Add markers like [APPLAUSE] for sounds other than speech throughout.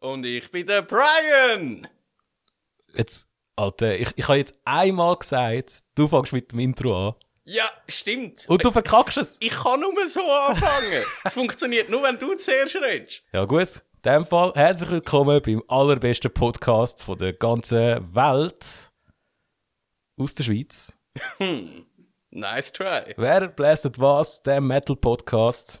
Und ich bin der Brian. Jetzt, Alter, ich, ich habe jetzt einmal gesagt, du fängst mit dem Intro an. Ja, stimmt. Und du verkackst es. Ich kann nur so anfangen. [LAUGHS] Es funktioniert nur, wenn du zuerst redest. Ja gut, in dem Fall herzlich willkommen beim allerbesten Podcast von der ganzen Welt aus der Schweiz. Nice try. Wer bläst was? Der Metal Podcast.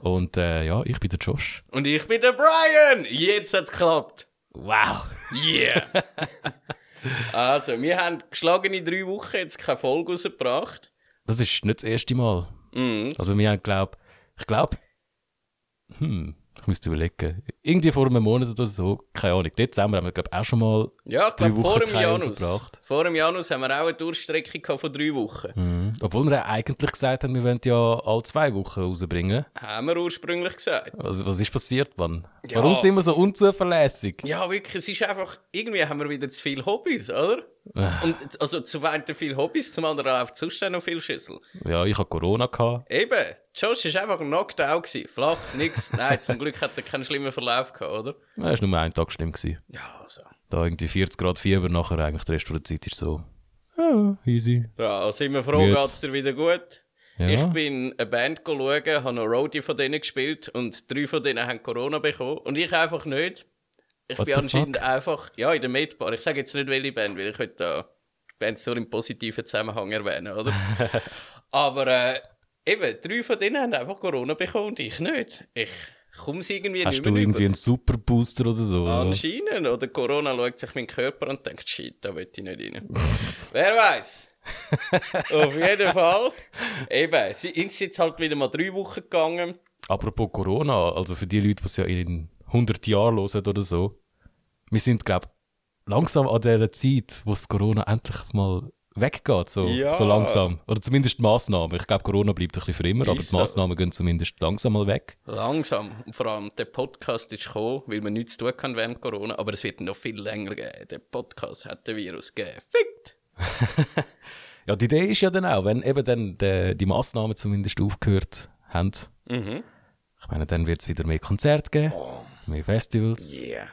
Und äh, ja, ich bin der Josh. Und ich bin der Brian. Jetzt hat's geklappt. Wow. Yeah. [LAUGHS] also, wir haben geschlagene drei Wochen jetzt keine Folge rausgebracht. Das ist nicht das erste Mal. Mhm. Also wir haben, glaub, ich glaube, hm, ich müsste überlegen. Irgendwie vor einem Monat oder so, keine Ahnung. Dezember haben wir, glaube auch schon mal Ja, ich drei glaube, vor Wochen dem keine Janus. rausgebracht. Vor dem Janus haben wir auch eine Durchstreckung von drei Wochen. Mhm. Obwohl wir eigentlich gesagt haben, wir wollen ja alle zwei Wochen rausbringen. Haben wir ursprünglich gesagt. Was, was ist passiert, Mann? Ja. Warum sind wir so unzuverlässig? Ja, wirklich, es ist einfach, irgendwie haben wir wieder zu viele Hobbys, oder? Ah. Und, also, zum einen viele Hobbys, zum anderen läuft sonst auch noch viel Schüssel. Ja, ich hatte Corona. Gehabt. Eben, Josh war einfach ein Knockdown, gewesen. flach, nix. [LAUGHS] Nein, zum Glück hat er keinen schlimmen Verlauf gehabt, oder? Ja, es war nur ein Tag schlimm. Gewesen. Ja, also. Da irgendwie 40 Grad Fieber, nachher eigentlich der Rest der Zeit ist so, ja, easy. Ja, sind wir froh, Müde. geht's dir wieder gut? Ja. Ich bin eine Band schauen, habe noch Roadie von denen gespielt und drei von denen haben Corona bekommen und ich einfach nicht. Ich What bin anscheinend einfach, ja, in der Medbar. Ich sage jetzt nicht, welche Band, weil ich könnte da Bands nur im positiven Zusammenhang erwähnen, oder? [LAUGHS] Aber äh, eben, drei von denen haben einfach Corona bekommen und ich nicht. Ich komme es irgendwie Hast nicht du mehr irgendwie über. einen Superbooster oder so? oder? Anscheinend. Oder Corona schaut sich meinen Körper und denkt, shit, da will ich nicht rein. [LAUGHS] Wer weiß? Auf jeden Fall. Eben, sie ist jetzt halt wieder mal drei Wochen gegangen. Apropos Corona, also für die Leute, die es ja in 100 Jahren hören oder so, wir sind, glaube langsam an der Zeit, wo das Corona endlich mal weggeht, so, Ja. so langsam. Oder zumindest die Massnahmen. Ich glaube, Corona bleibt ein bisschen für immer, aber die Ist so. Massnahmen gehen zumindest langsam mal weg. Langsam. Und vor allem, der Podcast ist gekommen, weil man nichts tun kann während Corona. Aber es wird noch viel länger geben. Der Podcast hat den Virus gegeben. Fickt! [LAUGHS] Ja, die Idee ist ja dann auch, wenn eben dann die, die Massnahmen zumindest aufgehört haben, Mhm. ich meine, dann wird es wieder mehr Konzerte geben, mehr Festivals. Yeah.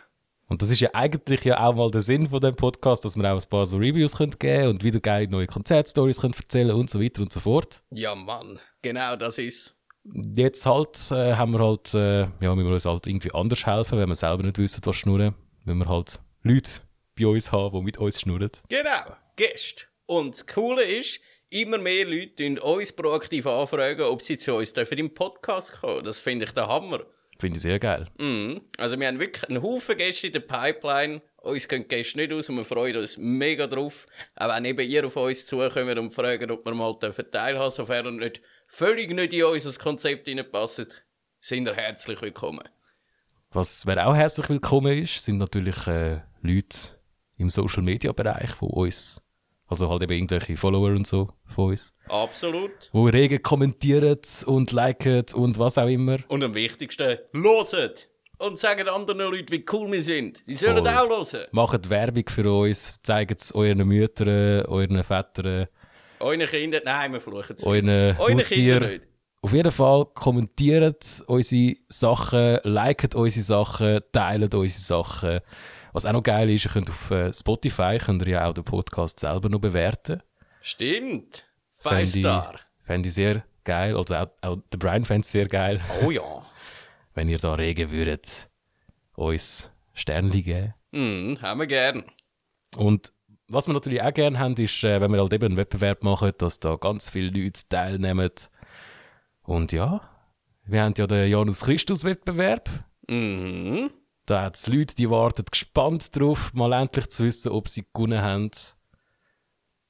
Und das ist ja eigentlich ja auch mal der Sinn von dem Podcast, dass wir auch ein paar so Reviews können geben und wieder geile neue Konzertstories können erzählen und so weiter und so fort. Ja, Mann. Genau das ist. Jetzt halt äh, haben wir halt, äh, ja, müssen wir uns halt irgendwie anders helfen, wenn wir selber nicht wissen, was schnurren. Wenn wir halt Leute bei uns haben, die mit uns schnurren. Genau. Gäste. Und das Coole ist, immer mehr Leute tun uns proaktiv anfragen, ob sie zu uns dürfen im Podcast kommen. Das finde ich der Hammer. Finde ich sehr geil. Mhm. Also wir haben wirklich einen Haufen Gäste in der Pipeline. Uns gehen die Gäste nicht aus und wir freuen uns mega drauf. Auch wenn eben ihr auf uns zukommt und fragt, ob wir mal dürfen teilhaben sofern ihr nicht völlig nicht in unser Konzept hineinpasst, sind ihr herzlich willkommen. Was wer auch herzlich willkommen ist, sind natürlich äh, Leute im Social Media Bereich, die uns, also halt eben irgendwelche Follower und so von uns, Absolut. die rege kommentieren und liken und was auch immer. Und am wichtigsten, loset! Und sagen anderen Leuten, wie cool wir sind. Die sollen Voll. auch hören. Macht Werbung für uns, zeigt es euren Müttern, euren Vätern, Euren Kindern, nein, wir fluchen zu. euren Haustieren. Auf jeden Fall kommentiert unsere Sachen, liket unsere Sachen, teilt unsere Sachen. Was auch noch geil ist, ihr könnt auf äh, Spotify könnt ihr ja auch den Podcast selber noch bewerten. Stimmt. Five ich- Star. Fände ich sehr geil. Also auch, auch der Brian fände es sehr geil, Oh ja. [LAUGHS] wenn ihr da regen würdet, uns Sternli geben. Mhm, haben wir gern. Und was wir natürlich auch gerne haben, ist, äh, wenn wir halt eben einen Wettbewerb machen, dass da ganz viele Leute teilnehmen. Und ja, wir haben ja den Janus Christus Wettbewerb. Mhm. Da hat es Leute, die warten gespannt drauf, mal endlich zu wissen, ob sie gewonnen haben.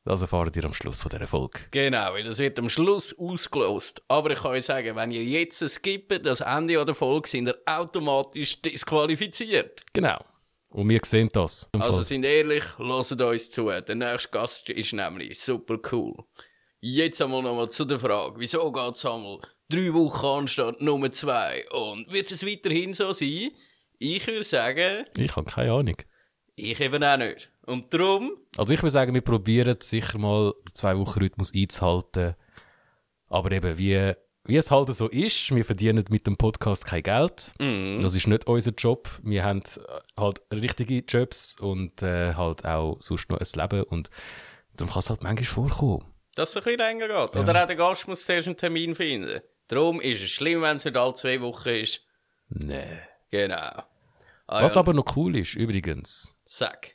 Das erfahrt ihr am Schluss von dieser Folge. Genau, weil das wird am Schluss ausgelost. Aber ich kann euch sagen, wenn ihr jetzt skippen, das Ende der Folge, sind ihr automatisch disqualifiziert. Genau. Und wir sehen das. Also sind ehrlich, hört uns zu. Der nächste Gast ist nämlich super cool. Jetzt einmal nochmal zu der Frage, wieso geht es einmal drei Wochen anstatt Nummer zwei? Und wird es weiterhin so sein? Ich würde sagen, ich habe keine Ahnung. ich eben auch nicht. Und darum, Also ich würde sagen, wir probieren sicher mal den zwei Wochen Rhythmus einzuhalten. Aber eben, wie wie es halt so ist, wir verdienen mit dem Podcast kein Geld. Mhm. Das ist nicht unser Job. Wir haben äh, halt richtige Jobs und äh, halt auch sonst noch ein Leben. Und darum kann es halt manchmal vorkommen. Dass es ein bisschen länger geht. Oder auch der Gast muss zuerst einen Termin finden. Darum ist es schlimm, wenn es nicht alle zwei Wochen ist. Nee. Genau. Ah, Was ja. aber noch cool ist, übrigens, Sag.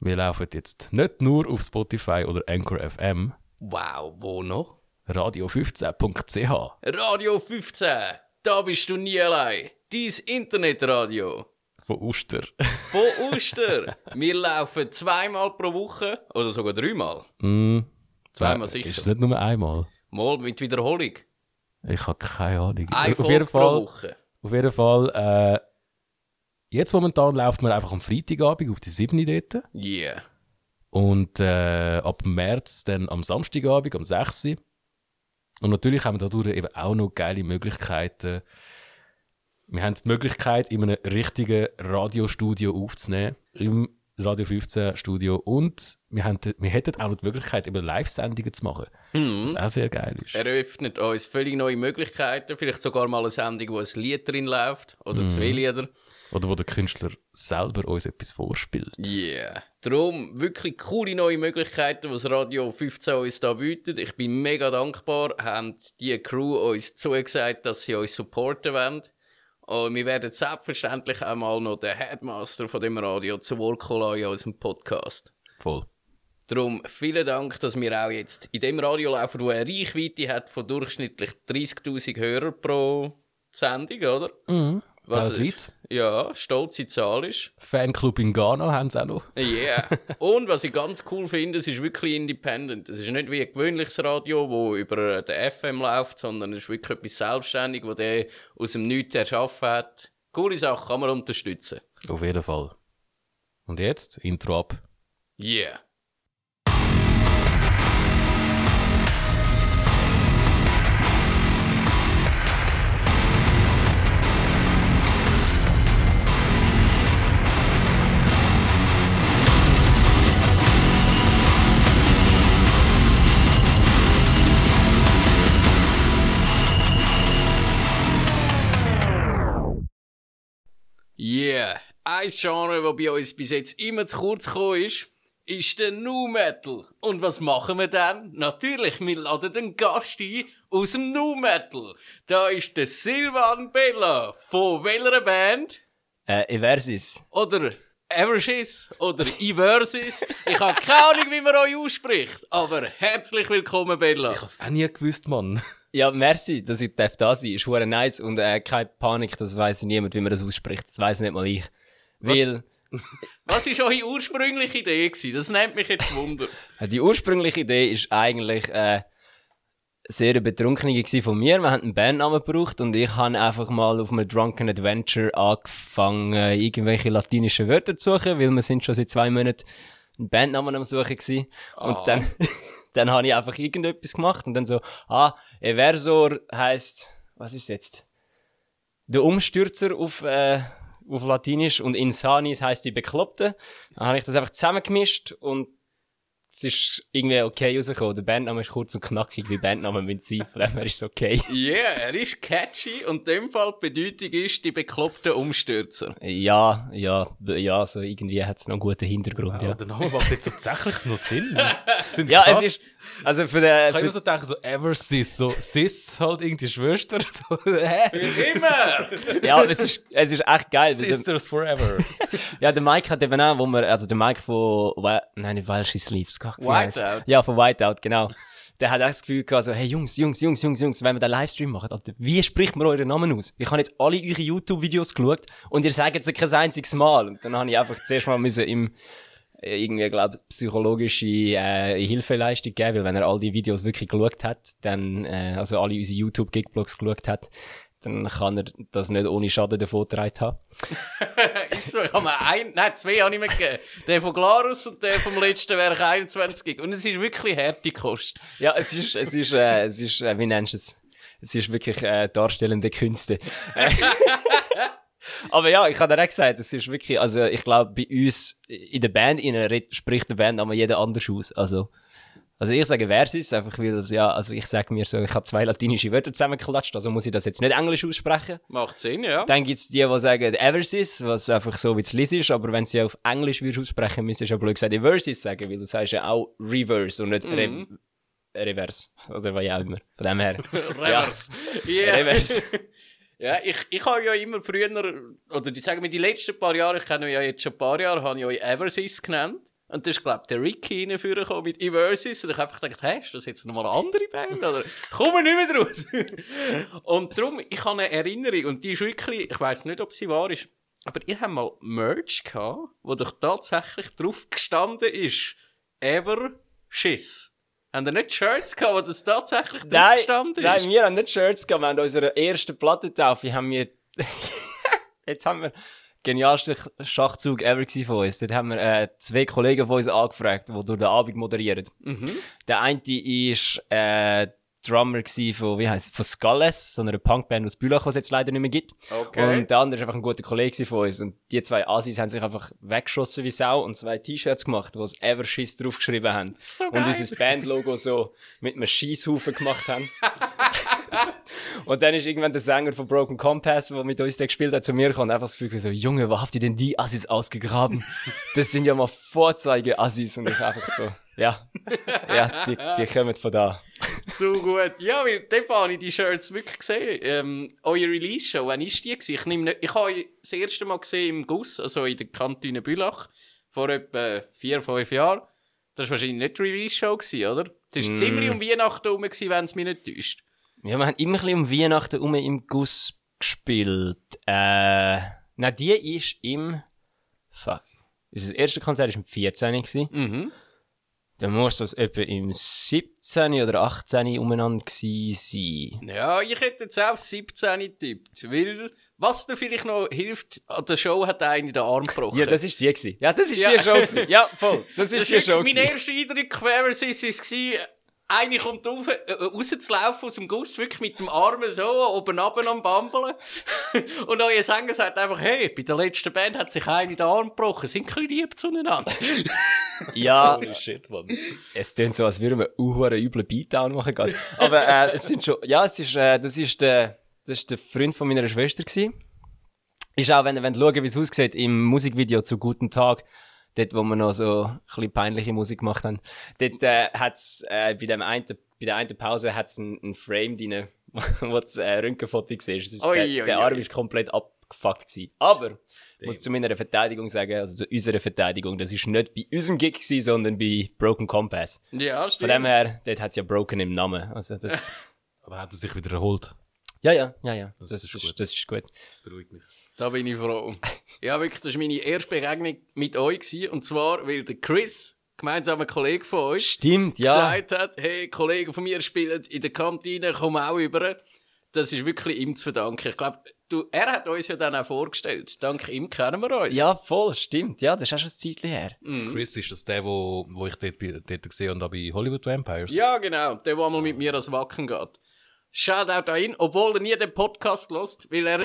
wir laufen jetzt nicht nur auf Spotify oder Anchor FM, Wow, wo noch? radio15.ch. Radio 15. Da bist du nie allein. Dein Internetradio. Von Uster. [LAUGHS] Von Oster. Wir laufen zweimal pro Woche. Oder sogar dreimal. mm, Zweimal äh, sicher. Ist es nicht nur einmal? Mal mit Wiederholung. Ich habe keine Ahnung. Ein auf jeden Folge pro Fall, Woche. Auf jeden Fall äh, jetzt momentan läuft man einfach am Freitagabend auf die 7 dort. Yeah. Und äh, ab März dann am Samstagabend, am 6. Und natürlich haben wir dadurch eben auch noch geile Möglichkeiten. Wir haben die Möglichkeit, in einem richtigen Radiostudio aufzunehmen, im Radio 15 Studio. Und wir, haben, wir hätten auch noch die Möglichkeit, eben Live-Sendungen zu machen, was auch sehr geil ist. Eröffnet uns völlig neue Möglichkeiten. Vielleicht sogar mal eine Sendung, wo ein Lied drin läuft. Oder Mhm. zwei Lieder. Oder wo der Künstler selber uns etwas vorspielt. Yeah. Darum wirklich coole neue Möglichkeiten, was Radio 15 uns da bietet. Ich bin mega dankbar, haben die Crew uns zugesagt, dass sie uns supporten wollen. Und wir werden selbstverständlich auch mal noch den Headmaster von dem Radio zu Wort kommen in unserem Podcast. Voll. Darum vielen Dank, dass wir auch jetzt in dem Radio laufen, wo eine Reichweite hat von durchschnittlich 30.000 Hörer pro Sendung, oder? Mhm. Was ist, ja, stolze Zahl ist. Fanclub in Ghana haben sie auch noch. Ja. Und was ich ganz cool finde, es ist wirklich independent. Es ist nicht wie ein gewöhnliches Radio, wo über den FM läuft, sondern es ist wirklich etwas selbstständig, wo der aus dem Nichts erschaffen hat. Coole Sache, kann man unterstützen. Auf jeden Fall. Und jetzt, Intro ab. Yeah. Yeah. Ein Genre, das bei uns bis jetzt immer zu kurz gekommen ist, ist der Nu Metal. Und was machen wir dann? Natürlich, wir laden den Gast ein aus dem Nu Metal. Da ist der Silvan Bella. Von welcher Band? Äh, Eversis. Oder Eversys oder Iversis. Ich habe keine Ahnung, wie man euch ausspricht. Aber herzlich willkommen, Bella. Ich habe es auch nie gewusst, Mann. Ja, merci, dass ich darf da sein. Ist hure nice und äh, keine Panik, das weiß niemand, wie man das ausspricht. Das weiß nicht mal ich. Weil [LAUGHS] Was war eure ursprüngliche Idee? Gewesen? Das nimmt mich jetzt Wunder. [LAUGHS] die ursprüngliche Idee ist eigentlich äh, sehr eine betrunkene gewesen von mir. Wir haben einen Bandnamen gebraucht und ich habe einfach mal auf einem Drunken Adventure angefangen, irgendwelche latinischen Wörter zu suchen, weil wir sind schon seit zwei Monaten einen Bandnamen am Suchen gewesen. Und Ah. dann, [LAUGHS] dann habe ich einfach irgendetwas gemacht und dann so, ah, Eversor heisst, was ist jetzt? Der Umstürzer auf, äh, auf Latinisch und Insanis heisst die Bekloppte. Dann habe ich das einfach zusammengemischt und es ist irgendwie okay rausgekommen. Der Bandname ist kurz und knackig, wie Bandnamen mit sein, von dem her ist es okay. Yeah, er ist catchy und in dem Fall die Bedeutung ist die bekloppten Umstürzer. Ja, ja, ja, so irgendwie hat es noch einen guten Hintergrund, ja. Der Name macht jetzt tatsächlich noch Sinn. [LAUGHS] Ja, es Krass. ist, also für den, Ich kann für, so denken, so Eversis, so Sis halt irgendwie Schwester. So, [LAUGHS] hä? Immer! ja, es ist, es ist echt geil. Sisters forever. [LAUGHS] Ja, der Mike hat eben auch, wo wir, also der Mike von, nein, nicht While She Sleeps. Gott, Whiteout. Ja, von Whiteout, genau. Der hat auch das Gefühl gehabt, so, hey Jungs, Jungs, Jungs, Jungs, Jungs, wenn wir den Livestream machen, Alter, wie spricht man euren Namen aus? Ich habe jetzt alle eure YouTube-Videos geschaut und ihr sagt jetzt kein einziges Mal. Und dann habe ich einfach zuerst mal müssen im, äh, irgendwie, glaube psychologische äh, Hilfeleistung geben, weil wenn er all die Videos wirklich geschaut hat, dann, äh, also alle unsere YouTube-Gigblogs geschaut hat, dann kann er das nicht ohne Schaden davongetragen haben. [LAUGHS] Ist so, ich habe mir ein, nein, zwei habe ich mir gegeben. Der von Glarus und der vom letzten Werk 21 Gig. Und es ist wirklich harte Kost. Ja, es ist, es ist, äh, es ist, äh, wie nennst du es? Es ist wirklich äh, darstellende Künste. [LAUGHS] Aber ja, ich habe dir auch gesagt, es ist wirklich, also ich glaube, bei uns in der Band innen red- spricht der Band aber jeder anders aus. Also Also ich sage Versus, einfach weil, es, ja, also ich sage mir so, ich habe zwei latinische Wörter zusammengeklatscht, also muss ich das jetzt nicht Englisch aussprechen. Macht Sinn, ja. Dann gibt's die, die sagen Eversis, was einfach so wie es Liz ist, aber wenn sie auf Englisch würdest aussprechen, müsstest du ja blöd gesagt Eversis sagen, weil du sagst ja auch Reverse und nicht Re Reverse. Oder was auch immer. Von dem her. [LAUGHS] Reverse. Ja. Reverse. [LAUGHS] Ja, ich, ich habe ja immer früher, oder die sagen mir, die letzten paar Jahre, ich kenne ja jetzt schon ein paar Jahre, habe ich euch Eversys genannt. Und da ist, glaube ich, der Ricky reingekommen mit Eversys. Und ich einfach gedacht, hä, ist das jetzt nochmal eine andere Band? Oder [LAUGHS] kommen wir nicht mehr raus? [LAUGHS] und darum, ich habe eine Erinnerung, und die ist wirklich, ich weiß nicht, ob sie wahr ist, aber ihr habt mal Merch gehabt, wo doch tatsächlich drauf gestanden ist, Ever Schiss. Haben ihr nicht Shirts gehabt, wo das tatsächlich drauf Nein, gestanden nein, ist? wir haben nicht Shirts gehabt. Wir haben unsere erste Plattentaufe haben wir, [LAUGHS] jetzt haben wir genialsten Schachzug ever von uns. Dort haben wir äh, zwei Kollegen von uns angefragt, die durch den Abend moderieren. Mhm. Der eine ist äh, Drummer von, wie heisst, von Skullless, so einer Punkband aus Bülach, was es jetzt leider nicht mehr gibt. Okay. Und der andere ist einfach ein guter Kollege von uns. Und die zwei Assis haben sich einfach weggeschossen wie Sau und zwei T-Shirts gemacht, wo sie Everschiss draufgeschrieben haben. So und unser Bandlogo so mit einem Scheisshaufen gemacht haben. [LAUGHS] [LAUGHS] und dann ist irgendwann der Sänger von Broken Compass, der mit uns gespielt hat, zu mir gekommen und einfach das Gefühl so, Junge, wo habt ihr denn die Assis ausgegraben? Das sind ja mal Vorzeige-Assis. Und ich einfach so, ja, ja, die, die kommen von da. So gut. Ja, weil dort habe ich die Shirts wirklich gesehen. Ähm, eure Release-Show, wann war die? Ich, nehme ich habe euch das erste Mal gesehen im Guss, also in der Kantine Bülach, vor etwa vier, fünf Jahren. Das war wahrscheinlich nicht die Release-Show, oder? Das war ziemlich um Weihnachten herum, wenn es mich nicht täuscht. Ja, wir haben immer ein bisschen um Weihnachten um im Guss gespielt. Äh, nein, die ist im, fuck. Das erste Konzert war im 14. Gewesen. Mhm. Dann muss das etwa im 17. oder 18. umeinander gewesen sein. Ja, ich hätte jetzt auch 17 getippt, weil, was dir vielleicht noch hilft, an der Show hat einer den Arm gebrochen. Ja, das ist die gewesen. Ja, das ist Ja. die Show gewesen. Ja, voll. [LAUGHS] Das Das ist die ist Show mein erster Eindruck, wer es ist, war, eine kommt rauf, äh, rauszulaufen aus dem Guss, wirklich mit dem Arm so, oben runter am Bambeln. [LAUGHS] Und euer Sänger sagt einfach, hey, bei der letzten Band hat sich einer den Arm gebrochen, sind ein bisschen lieb zueinander. [LAUGHS] Ja, Holy shit, Mann. es klingt so, als würden wir einen üblen Beatdown machen gerade. Aber äh, es sind schon, ja, es ist, äh, das ist der, das ist der Freund von meiner Schwester gewesen. Ist auch, wenn, wenn du schauen, wie es aussieht, im Musikvideo zu Guten Tag, dort, wo wir noch so ein bisschen peinliche Musik gemacht haben, dort äh, hat's äh, bei dem einen, bei der einen Pause hat's einen, einen Frame drin, wo das äh, Röntgenfoto siehst. Es der, der. Arm ist komplett abgefuckt gewesen. Aber, ich muss zu meiner Verteidigung sagen, also zu unserer Verteidigung, das ist nicht bei unserem Gig gewesen, sondern bei Broken Compass. Ja, Von stimmt. dem her, dort hat's ja Broken im Namen. Also das, [LAUGHS] Aber hat er sich wieder erholt? ja, ja, ja, ja. Das, Das ist, ist gut. das ist gut. Das beruhigt mich. Da bin ich froh. Ja, wirklich, das war meine erste Begegnung mit euch gewesen, und zwar, weil der Chris, gemeinsamer Kollege von euch, Stimmt, ja. gesagt hat, hey, Kollegen von mir spielen in der Kantine, komm auch über. Das ist wirklich ihm zu verdanken. Ich glaube, du, er hat uns ja dann auch vorgestellt. Dank ihm kennen wir uns. Ja, voll, stimmt. Ja, das ist auch schon ein Zeitchen her. Chris, ist das der, wo, wo ich dort, dort gesehen habe, bei Hollywood Vampires? Ja, genau. Der, der einmal mit mir ans Wacken geht. Shoutout an ihn, obwohl er nie den Podcast lost, weil er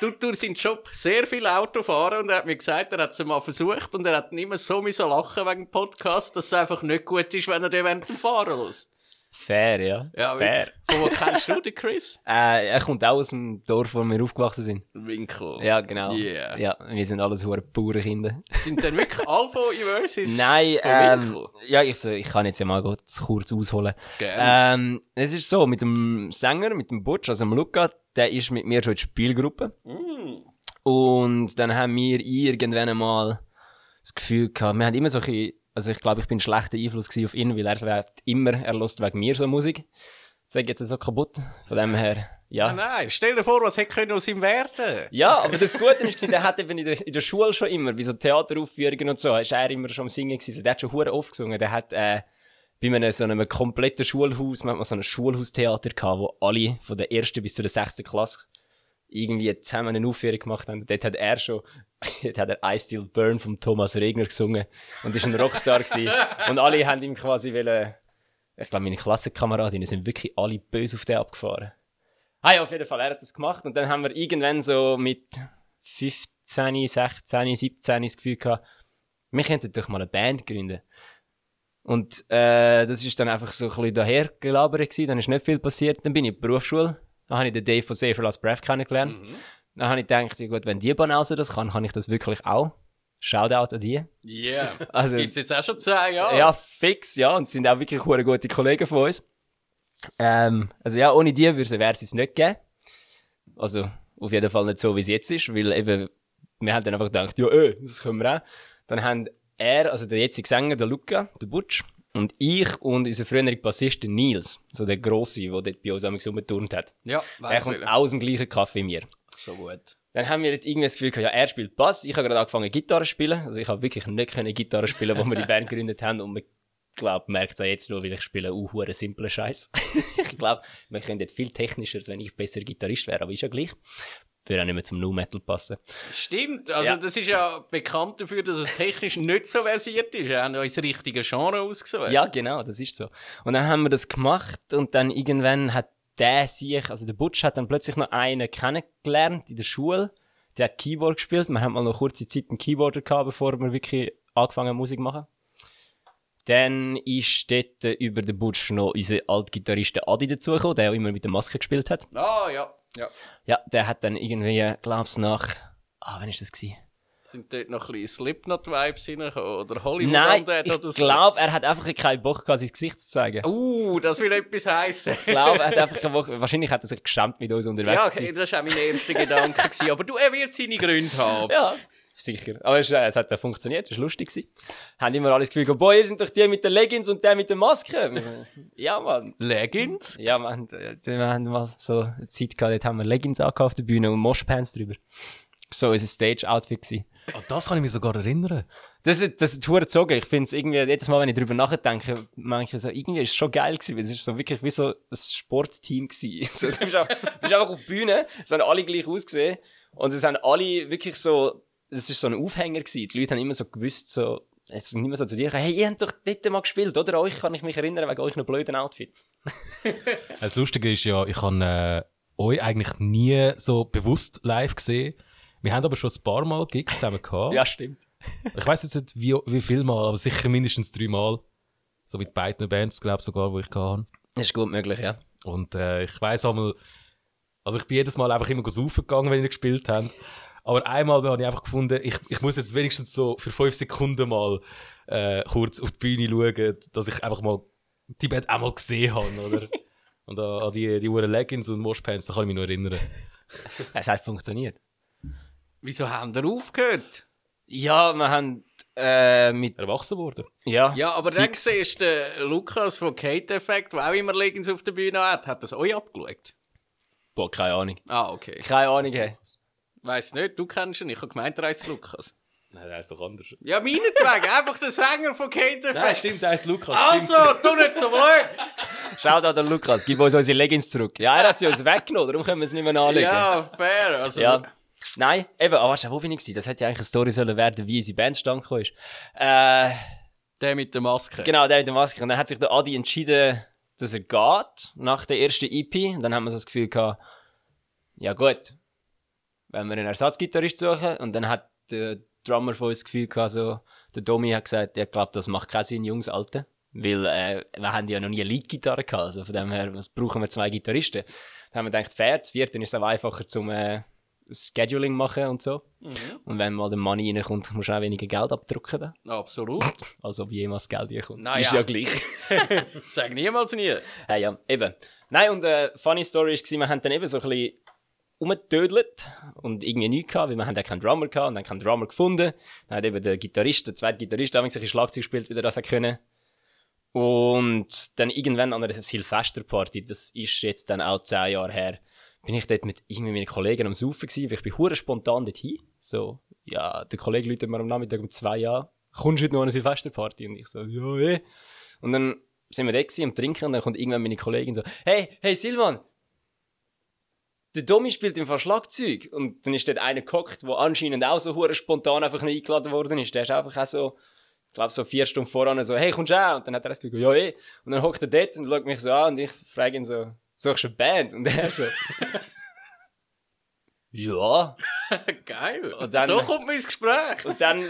tut durch seinen Job sehr viel Auto fahren und er hat mir gesagt, er hat es mal versucht und er hat mehr so lachen wegen dem Podcast, dass es einfach nicht gut ist, wenn er den während dem Fahren lässt. Fair, ja. Ja, Fair. Von wo kennst du den Chris? [LAUGHS] Äh, er kommt auch aus dem Dorf, wo wir aufgewachsen sind. Winkel. Ja, genau. Yeah. Ja, wir sind alles hure Bauernkinder. Sind denn wirklich [LAUGHS] alle von Eversis? Nein, ähm, ja, ich, ich kann jetzt ja mal kurz, ausholen. Gerne. Ähm, es ist so, mit dem Sänger, mit dem Butch, also dem Luca, der ist mit mir schon in der Spielgruppe. Mm. Und dann haben wir irgendwann einmal das Gefühl gehabt, wir haben immer so ein also ich glaube, ich bin ein schlechter Einfluss auf ihn, weil er immer, er lässt wegen mir so Musik. Das ich jetzt so kaputt. Von dem her, ja. Ah, Nein, stell dir vor, was hätte können aus ihm werden Ja, aber das Gute ist, der hat eben in der, in der Schule schon immer, wie so Theateraufführungen und so, ist er immer schon am Singen gewesen. Der hat schon hure oft gesungen. Der hat, äh, bei einem, so einem kompletten Schulhaus, man hat mal so ein Schulhaustheater gehabt, wo alle von der ersten bis zur sechsten Klasse irgendwie zusammen eine Aufführung gemacht haben. Dort hat er schon, [LAUGHS] dort hat er I Still Burn vom Thomas Regner gesungen und ist ein Rockstar gewesen. [LAUGHS] Und alle haben ihm quasi wollen, ich glaube, meine Klassenkameradinnen sind wirklich alle böse auf den abgefahren. Ah ja, auf jeden Fall, er hat das gemacht und dann haben wir irgendwann so mit 15, 16, 17 das Gefühl gehabt, wir könnten doch mal eine Band gründen. Und äh, das ist dann einfach so ein bisschen daher gelabert gewesen, dann ist nicht viel passiert. Dann bin ich in die Berufsschule, dann habe ich den Dave von Safer Last Breath kennengelernt. Dann habe ich gedacht, ja gut, wenn die Banause das kann, kann ich das wirklich auch. Shoutout an die. Yeah. [LAUGHS] Also- Gibt's jetzt auch schon zwei Jahre? Ja, fix, ja. Und sind auch wirklich gute Kollegen von uns. Ähm, also ja, ohne die würde es es nicht geben. Also auf jeden Fall nicht so, wie es jetzt ist, weil eben, wir haben dann einfach gedacht, ja, äh, das können wir auch. Dann haben er, also der jetzige Sänger, der Luca, der Butch, und ich und unser früherer Bassist, der Nils, so der Grosse, der dort bei uns am rumgeturnt hat. Ja, Er weiss kommt auch aus dem gleichen Café wie mir. So gut. Dann haben wir jetzt irgendwie das Gefühl gehabt, ja, er spielt Bass, ich habe gerade angefangen Gitarre zu spielen. Also ich habe wirklich nicht können Gitarre spielen, wo wir die Band gegründet haben und man glaubt, merkt es auch jetzt nur, weil ich spiele uh, hure simplen Scheiß. [LAUGHS] ich glaube, wir können jetzt viel technischer, als wenn ich besser Gitarrist wäre, aber ist ja gleich. Würde auch nicht mehr zum Nu Metal passen. Stimmt, also Ja. das ist ja bekannt dafür, dass es technisch nicht so versiert ist. Wir haben uns das richtige Genre ausgesucht. Ja, genau, das ist so. Und dann haben wir das gemacht und dann irgendwann hat der sich, also der Butch hat dann plötzlich noch einen kennengelernt in der Schule. Der hat Keyboard gespielt. Wir haben mal noch kurze Zeit einen Keyboarder gehabt, bevor wir wirklich angefangen haben, Musik machen. Dann ist dort über den Butch noch unser Altgitarrist Adi dazugekommen, der auch immer mit der Maske gespielt hat. Ah, ja. Ja. Ja, der hat dann irgendwie, glaub's nach, ah, wann ist das gewesen? Sind dort noch ein bisschen Slipknot-Vibes reingekommen? Oder Hollywood Nein, ich oder so? glaube, er hat einfach keinen Bock gehabt, sein Gesicht zu zeigen. Uh, das will etwas heissen. Ich glaube, er hat einfach eine Woche, wahrscheinlich hat er sich geschämt mit uns unterwegs ja, okay, das war auch mein erster Gedanke. gewesen. Aber du, er wird seine Gründe haben. Ja, sicher. Aber es, äh, es hat ja funktioniert, es war lustig. Gewesen. Haben immer alles Gefühl, boah, ihr sind doch die mit den Leggings und der mit der Maske. [LAUGHS] Ja, Mann. Leggings? Ja, haben, äh, wir haben mal so eine Zeit gehabt, dort haben wir Leggings angekauft auf der Bühne und Moshpants drüber. So unser Stage-Outfit gewesen. An das kann ich mich sogar erinnern. Das ist, das ist hure gezogen. Ich finde es irgendwie, jedes Mal, wenn ich drüber nachdenke, manche so, irgendwie ist es schon geil gewesen, weil es ist so wirklich wie so ein Sportteam gewesen. [LAUGHS] So, du bist, auch, bist einfach auf der Bühne, es haben alle gleich ausgesehen und es haben alle wirklich so, das ist so ein Aufhänger gewesen. Die Leute haben immer so gewusst, so, es sind immer so zu dir, hey, ihr habt doch dort mal gespielt, oder? Euch kann ich mich erinnern, wegen euch noch blöden Outfits. [LAUGHS] Das Lustige ist ja, ich habe äh, euch eigentlich nie so bewusst live gesehen. Wir haben aber schon ein paar Mal Gigs zusammen gehabt. [LAUGHS] Ja, stimmt. Ich weiß jetzt nicht, wie, wie viel Mal, aber sicher mindestens drei Mal. So mit beiden Bands, glaube ich, sogar, wo ich. Das ist gut möglich, ja. Und äh, ich weiß einmal, also ich bin jedes Mal einfach immer saufen gegangen, wenn ihr gespielt habt. Aber einmal habe ich einfach gefunden, ich, ich muss jetzt wenigstens so für fünf Sekunden mal äh, kurz auf die Bühne schauen, dass ich einfach mal die Band auch mal gesehen habe, oder? [LAUGHS] Und an, an die, die Uhren Leggings und Moshpants, da kann ich mich noch erinnern. [LAUGHS] Es hat funktioniert. Wieso haben wir aufgehört? Ja, wir haben, äh, mit, Erwachsen worden. ja. Ja, aber dann Fix. siehst du den Lukas von Kate Effect, der auch immer Leggings auf der Bühne hat, hat das euch abgeschaut? Boah, keine Ahnung. Ah, okay. Keine Ahnung, hey. Weiss nicht, du kennst ihn. Ich habe gemeint, er heisst Lukas. Nein, der ist doch anders. Ja, meinetwegen, einfach der Sänger von Kate Effect. stimmt, der ist Lukas. Also, tu nicht so blöd! Schaut an den Lukas, gib uns unsere Leggings zurück. Ja, er hat sie uns weggenommen, darum können wir es nicht mehr anlegen. Ja, fair. Also, Ja. Nein, eben, aber warte, wo bin ich gewesen? Das hätte ja eigentlich eine Story sollen werden, wie unsere Band stand ist. Äh, der mit der Maske. genau, der mit der Maske. Und dann hat sich der Adi entschieden, dass er geht, nach der ersten EP. Und dann haben wir so das Gefühl gehabt, ja gut, wenn wir einen Ersatzgitarrist suchen. Und dann hat der Drummer von uns das Gefühl gehabt, so, der Domi hat gesagt, er glaubt, das macht keinen Sinn, Jungs, Alte. Weil, äh, wir haben ja noch nie eine Lead-Gitarre gehabt. Also von dem her, was brauchen wir zwei Gitarristen? Dann haben wir gedacht, fair, das vierte ist es auch einfacher zum, äh, Scheduling machen und so. Und wenn mal der Money reinkommt, musst du auch weniger Geld abdrucken. Dann. Absolut. [LAUGHS] Als ob jemals Geld reinkommt. Na ist ja. gleich. [LAUGHS] Sag niemals nie. ja, ja, eben. Nein, und äh, funny Story war, wir haben dann eben so ein bisschen umgetödelt und irgendwie nichts gehabt, weil wir haben ja keinen Drummer gehabt und dann keinen Drummer gefunden. Dann hat eben der Gitarrist, der zweite Gitarrist, sich ein Schlagzeug gespielt, wieder das er können. Und dann irgendwann an einer Silvesterparty, das ist jetzt dann auch zehn Jahre her, bin ich dort mit irgendwie meinen Kollegen am Saufen gewesen, weil ich bin hure spontan dorthin. So, ja, der Kollege läutet mir am Nachmittag um zwei Jahre, kommst du heute noch an eine Silvesterparty? Und ich so, ja, eh. Und dann sind wir da gewesen, am Trinken und dann kommt irgendwann meine Kollegin so, hey, hey Silvan, der Domi spielt im Fall Schlagzeug. Und dann ist dort einer gehockt, der anscheinend auch so hure spontan einfach nicht eingeladen worden ist. Der ist einfach auch so, ich glaube so vier Stunden voran so, hey, kommst du auch? Und dann hat er gesagt, ja, eh. Und dann hockt er dort und schaut mich so an und ich frage ihn so, suchst du eine Band? Und er so, Ja. [LAUGHS] Geil. Und dann- so kommt man ins Gespräch. Und dann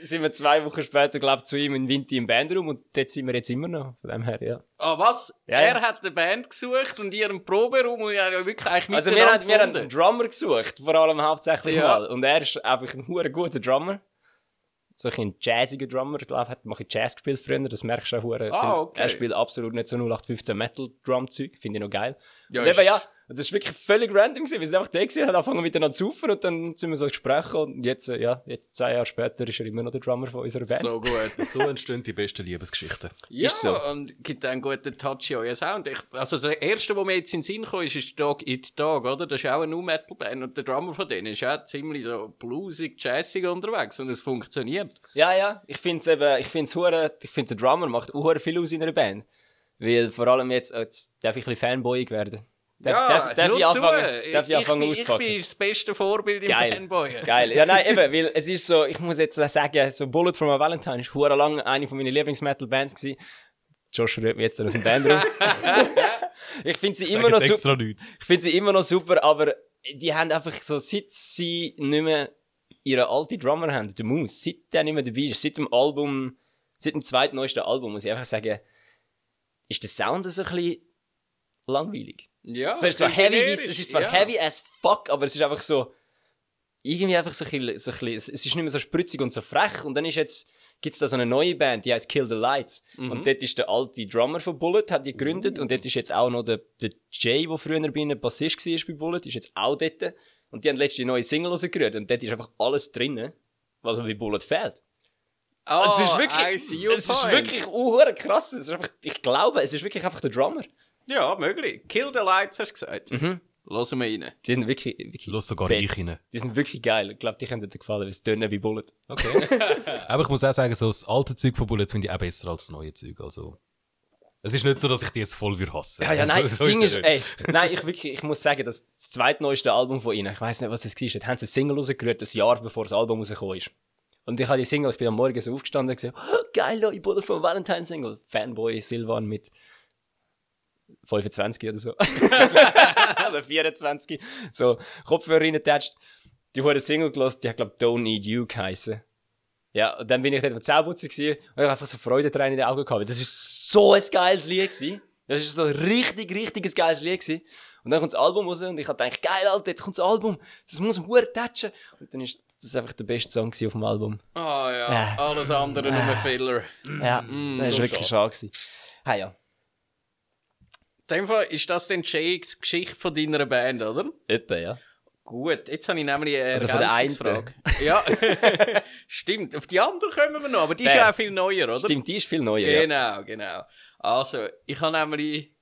sind wir zwei Wochen später, glaube ich, zu ihm in Vinti im Bandraum und dort sind wir jetzt immer noch. Von dem her, ja. Ah, was? Ja, er ja. hat eine Band gesucht und ihr einen Proberaum und ja wirklich eigentlich Also wir haben, wir haben einen. Drummer gesucht, vor allem hauptsächlich Ja. mal. Und er ist einfach ein hure guter Drummer. So ein jazziger Drummer, ich glaube, hat mache ich Jazz gespielt früher, das merkst du auch. Ah, okay. Er spielt absolut nicht so 0815 Metal Drum Zeug, finde ich noch geil. Ja, und eben, ist- ja, das ist wirklich völlig random gewesen. Wir sind einfach da gewesen, haben angefangen miteinander zu saufen und dann sind wir so gesprochen und jetzt, äh, ja, jetzt zwei Jahre später ist er immer noch der Drummer von unserer Band. So gut. So entstehen die besten Liebesgeschichten. Ja, Ist so. und gibt einen guten Touch in euren Sound. Ich, also das erste, was mir jetzt in den Sinn kam, ist, ist Dog Eat Dog, oder? Das ist auch eine Nu-Metal-Band und der Drummer von denen ist auch ziemlich so bluesig, jazzig unterwegs und es funktioniert. Ja, ja, ich finde es eben, ich finde es hure, ich finde der Drummer macht hure viel aus in einer Band. Weil vor allem jetzt, oh, jetzt darf ich ein bisschen Fanboyig werden. Darf, darf, darf nur ich zu. anfangen, darf ich ich, anfangen bin, ich bin das beste Vorbild im Geil. Fanboy. Geil. Ja, nein, [LAUGHS] eben, weil es ist so, ich muss jetzt sagen, so Bullet for my Valentine ist hure lang eine von meinen Lieblings-Metal-Bands gewesen. Josh rührt mich jetzt aus dem Bandraum. [LAUGHS] ich finde sie immer noch super. Ich finde sie immer noch super, aber die haben einfach so, seit sie nicht mehr ihre alte Drummer haben, der Moose, seit der nicht mehr dabei ist, seit dem Album, seit dem zweitneuesten Album, muss ich einfach sagen, ist der Sound so ein bisschen langweilig. Ja, es ist zwar heavy, es ist zwar ja. heavy as fuck, aber es ist einfach so, irgendwie einfach so ein bisschen, so ein bisschen es es ist nicht mehr so spritzig und so frech und dann ist jetzt, gibt's da so eine neue Band, die heißt Kill the Lights. Mhm. Und dort ist der alte Drummer von Bullet, hat die gegründet und dort ist jetzt auch noch der, der Jay, der früher bei einem Bassist war bei Bullet, ist jetzt auch dort. Und die haben letzte neue Single rausgerührt und dort ist einfach alles drin, was mir bei Bullet fehlt. Oh, es ist wirklich, es ist point. wirklich uh, krass. Es ist einfach, ich glaube, es ist wirklich einfach der Drummer. Ja, möglich. Kill the Lights, hast du gesagt. Mhm. Lassen wir rein. Die sind wirklich, wirklich Los sogar fett. ich rein. Die sind wirklich geil. Ich glaube, die könnten dir gefallen, weil es tönen wie Bullet. Okay. [LAUGHS] Aber ich muss auch sagen, so das alte Zeug von Bullet finde ich auch besser als das neue Zeug. Also, es ist nicht so, dass ich die jetzt voll würde hassen. Ja, ja, Also, nein, das so Ding es ist, ey, [LAUGHS] nein, ich wirklich, ich muss sagen, das, das zweitneueste Album von ihnen, ich weiß nicht, was es war, da haben sie eine Single rausgerührt, ein Jahr bevor das Album rausgekommen ist. Und ich habe die Single, ich bin am Morgen so aufgestanden und gesagt, oh, geil, neue Bullet von Valentine Single. Fanboy Silvan mit 25 oder so. [LAUGHS] oder 24. So, Kopfhörer reingetatscht. Die wurde Single gelost, die hat, glaub Don't Need You geheißen. Ja, und dann bin ich dort am Zähneputzen gewesen und ich einfach so Freudentränen in den Augen gehabt. Das ist so ein geiles Lied gewesen. Das ist so ein richtig, richtiges geiles Lied gewesen. Und dann kommt das Album raus und ich hab gedacht, geil, Alter, jetzt kommt das Album. Das muss hure touchen. Und dann ist das einfach der beste Song auf dem Album. Ah ja, Äh. alles andere nur Filler. Ja, Mm, das ist so wirklich schade. schade gewesen. Ah ja, In dem Fall ist das denn Jakes Geschichte von deiner Band, oder? etwa, ja. Gut, jetzt habe ich nämlich eine Also Ergänzungsfrage. Ja, [LAUGHS] stimmt. Auf die andere kommen wir noch, aber die ist Fair. ja auch viel neuer, oder? Stimmt, die ist viel neuer, ja. Genau, genau. Also, ich habe nämlich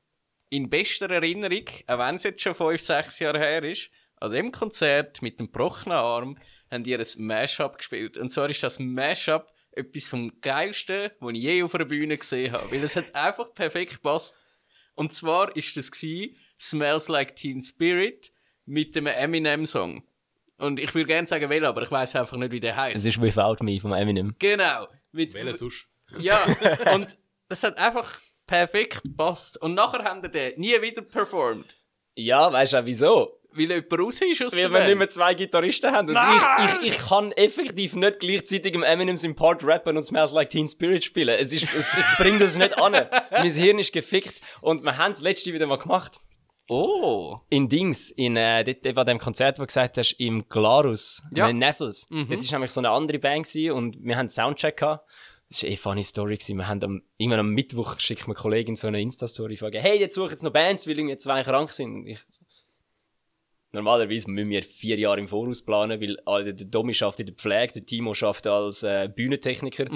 in bester Erinnerung, auch wenn es jetzt schon fünf, sechs Jahre her ist, an dem Konzert mit dem gebrochenen Arm, haben die ein Mashup gespielt. Und zwar ist das Mashup etwas vom Geilsten, was ich je auf einer Bühne gesehen habe. Weil es hat einfach perfekt gepasst. Und zwar ist das gsi Smells Like Teen Spirit mit dem Eminem-Song. Und ich würde gerne sagen, welcher, aber ich weiß einfach nicht, wie der heißt. Es ist Without Me von Eminem. Genau. Mit, Welcher sonst? ja, und das hat einfach perfekt gepasst. Und nachher haben wir den nie wieder performt. Ja, weißt du auch wieso? Weil jemand raus ist aus Weil wir nicht Band. mehr zwei Gitarristen haben. Und Nein! ich, ich, ich kann effektiv nicht gleichzeitig im Eminem im Part rappen und Smells Like Teen Spirit spielen. Es ist, es, ich bring das nicht an. [LAUGHS] mein Hirn ist gefickt. Und wir haben es letzte wieder mal gemacht. Oh. In Dings, in, äh, dort, bei dem Konzert, wo du gesagt hast, im Glarus, Ja. in Neffels. Dort war nämlich so eine andere Band gewesen und wir haben einen Soundcheck gehabt. Das war eh eine funny Story. Gewesen. Wir haben am, irgendwann am Mittwoch schickt mir Kollegin so eine Insta-Story, fragen, hey, jetzt suche ich jetzt noch Bands, weil irgendwie zwei krank sind. Und ich so, Normalerweise müssen wir vier Jahre im Voraus planen, weil alle- der Domi schafft in der Pflege, der Timo schafft als äh, Bühnentechniker.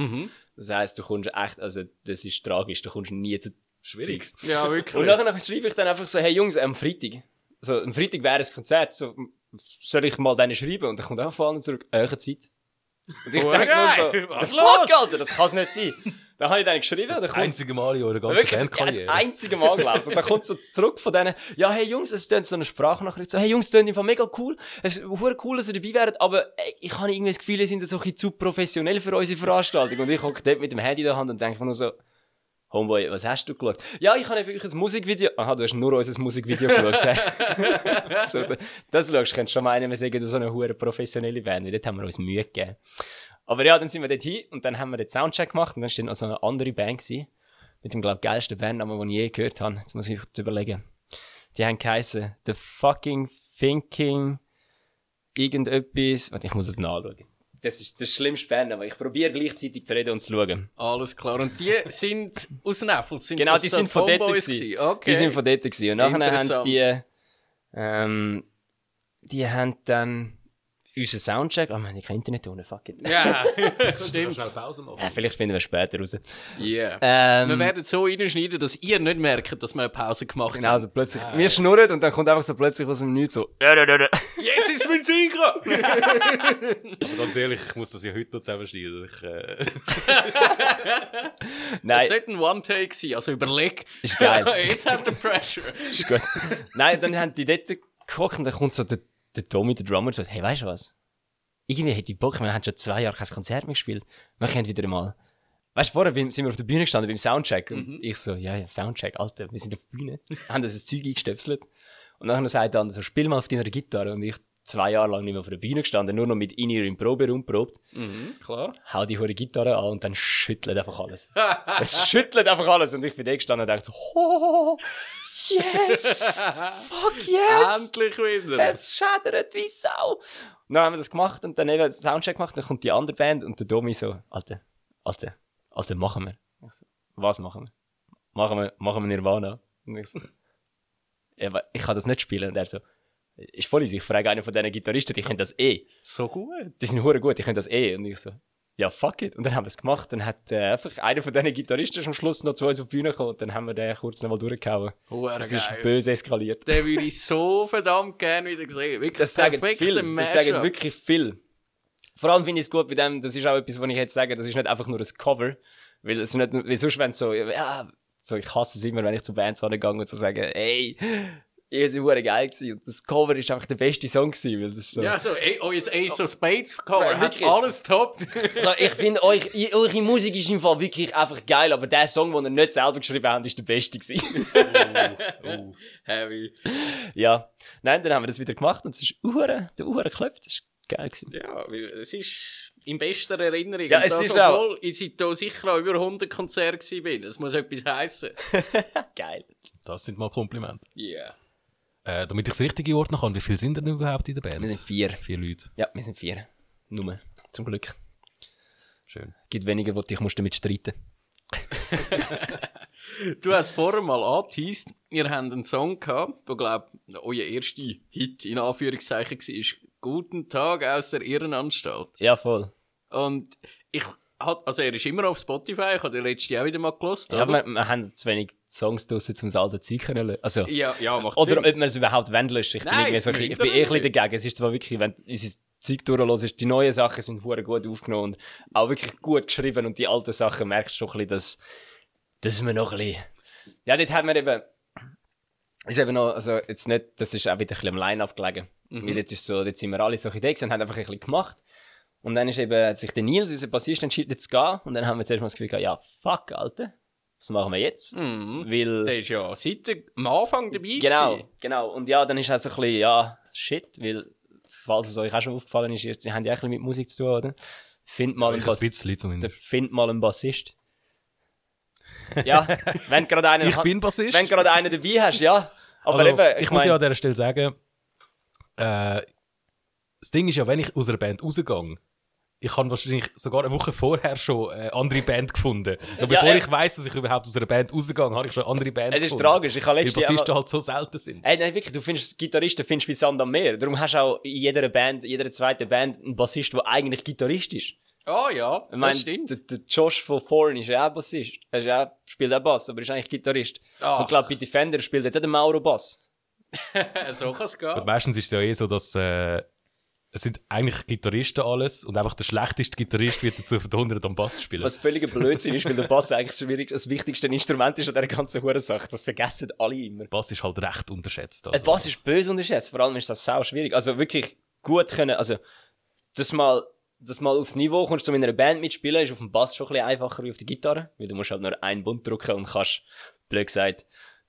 Das heisst, du kommst echt, also das ist tragisch, du kommst nie zu Schwierig. Zeugs. Ja, wirklich. Und nachher nachher schreibe ich dann einfach so, hey Jungs, am Freitag. So, am Freitag wäre ein Konzert, so, soll ich mal denen schreiben? Und dann kommt einfach von allen zurück, eure Zeit. Und ich Oh, denke nur so, was fuck, Alter, das kann's nicht sein. Dann habe ich denen geschrieben, Das dann kommt einzige Mal in eurer ganzen Wirklich, das, das Bandkarriere. einzige Mal gelesen. Und dann kommt so zurück von denen, ja, hey Jungs, es tönt so eine Sprachnachricht, so, hey Jungs, es tönt einfach mega cool, es ist cool, dass ihr dabei wärt, aber ich habe irgendwie das Gefühl, ihr seid so ein bisschen zu professionell für unsere Veranstaltung. Und ich hocke dort mit dem Handy in der Hand und denke mir nur so, Homeboy, was hast du geschaut? Ja, ich habe wirklich ein Musikvideo. Aha, du hast nur unser Musikvideo geschaut. [LAUGHS] so, da- das schaust, könntest du schon meinen, wir sagen, so eine hure professionelle Band, weil dort haben wir uns Mühe gegeben. Aber ja, dann sind wir dort hin und dann haben wir den Soundcheck gemacht und dann steht noch so eine andere Band gewesen, mit dem, glaube ich, geilsten Bandnamen, den ich je gehört habe. Jetzt muss ich kurz überlegen. Die haben geheißen The Fucking Thinking irgendetwas. Warte, ich muss es nachschauen. Das ist das schlimmste Band, aber ich probiere gleichzeitig zu reden und zu schauen. Alles klar. Und die sind aus Neffels? Sind Genau, die so sind von dort gewesen. Okay. Die sind von dort gewesen. Und nachher haben die, ähm, die haben dann unseren Soundcheck, oh man, ich kann Internet ohne, fuck it. Ja, [LAUGHS] Stimmt. Schnell Pause machen. Ja, vielleicht finden wir es später raus. yeah. Ähm, wir werden so reinschneiden, dass ihr nicht merkt, dass wir eine Pause gemacht genau, haben. also plötzlich, wir schnurren und dann kommt einfach so plötzlich aus dem Nichts so, [LAUGHS] Jetzt ist mein Synchro! [LAUGHS] Also ganz ehrlich, ich muss das ja heute noch zusammenschneiden. Ich, äh, Es nein, sollte ein One-Take sein, also überleg. ist geil. Jetzt habt ihr Pressure. ist gut. Nein, dann haben die dort geguckt und dann kommt so der, der Tommy, der Drummer, so, hey, weißt du was? Irgendwie hätte ich Bock, wir haben schon zwei Jahre kein Konzert mehr gespielt. Wir können wieder mal. Weißt du, vorher sind wir auf der Bühne gestanden beim Soundcheck und ich so, ja, ja, Soundcheck, Alter, wir sind auf der Bühne. [LAUGHS] haben uns das Zeug eingestöpselt. Und dann sagt der andere so, spiel mal auf deiner Gitarre. Und ich zwei Jahre lang nicht mehr auf der Bühne gestanden, nur noch mit In-Ear im Proberaum probt. Klar. Hau die hure Gitarre an und dann schüttelt einfach alles. [LAUGHS] es schüttelt einfach alles. Und ich bin da gestanden und dachte so, oh, yes, [LAUGHS] fuck yes. Endlich wieder. Es schädert wie Sau. Und dann haben wir das gemacht und dann eben den Soundcheck gemacht. Dann kommt die andere Band und der Domi so, Alter, Alter, Alter, machen wir. Ich so, was machen wir? Machen wir, machen wir Nirvana. Und ich so, ich kann das nicht spielen. Und er so, ist voll easy. Ich frage einen von diesen Gitarristen, die können das eh. So gut. Die sind hure gut, die können das eh. Und ich so, ja, fuck it. Und dann haben wir es gemacht. Dann hat äh, einfach einer von diesen Gitarristen am Schluss noch zu uns auf die Bühne gekommen und dann haben wir den kurz noch mal durchgehauen. Hure Das ist geil. böse eskaliert. Den würde ich so verdammt gerne wieder sehen. Wirklich Das sagen viel. Das sagen wirklich viel. Vor allem finde ich es gut bei dem, das ist auch etwas, was ich jetzt sage, das ist nicht einfach nur ein Cover. Weil es nicht, weil sonst, wenn so, ja, so, ich hasse es immer, wenn ich zu Bands angehe und so sage, ey, ihr seid hure geil gewesen. Und das Cover ist einfach der beste Song gewesen, weil das so. Ja, so, oh, jetzt Ace of Spades Cover. So, hat alles top. [LAUGHS] So, ich finde, euch, eure Musik ist im Fall wirklich einfach geil, aber der Song, den ihr nicht selber geschrieben habt, ist der beste gewesen. [LAUGHS] Heavy. ja. Nein, dann haben wir das wieder gemacht und es ist uhure, der uhure geklopft. Das ist geil gewesen. Ja, es ist in bester Erinnerung. Ja, Und es das, ist auch- obwohl ich seit da sicher auch über 100 Konzerte gewesen bin. Das muss etwas heissen. [LAUGHS] Geil. das sind mal Komplimente. Yeah. Äh, damit ich es richtig ordnen kann, wie viele sind denn überhaupt in der Band? Wir sind vier. Vier Leute. Ja, wir sind vier. Nur. Zum Glück. Schön. gibt weniger, wo dich musst damit streiten. [LAUGHS] Du hast vorher mal angeteased, ihr habt einen Song gehabt, der, glaub euer erster Hit in Anführungszeichen war. Guten Tag aus der Irrenanstalt. Ja, voll. Und ich hat, also er ist immer auf Spotify, ich habe den letzten Jahr wieder mal gelost, Ja, wir, wir haben zu wenig Songs draussen, um das alte Zeug können lö- Also, Ja, ja, macht oder Sinn. ob man es überhaupt wollen löschen. Ich bin, Nein, irgendwie es so, ein bisschen- ich bin wir eh ein bisschen dagegen. Es ist zwar wirklich, wenn unser Zeug durchlässt, die neuen Sachen sind hure gut aufgenommen und auch wirklich gut geschrieben und die alten Sachen merkst du schon ein bisschen, dass, dass wir noch ein bisschen... Ja, dort hat man eben... Ist eben noch, also jetzt nicht, das ist auch wieder ein bisschen am Line-Up gelegen. Weil jetzt ist so, jetzt sind wir alle so Ideen und haben einfach ein bisschen gemacht. Und dann ist eben, hat sich der Nils, unser Bassist, entschieden zu gehen. Und dann haben wir zuerst mal das Gefühl gehabt, ja, fuck, Alter. Was machen wir jetzt? Mhm. Weil... Der ist ja seit am Anfang dabei Genau, gewesen. genau. Und ja, dann ist halt so ein bisschen, ja, shit, weil, falls es euch auch schon aufgefallen ist, ihr sie haben ja auch ein bisschen mit Musik zu tun, oder? Find mal, einen, Ich ein Bass bisschen der zumindest. find mal einen Bassist. Ja, [LAUGHS] wenn du gerade einen, Ich bin Bassist. wenn du gerade einen dabei hast, ja. Aber Also, eben, ich, ich muss ja meine, an dieser Stelle sagen, äh, das Ding ist ja, wenn ich aus einer Band rausgehe, ich habe wahrscheinlich sogar eine Woche vorher schon eine andere Band gefunden. Noch Ja, bevor äh, ich weiss, dass ich überhaupt aus einer Band rausgehe, habe ich schon eine andere Band es ist gefunden. tragisch. Ich habe Weil letztes Jahr... Bassisten halt so selten sind. Ey, nein, wirklich, du findest Gitarristen findest wie Sand am Meer. Darum hast du auch in jeder Band, in jeder zweiten Band einen Bassist, der eigentlich Gitarrist ist. Ah ja, Ich das meine, stimmt. der, der Josh von Foreign ist ja auch Bassist. Er ist ja auch, spielt auch Bass, aber ist eigentlich Gitarrist. Ach. Und ich glaube, bei Defender spielt jetzt auch der Mauro Bass. [LAUGHS] so kann es Und gehen. meistens ist es ja eh so, dass äh, es sind eigentlich Gitarristen alles und einfach der schlechteste Gitarrist wird dazu verdonnert, am Bass zu spielen. Was völliger Blödsinn ist, weil der Bass eigentlich das, das wichtigste Instrument ist an dieser ganzen Hurensache. Das vergessen alle immer. Bass ist halt recht unterschätzt. Der Also. Bass ist böse unterschätzt. Vor allem ist das sau schwierig. Also wirklich gut können, also, das mal dass du mal aufs Niveau kommst, um in einer Band mitspielen, ist auf dem Bass schon ein bisschen einfacher wie auf der Gitarre, weil du musst halt nur einen Bund drücken und kannst, blöd gesagt,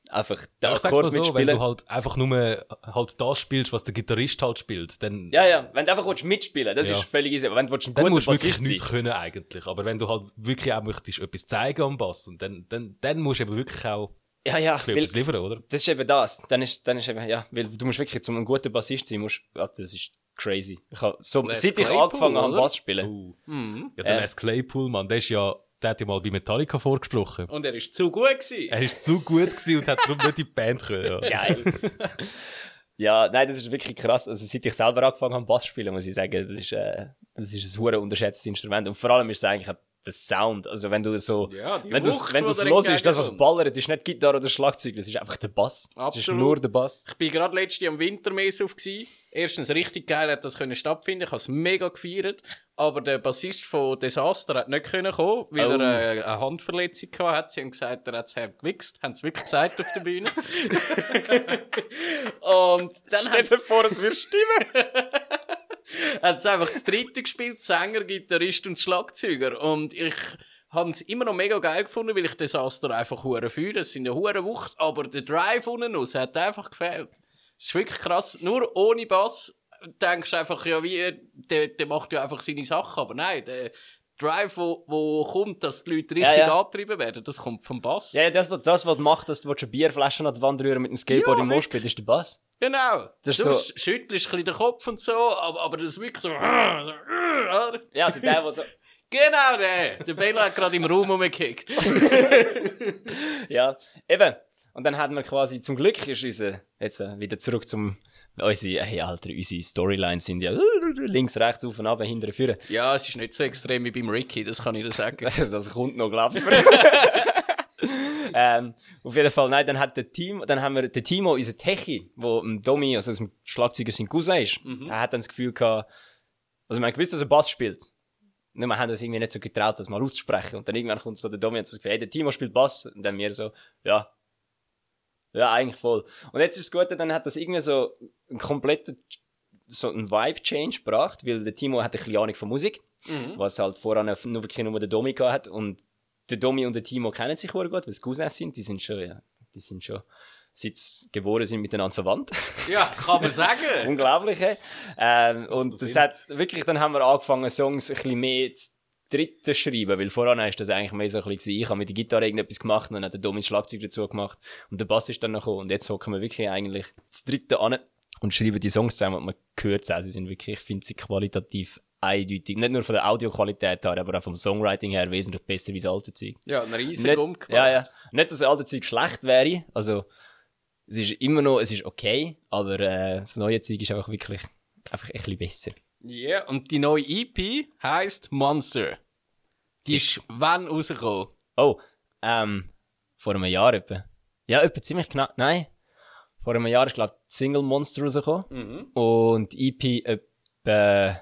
einfach den Ja, Akkord so, wenn mitspielen. du halt einfach nur halt das spielst, was der Gitarrist halt spielt, dann, ja, ja, wenn du einfach willst mitspielen das Ja. ist völlig easy. Aber wenn du willst, ein dann guter musst du wirklich Bassist nichts sein können eigentlich. Aber wenn du halt wirklich auch möchtest etwas zeigen am Bass, und dann, dann, dann musst du eben wirklich auch Ja, ja, weil, etwas liefern, oder? das ist eben das. Dann ist, dann ist eben, ja, weil du musst wirklich zum ein guter Bassist sein, musst, ja, das ist crazy. Ich hab, so, seit ich angefangen habe? Bass zu spielen. Uh. Mhm. Ja, der Äh. Les Claypool, Mann, der ist ja, der hat ja mal bei Metallica vorgesprochen. Und er ist zu gut gewesen. Er ist zu gut gewesen und hat darum nicht in die Band können. Ja. Geil. [LAUGHS] ja, nein, das ist wirklich krass. Also, seit ich selber angefangen habe, Bass zu spielen, muss ich sagen, das ist, äh, das ist ein hure unterschätztes Instrument. Und vor allem ist es eigentlich der Sound. Also, wenn du so, Ja, wenn du wenn du es los ist, das, was ballert, ist nicht Gitarre oder Schlagzeug, das ist einfach der Bass. Das ist Absolut. nur der Bass. Ich bin gerade letztes Jahr am Wintermesse auf. Gewesen. Erstens richtig geil, hat das können stattfinden. Ich habe es mega gefeiert. Aber der Bassist von Desaster hat nicht können kommen, weil Oh. er äh, eine Handverletzung gehabt hat. Sie haben gesagt, er hat es gewichst. Haben sie wirklich gesagt auf der Bühne. [LAUGHS] Und dann hat vor, es wird stimmen. [LAUGHS] hat es einfach das dritte gespielt, Sänger, Gitarrist und Schlagzeuger. Und ich habe es immer noch mega geil gefunden, weil ich Desaster einfach hure fühle. Es sind ja hure Wucht, aber der Drive unten raus hat einfach gefehlt. Das ist wirklich krass. Nur ohne Bass denkst du einfach, ja, wie, der, der macht ja einfach seine Sachen. Aber nein, der Drive, wo, wo kommt, dass die Leute richtig Ja, ja. angetrieben werden, das kommt vom Bass. Ja, das, was, das, was du machst, dass du eine Bierflasche an die Wand rühren mit dem Skateboard Ja, im Moshpit, ist der Bass. Genau. Das du so- schüttelst ein bisschen den Kopf und so, aber, aber das ist wirklich so? [LAUGHS] Ja, also der, der so... [LAUGHS] Genau der. Der Bella hat gerade im Raum rumgekickt. [LAUGHS] Ja, eben. Und dann hatten wir quasi, zum Glück ist unser, jetzt äh, wieder zurück zum, unsere, hey Alter, unsere Storylines sind ja links, rechts, auf und ab, hinten, vorne. Ja, es ist nicht so extrem wie beim Ricky, das kann ich dir sagen. Das, [LAUGHS] das kommt noch, glaubst du mir. [LAUGHS] ähm, auf jeden Fall, nein, dann hat der Team, dann haben wir den Timo, unser Techie, wo ein Domi, also dem Schlagzeuger sein Cousin ist, er hat dann das Gefühl gehabt, also man gewusst, dass er Bass spielt. Nur wir haben uns irgendwie nicht so getraut, das mal auszusprechen. Und dann irgendwann kommt so der Domi und sagt, hey, der Timo spielt Bass. Und dann wir so, ja. Ja, eigentlich voll. Und jetzt ist das Gute, dann hat das irgendwie so einen kompletten, so einen Vibe-Change gebracht, weil der Timo hat ein bisschen Ahnung von Musik, was halt voran nur wirklich nur der Domi hat. Und der Domi und der Timo kennen sich sehr gut, weil sie Cousins sind, die sind schon, ja, die sind schon, seit sie geboren sind, miteinander verwandt. [LAUGHS] Ja, kann man sagen. [LAUGHS] Unglaublich, hä? ähm, Und das hat, wirklich, dann haben wir angefangen, Songs ein bisschen mehr zu dritten schreiben, weil vorher ist das eigentlich mehr so ein bisschen, ich habe mit der Gitarre irgendetwas gemacht und dann hat der das Schlagzeug dazu gemacht und der Bass ist dann noch gekommen und jetzt hocken wir wirklich eigentlich das dritte an und schreiben die Songs zusammen und man hört es auch, sie sind wirklich, ich finde sie qualitativ eindeutig, nicht nur von der Audioqualität her, aber auch vom Songwriting her wesentlich besser wie das alte Zeug. Ja, ein Nicht, umgemacht. ja, ja. Nicht, dass das alte Zeug schlecht wäre. Also, es ist immer noch, es ist okay, aber äh, das neue Zeug ist einfach wirklich einfach ein bisschen besser. Ja, und die neue EP heisst Monster. Die Fix. ist wann rausgekommen? Oh, ähm, vor einem Jahr etwa. Ja, etwa ziemlich knapp. Nein. Vor einem Jahr ist, glaube ich, Single Monster rausgekommen. Und die EP etwa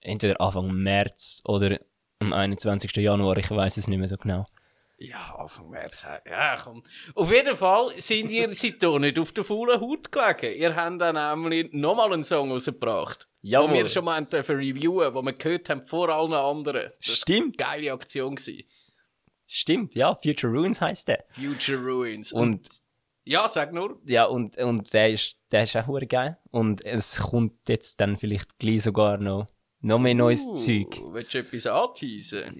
entweder Anfang März oder am 21. Januar, ich weiß es nicht mehr so genau. Ja, Anfang März. Ja, komm. Auf jeden Fall sind ihr [LAUGHS] seitdem nicht auf der faulen Haut gelegen. Ihr habt dann nämlich nochmal einen Song rausgebracht. Jawohl. Den wir schon mal dürfen reviewen, wo wir gehört haben vor allen anderen. Das war Stimmt. eine geile Aktion. Gewesen. Stimmt, ja, Future Ruins heißt der. Future Ruins. Und ja, sag nur. Ja, und, und der ist, der ist auch geil. Und es kommt jetzt dann vielleicht gleich sogar noch, noch mehr neues Zeug. Uh, Willst du etwas anteasen?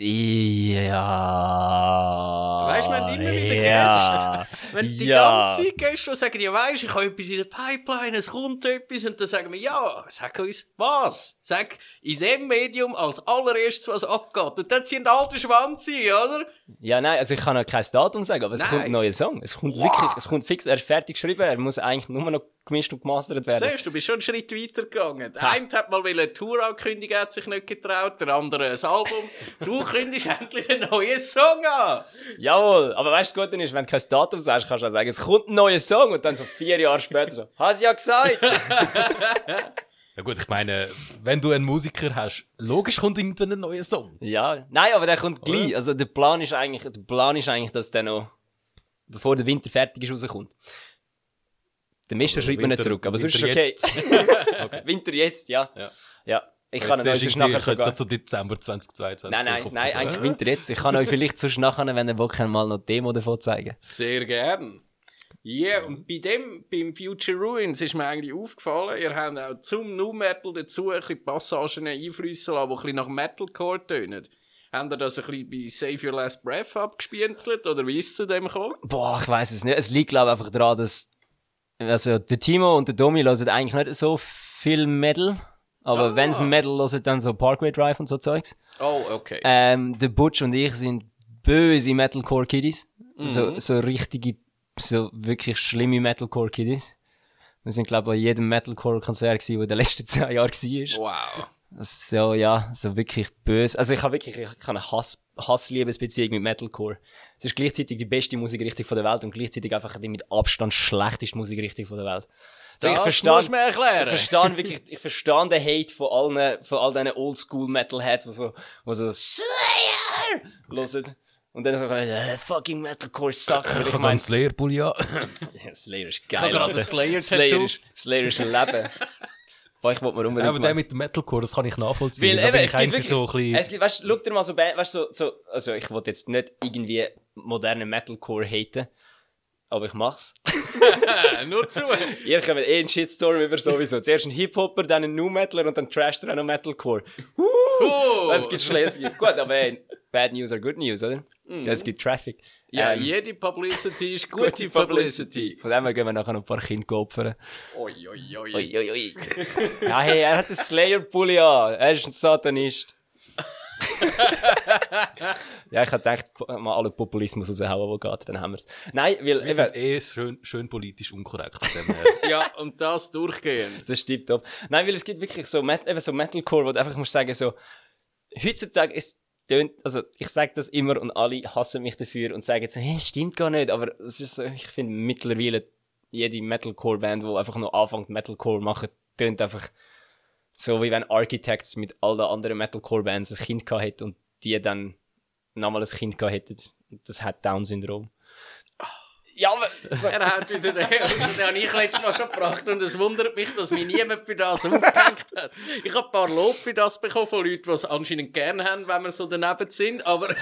Ja. Weißt du, wir haben immer wieder ja. Wenn die Ja. ganze Zeit Gäste sagen, ja weisst, ich habe etwas in der Pipeline, es kommt etwas, und dann sagen wir, ja, sag uns, was? Sag in dem Medium als allererstes, was abgeht. Und dann sind alte Schwanze, oder? Ja, nein, also ich kann noch kein Datum sagen, aber es Nein. kommt ein neuer Song. Es kommt wirklich, es kommt fix, er ist fertig geschrieben, er muss eigentlich nur noch gemischt und gemastert werden. Siehst du, du bist schon einen Schritt weiter gegangen. Der eine hat mal eine Tour ankündigen, hat sich nicht getraut, der andere ein Album. Du [LAUGHS] kündigst endlich einen neuen Song an. Jawohl, aber weißt du, das Gute ist, wenn du kein Datum sagst, kannst du auch sagen, es kommt ein neuer Song und dann so vier Jahre später so, hast ja gesagt. [LAUGHS] Ja gut, ich meine, wenn du einen Musiker hast, logisch kommt irgendwann ein neuer Song. Ja, nein, aber der kommt gleich. Also der Plan ist eigentlich, der Plan ist eigentlich, dass der noch, bevor der Winter fertig ist, rauskommt. Der Mister Also schreibt mir nicht Winter- zurück, aber sonst ist Winter okay. [LAUGHS] [LAUGHS] Okay. Winter jetzt, ja. Ja. Ja. Ich kann Jetzt euch sonst nachher jetzt sogar... gerade so Dezember 2022. Nein, nein, nein, eigentlich Winter jetzt. Ich kann euch vielleicht sonst nachher, wenn ihr Bock habt, mal noch Demo davon zeigen. Sehr gern. Ja, und bei dem, beim Future Ruins, ist mir eigentlich aufgefallen, ihr habt auch zum Nu Metal dazu ein bisschen Passagen einfließen lassen, die ein bisschen nach Metalcore tönen. Habt ihr das ein bisschen bei Save Your Last Breath abgespienzelt, oder wie ist es zu dem gekommen? Boah, ich weiß es nicht. Es liegt, glaube ich, einfach daran, dass also der Timo und der Domi hören eigentlich nicht so viel Metal. Aber Ah. wenn sie Metal hören, dann so Parkway Drive und so Zeugs. Oh, okay. Ähm, der Butch und ich sind böse Metalcore-Kiddies. So, so richtige, so wirklich schlimme Metalcore-Kiddies. Wir sind, glaube ich, bei jedem Metalcore-Konzert gewesen, der in den letzten [LAUGHS] zehn Jahren war. Wow. So, ja, so wirklich böse. Also ich habe wirklich, ich habe eine Hass, Hass-Liebesbeziehung mit Metalcore. Es ist gleichzeitig die beste Musikrichtung von der Welt und gleichzeitig einfach die mit Abstand schlechteste Musikrichtung von der Welt. Also ich Das verstehe, musst du mir ich erklären. verstehe wirklich, ich verstehe den Hate von allen, von all diesen Oldschool-Metalheads, die so, die so Slayer hören. Und dann so, äh, fucking Metalcore sucks. Weil Ich ich habe meine, einen Slayer-Pulli [LAUGHS] an. Slayer ist geil. gerade Alter. ein Slayer-Tattoo. Slayer ist, Slayer ist ein Leben. Boah, ich wollte mir unbedingt Aber der mit dem Metalcore, das kann ich nachvollziehen. Weil eben, es ich gibt wirklich, so ein bisschen... es gibt, weißt, schau dir mal so, weißt, so, so, also ich wollte jetzt nicht irgendwie moderne Metalcore haten, aber ich mach's. [LAUGHS] Nur zu. [LAUGHS] Ihr kommt eh einen Shitstorm über sowieso. Zuerst ein Hip-Hopper, dann ein Nu-Metaler und dann trasht er auch noch Metalcore. Oh. Es gibt Schleswig. Gut, aber hey, bad news are good news, oder? Es gibt Traffic. Ja, Ähm, jede Publicity ist [LAUGHS] gute Publicity. Von dem her gehen wir nachher noch ein paar Kinder opfern. Oi, oi, oi. Ja, hey, er hat einen Slayer-Pulli an. Er ist ein Satanist. [LAUGHS] ja, ich hab gedacht, mal alle Populismus raushauen, wo geht, dann haben wir's. Nein, weil, Wir sind eh schön, schön politisch unkorrekt. [LAUGHS] Ja, und das durchgehend. das stimmt ab. Nein, weil es gibt wirklich so, Met eben so Metalcore, wo du einfach musst sagen, so, heutzutage ist tönt, also ich sage das immer und alle hassen mich dafür und sagen so, hey, stimmt gar nicht, aber es ist so, ich finde mittlerweile jede Metalcore-Band, die einfach noch anfängt Metalcore machen, tönt einfach so, wie wenn Architects mit all den anderen Metalcore-Bands ein Kind gehabt und die dann nochmal ein Kind gehabt hätten. Das hat Down-Syndrom. Ja, aber so, Er hat wieder den, den habe ich letztes Mal schon gebracht und es wundert mich, dass mich niemand für das aufgehängt hat. Ich habe ein paar Lob für das bekommen von Leuten, die es anscheinend gerne haben, wenn wir so daneben sind, aber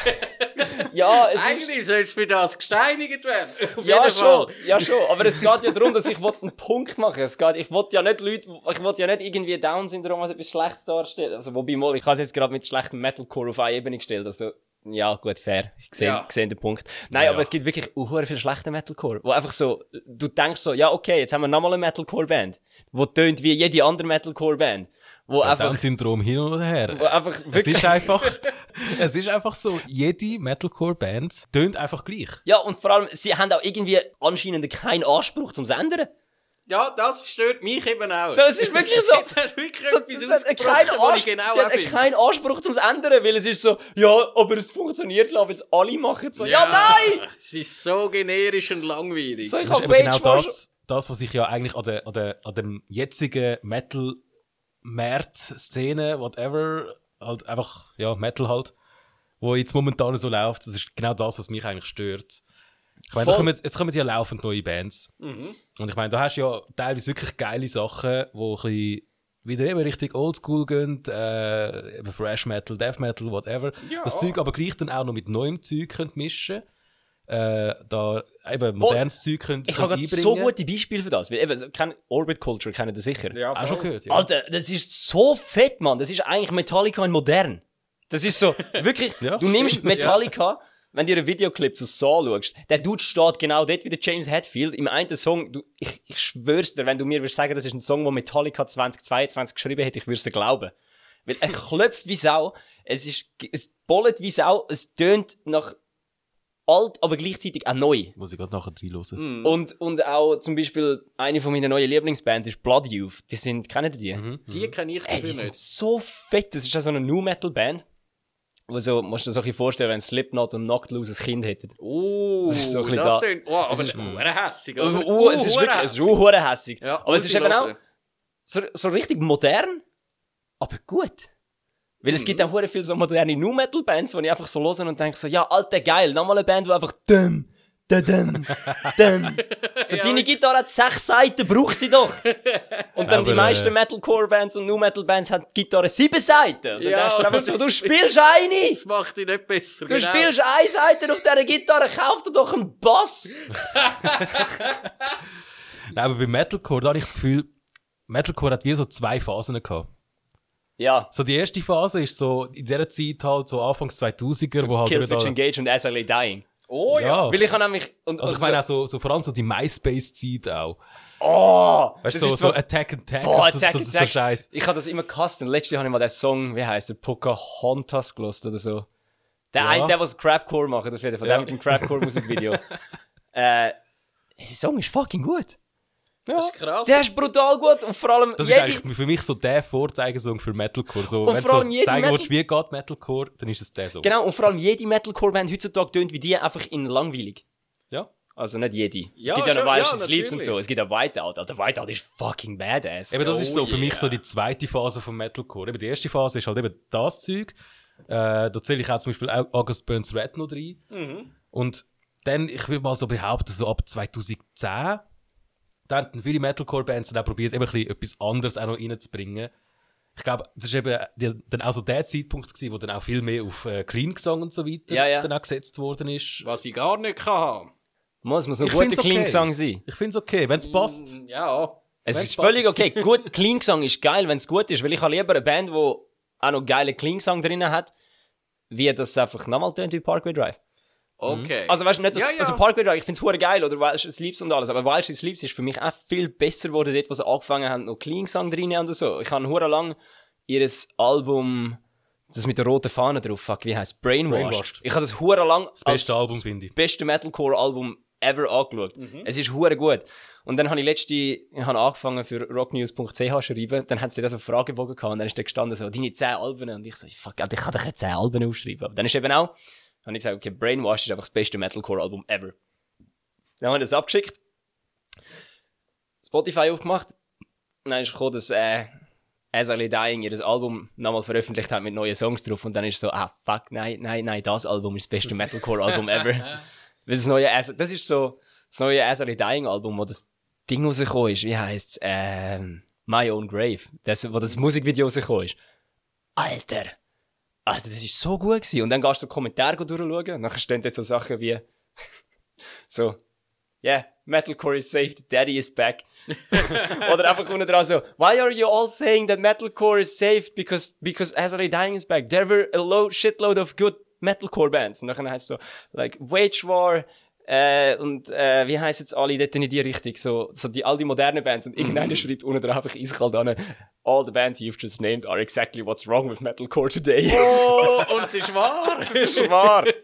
ja, es ist, eigentlich sollst du für das gesteinigt werden. Auf Ja, schon, ja schon. Aber es geht ja darum, dass ich einen Punkt machen Es geht, Ich will ja nicht Leute, ich will ja nicht irgendwie Down-Syndrom als etwas Schlechtes darstellen. Also, wobei mal, ich habe es jetzt gerade mit schlechtem Metalcore auf eine Ebene gestellt. Also, ja, gut, fair. Ich sehe, Ja. den Punkt. Nein, Ja, aber ja. es gibt wirklich uh, viel schlechten Metalcore. Wo einfach so, du denkst so, ja, okay, jetzt haben wir nochmal eine Metalcore-Band. Wo tönt wie jede andere Metalcore-Band. Wo einfach, Down-Syndrom hin oder her. wo einfach Es wirklich, ist einfach, [LAUGHS] es ist einfach so, jede Metalcore-Band tönt einfach gleich. ja, und vor allem, sie haben auch irgendwie anscheinend keinen Anspruch zum Ändern. Ja, das stört mich eben auch. So, es ist wirklich so. [LAUGHS] Hast du wirklich So, das hat keinen Anspruch, genau sie hat keinen Anspruch zum Ändern, weil es ist so, ja, aber es funktioniert, weil es alle machen. So, ja, nein! Es ist so generisch und langweilig. So, ich habe genau das, das, was ich ja eigentlich an der, an der, an dem jetzigen Metal-März-Szene, whatever, halt einfach, ja, Metal halt, wo jetzt momentan so läuft, das ist genau das, was mich eigentlich stört. Ich meine, kommen, jetzt kommen ja laufend neue Bands. Mhm. Und ich meine, da hast du ja teilweise wirklich geile Sachen, wo ein bisschen wieder eben richtig oldschool gehen, äh, eben Fresh Metal, Death Metal, whatever. Ja. Das Zeug aber gleich dann auch noch mit neuem Zeug könnt mischen äh, da eben modernes Zeug könnt Ich habe gerade so gute Beispiele für das. Weil eben, so, kenn, Orbit Culture kennen das sicher. Ja, Auch schon gehört, ja. Alter, das ist so fett, Mann. Das ist eigentlich Metallica in modern. Das ist so, [LAUGHS] wirklich, Ja, du nimmst Metallica, wenn du dir einen Videoclip zu Saw schaust, der Dude steht genau dort wie der James Hetfield. Im einen Song, du, ich, ich schwör's dir, wenn du mir würdest sagen, das ist ein Song, den Metallica 2022 geschrieben hat, ich würde es dir glauben. Weil er klopft wie Sau, es ist, es bollet wie Sau, es tönt nach alt, aber gleichzeitig auch neu. Muss ich gerade nachher reinhören. Mhm. Und, und auch zum Beispiel eine von meinen neuen Lieblingsbands ist Blood Youth. Die sind, kennen die die? Die kenne ich Ey, die sind nicht. so fett. Das ist ja so eine New Metal Band. Wo so, musst du dir so ein bisschen vorstellen, wenn Slipknot und Knocked Loose ein Kind hätten. Oh, Das ist so ein bisschen das da. oh, aber Es es ist- ist hure hässig. Oder? es ist hure wirklich, es ist hure hässig. Ja, Aber es ist eben auch hören. so, so richtig modern, aber gut. Weil es gibt auch hure viele so moderne New Metal Bands, wo ich einfach so höre und denke so, ja, alter geil, nochmal eine Band, die einfach dumm, dadam, dam. So, deine Gitarre hat sechs Seiten, brauch sie doch. Und dann Aber, die meisten äh, Metalcore-Bands und Nu-Metal-Bands haben die Gitarre sieben Seiten. Und dann Ja, denkst du einfach so, du spielst eine! Das macht dich nicht besser. Du genau. spielst eine Seite auf dieser Gitarre, kauf dir doch einen Bass! [LAUGHS] Nein, aber bei Metalcore, da habe ich das Gefühl, Metalcore hat wie so zwei Phasen gehabt. Ja. So die erste Phase ist so in dieser Zeit halt so Anfangs 2000er, wo halt Killswitch Engage und SLA Dying. Oh ja. Weil ich habe nämlich... Und, Also ich meine auch so, so vor allem so die MySpace-Zeit auch. Oh! Weißt du, so, ist so Attack and Tag Boah, so, Attack so, and so, so Tag. Scheiß. Ich habe das immer gehasst. Und letztens habe ich mal den Song, wie heißt der? Pocahontas gelost oder so. Der Ja. eine, der, was Crapcore macht, auf jeden Fall. Ja. Der mit dem Crapcore-Musikvideo. [LAUGHS] äh, der Song ist fucking gut. Das ist krass. Der ist brutal gut und vor allem Das jede, ist eigentlich für mich so der Vorzeigesong für Metalcore. So, Und wenn du so zeigen Metal- willst, wie geht Metalcore, dann ist es der Song. Genau, und vor allem jede Metalcore-Band heutzutage tönt wie die einfach in langweilig. Ja. Also nicht jede. Ja, es gibt ja noch Welsh ja, Sleeps und so. Es gibt ja Whiteout. Alter, Whiteout ist fucking badass. Eben, das Oh ist so für mich yeah. so die zweite Phase von Metalcore. Eben, die erste Phase ist halt eben das Zeug. Äh, da zähle ich auch zum Beispiel auch August Burns Red noch rein. Mhm. Und dann, ich würde mal so behaupten, so ab 2010, da haben viele Metalcore-Bands dann auch probiert, eben ein bisschen etwas anderes auch noch reinzubringen. Ich glaube, das ist eben die, dann auch so der Zeitpunkt gewesen, wo dann auch viel mehr auf äh, Clean-Gesang und so weiter Ja, ja. dann auch gesetzt worden ist. Was ich gar nicht kann haben. Muss, muss ein Ich guter find's okay. Clean-Gesang sein. Ich finde es okay, wenn es passt. Mm, Ja. Es Wenn's ist passt. völlig okay. Gut, Clean-Gesang ist geil, wenn es gut ist, weil ich habe lieber eine Band, die auch noch geile Clean-Gesang drin hat, wie das einfach nochmal tönt wie Parkway Drive. Okay. Also weißt du nicht, dass, Ja, ja. also Parkway Drive, ich find's hure geil oder Welsh Sleeps und alles, aber Welsh Sleeps ist für mich auch viel besser geworden, dort, wo sie angefangen haben, noch Clean-Gesang drin und so. Ich habe hure lang ihres Album, das mit der roten Fahne drauf, fuck, wie heißt Brainwashed. Brainwashed. Ich habe das hure lang Das beste Album, finde ich. beste Metalcore-Album ever angeschaut. Es ist hure gut. Und dann habe ich letzte, ich habe angefangen für rocknews.ch zu schreiben, dann hat sie da so einen Fragebogen gehabt und dann ist da gestanden so, deine 10 Alben. Und ich so, fuck, Alter, ich kann doch nicht 10 Alben aufschreiben. Aber dann ist eben auch, habe ich gesagt, okay, Brainwash ist einfach das beste Metalcore-Album ever. Dann haben wir das abgeschickt, Spotify aufgemacht, und dann ist gekommen, dass, äh, As I Dying ihr Album nochmal veröffentlicht hat mit neuen Songs drauf und dann ist so, ah, fuck, nein, nein, nein, das Album ist das beste Metalcore-Album [LAUGHS] ever. Weil das neue, As das ist so, das neue As I Dying Album, wo das Ding rausgekommen ist, wie heisst's, ähm, My Own Grave, das, wo das Musikvideo rausgekommen ist. Alter! Alter, das ist so gut gewesen. Und dann gehst du Kommentare durchschauen und dann stehen dort so Sachen wie, [LAUGHS] so, yeah, Metalcore is safe, the daddy is back. [LAUGHS] Oder einfach unten dran so, why are you all saying that Metalcore is safe because, because Lay Dying is back? There were a low, shitload of good Metalcore Bands. Und dann heißt es so, like, Wage War, äh, und, äh, wie heißt jetzt alle dort in die Richtung? So, so die, all die modernen Bands. Und irgendeiner schreibt unten dran einfach eiskalt an, all the bands you've just named are exactly what's wrong with Metalcore today. Oh, und es ist wahr. Das ist wahr. [LAUGHS]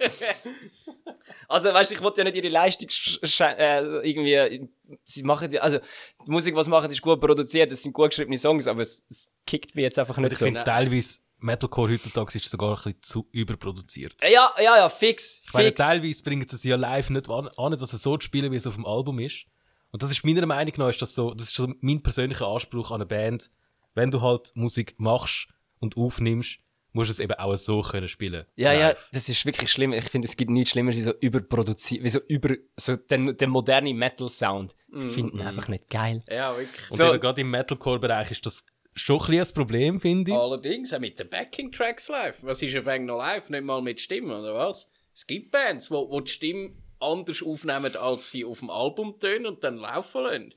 Also, weißt du, ich wollte ja nicht ihre Leistung äh, irgendwie. Sie machen ja, also, die Musik, was machen, ist gut produziert, es sind gut geschriebene Songs, aber es, es kickt mich jetzt einfach nicht Ich so. finde teilweise, Metalcore heutzutage ist sogar ein bisschen zu überproduziert. Ja, ja, ja, fix, Ich meine, fix. teilweise bringen sie es ja live nicht an, dass es so zu spielen, wie es auf dem Album ist. Und das ist meiner Meinung nach, ist das so, das ist so mein persönlicher Anspruch an eine Band. Wenn du halt Musik machst und aufnimmst, musst du es eben auch so können spielen. Ja, ja, live. das ist wirklich schlimm. Ich finde, es gibt nichts Schlimmeres wie so überproduziert, wie so über, so den, den modernen Metal-Sound. Ich finde ihn einfach nicht geil. Ja, wirklich. Und so- eben gerade im Metalcore-Bereich ist das schon ein ein Problem, finde ich. Allerdings auch mit den Backing-Tracks live. Was ist auf noch live? Nicht mal mit Stimme, oder was? Es gibt Bands, wo, wo die Stimme anders aufnehmen, als sie auf dem Album tönen und dann laufen lassen.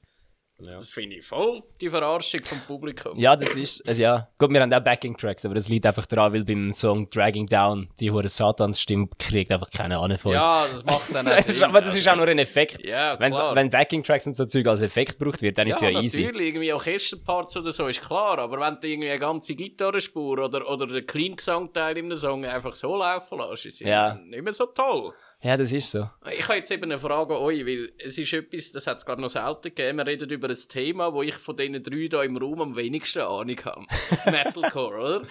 Das finde ich voll die Verarschung vom Publikum. Ja, das ist, also ja. Gut, wir haben auch Backing-Tracks, aber das liegt einfach daran, weil beim Song Dragging Down die hure Satans-Stimme kriegt einfach keine Ahnung von uns. Ja, das macht dann [LAUGHS] auch ist, Sinn. aber das ist auch nur ein Effekt. Ja, Wenn's, klar. wenn Backing-Tracks und so Zeug als Effekt gebraucht wird, dann ist ja, es ja easy. natürlich, irgendwie Orchesterparts oder so, ist klar, aber wenn du irgendwie eine ganze Gitarrenspur oder, oder den Clean-Gesangteil in einem Song einfach so laufen lässt, ist es Ja. nicht mehr so toll. Ja, das ist so. Ich habe jetzt eben eine Frage an euch, weil es ist etwas, das hat es glaube noch selten gegeben, wir reden über ein Thema, wo ich von diesen drei da im Raum am wenigsten Ahnung habe. [LAUGHS] Metalcore, oder?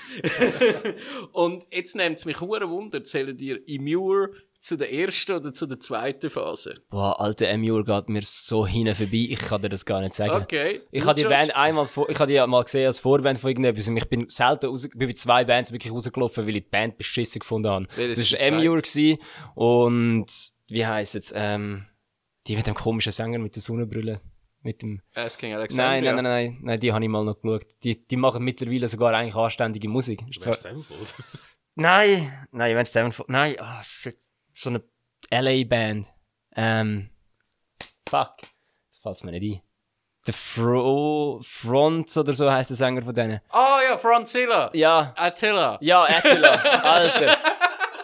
[LAUGHS] Und jetzt nimmt es mich hure Wunder, zählen ihr Immure zu der ersten oder zu der zweiten Phase? Boah, alter Emure geht mir so hin vorbei, ich kann dir das gar nicht sagen. Okay. Ich habe die? Band einmal, vor, ich habe die mal gesehen als Vorband von irgendetwas und ich bin selten raus, bin bei zwei Bands wirklich rausgelaufen, weil ich die Band beschissen gefunden habe. Das ist war Emure gewesen und wie heisst es, ähm, die mit dem komischen Sänger mit der Sonnenbrille. Mit dem, Asking nein, Alexandria. nein, nein, nein, nein, die habe ich mal noch geschaut. Die, die machen mittlerweile sogar eigentlich anständige Musik. Ist zwar-? Nein, nein, wenn Sevenfold, nein, ah, shit. So eine LA-Band. Ähm, fuck. Jetzt fällt's mir nicht ein. The Fro Front oder so heißt der Sänger von denen. Oh ja, Franzilla. Ja, Attila. ja, Attila, Alter.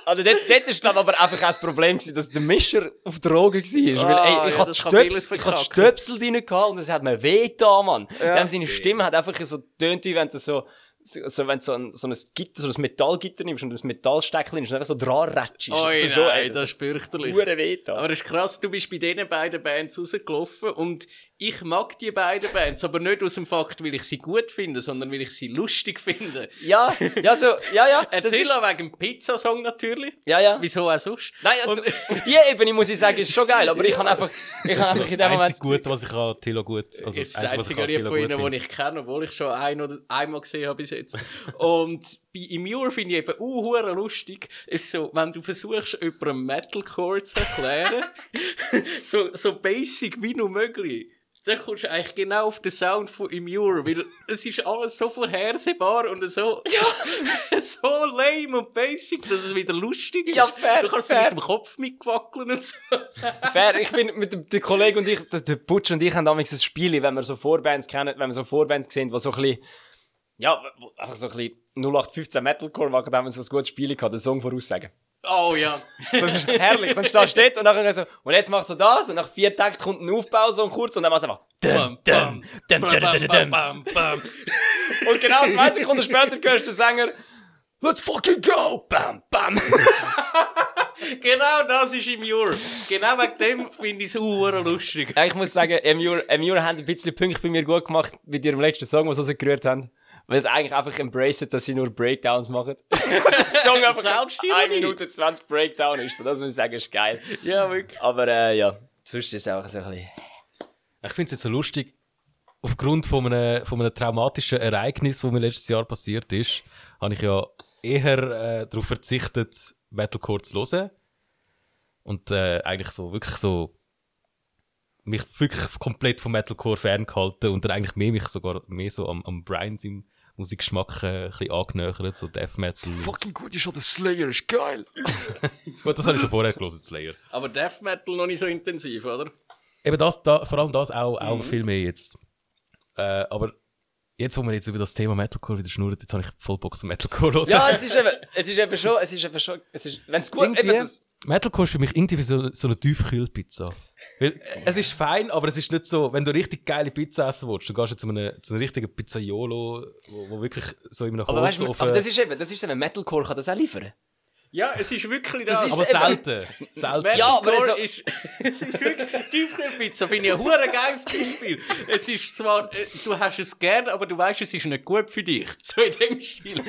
Also dort, dort ist glaub ich, aber einfach auch das Problem gewesen, dass der Mischer auf Drogen war. Weil, Ah, ey, ich ja, hatte Stöpsel, ich hatte. Stöpsel drin gehabt und es hat mir weh getan, Mann. Dem seine Stimme hat einfach so tönt, wie wenn du so, so, wenn du so ein, so ein Gitter, so ein Metallgitter nimmst und das Metallsteckchen nimmst und einfach so dran rätschst. Oh so, nein, ey, das ist fürchterlich. Hure weh getan. Aber das ist krass, du bist bei diesen beiden Bands rausgelaufen und ich mag die beiden Bands, aber nicht aus dem Fakt, weil ich sie gut finde, sondern weil ich sie lustig finde. Ja, ja, so, ja, ja. [LAUGHS] Das ist, wegen dem Pizzasong natürlich. ja, ja. Wieso auch sonst? Nein, Und- und, auf die Ebene muss ich sagen, ist schon geil, aber ich [LAUGHS] kann einfach, ich kann einfach Das in ist das dem Moment, einzige Gute, was ich an Tilo gut... Also Das ist das ich einzige Lied von gut ihnen, das ich kenne, obwohl ich schon ein oder einmal gesehen habe bis jetzt. Und bei Immure finde ich eben uh, lustig, ist so, wenn du versuchst, jemandem Metalcore zu erklären, [LAUGHS] so, so basic wie nur möglich, dann kommst du eigentlich genau auf den Sound von Immure, weil es ist alles so vorhersehbar und so, [LAUGHS] so lame und basic, dass es wieder lustig ist. Ja, fair, Du kannst fair. mit dem Kopf mitwackeln und so. [LAUGHS] Fair, ich finde, mit dem, der Kollege und ich, der Butch und ich haben damals ein Spiel, wenn wir so Vorbands kennen, wenn wir so Vorbands sehen, die so ein bisschen, ja, einfach so ein bisschen 0815 Metalcore machen, dann haben wir so ein gutes Spiel gehabt, den Song voraussagen. Oh ja. Das ist herrlich. Dann stehst du dort und nachher so, und jetzt macht so das, und nach vier Tagen kommt ein Aufbau so kurz, und dann macht es einfach, und genau zwei Sekunden später hörst du den Sänger, let's fucking go, bam, bam. [LAUGHS] Genau das ist im Jura. Genau wegen dem finde ich es auch lustig. Ja, ich muss sagen, Emure, Emure haben ein bisschen Punkte bei mir gut gemacht mit ihrem letzten Song, was sie rausgerührt haben. Weil sie eigentlich einfach embracen, dass sie nur Breakdowns machen. [LAUGHS] Der Song einfach Selbstironie. 1 Minute 20 Breakdown ist. So, das muss ich sagen, ist geil. Ja, wirklich. Aber äh, ja, sonst ist es einfach so ein bisschen... Ich finde es jetzt so lustig, aufgrund von einem, von einem traumatischen Ereignis, das mir letztes Jahr passiert ist, habe ich ja eher äh, darauf verzichtet, Metalcore zu hören. Und äh, eigentlich so, wirklich so, mich wirklich komplett vom Metalcore ferngehalten und dann eigentlich mehr mich sogar mehr so am, am Brian seinem Musikgeschmack äh, ein bisschen angenähert, so Death Metal. und- gut, ist schon der Slayer, ist geil. [LAUGHS] Gut, das habe ich schon vorher gelesen, Slayer. Aber Death Metal noch nicht so intensiv, oder? Eben das, da, vor allem das auch, auch viel mehr jetzt. Äh, aber jetzt, wo wir jetzt über das Thema Metalcore wieder schnurren, jetzt habe ich voll Bock zum Metalcore hören. Ja, es ist eben, es ist eben schon, es ist eben schon, es ist, wenn es gut, Irgendwie, eben das, Metalcore ist für mich irgendwie wie so, so eine Tiefkühlpizza. Weil, es ist fein, aber es ist nicht so, wenn du richtig geile Pizza essen willst, dann gehst du zu einem, zu einem richtigen Pizzaiolo, wo, wo wirklich so in einem aber weißt du, Holzofen... aber das ist eben, das ist eben, Metalcore kann das auch liefern. Ja, es ist wirklich Das das. ist- aber eben- selten. selten. Ja, aber also- ist, [LAUGHS] es ist wirklich Tiefkühlpizza, finde ich ein hure geiles Beispiel. Es ist zwar, äh, du hast es gern, aber du weißt, es ist nicht gut für dich. [LAUGHS] So in dem Stil.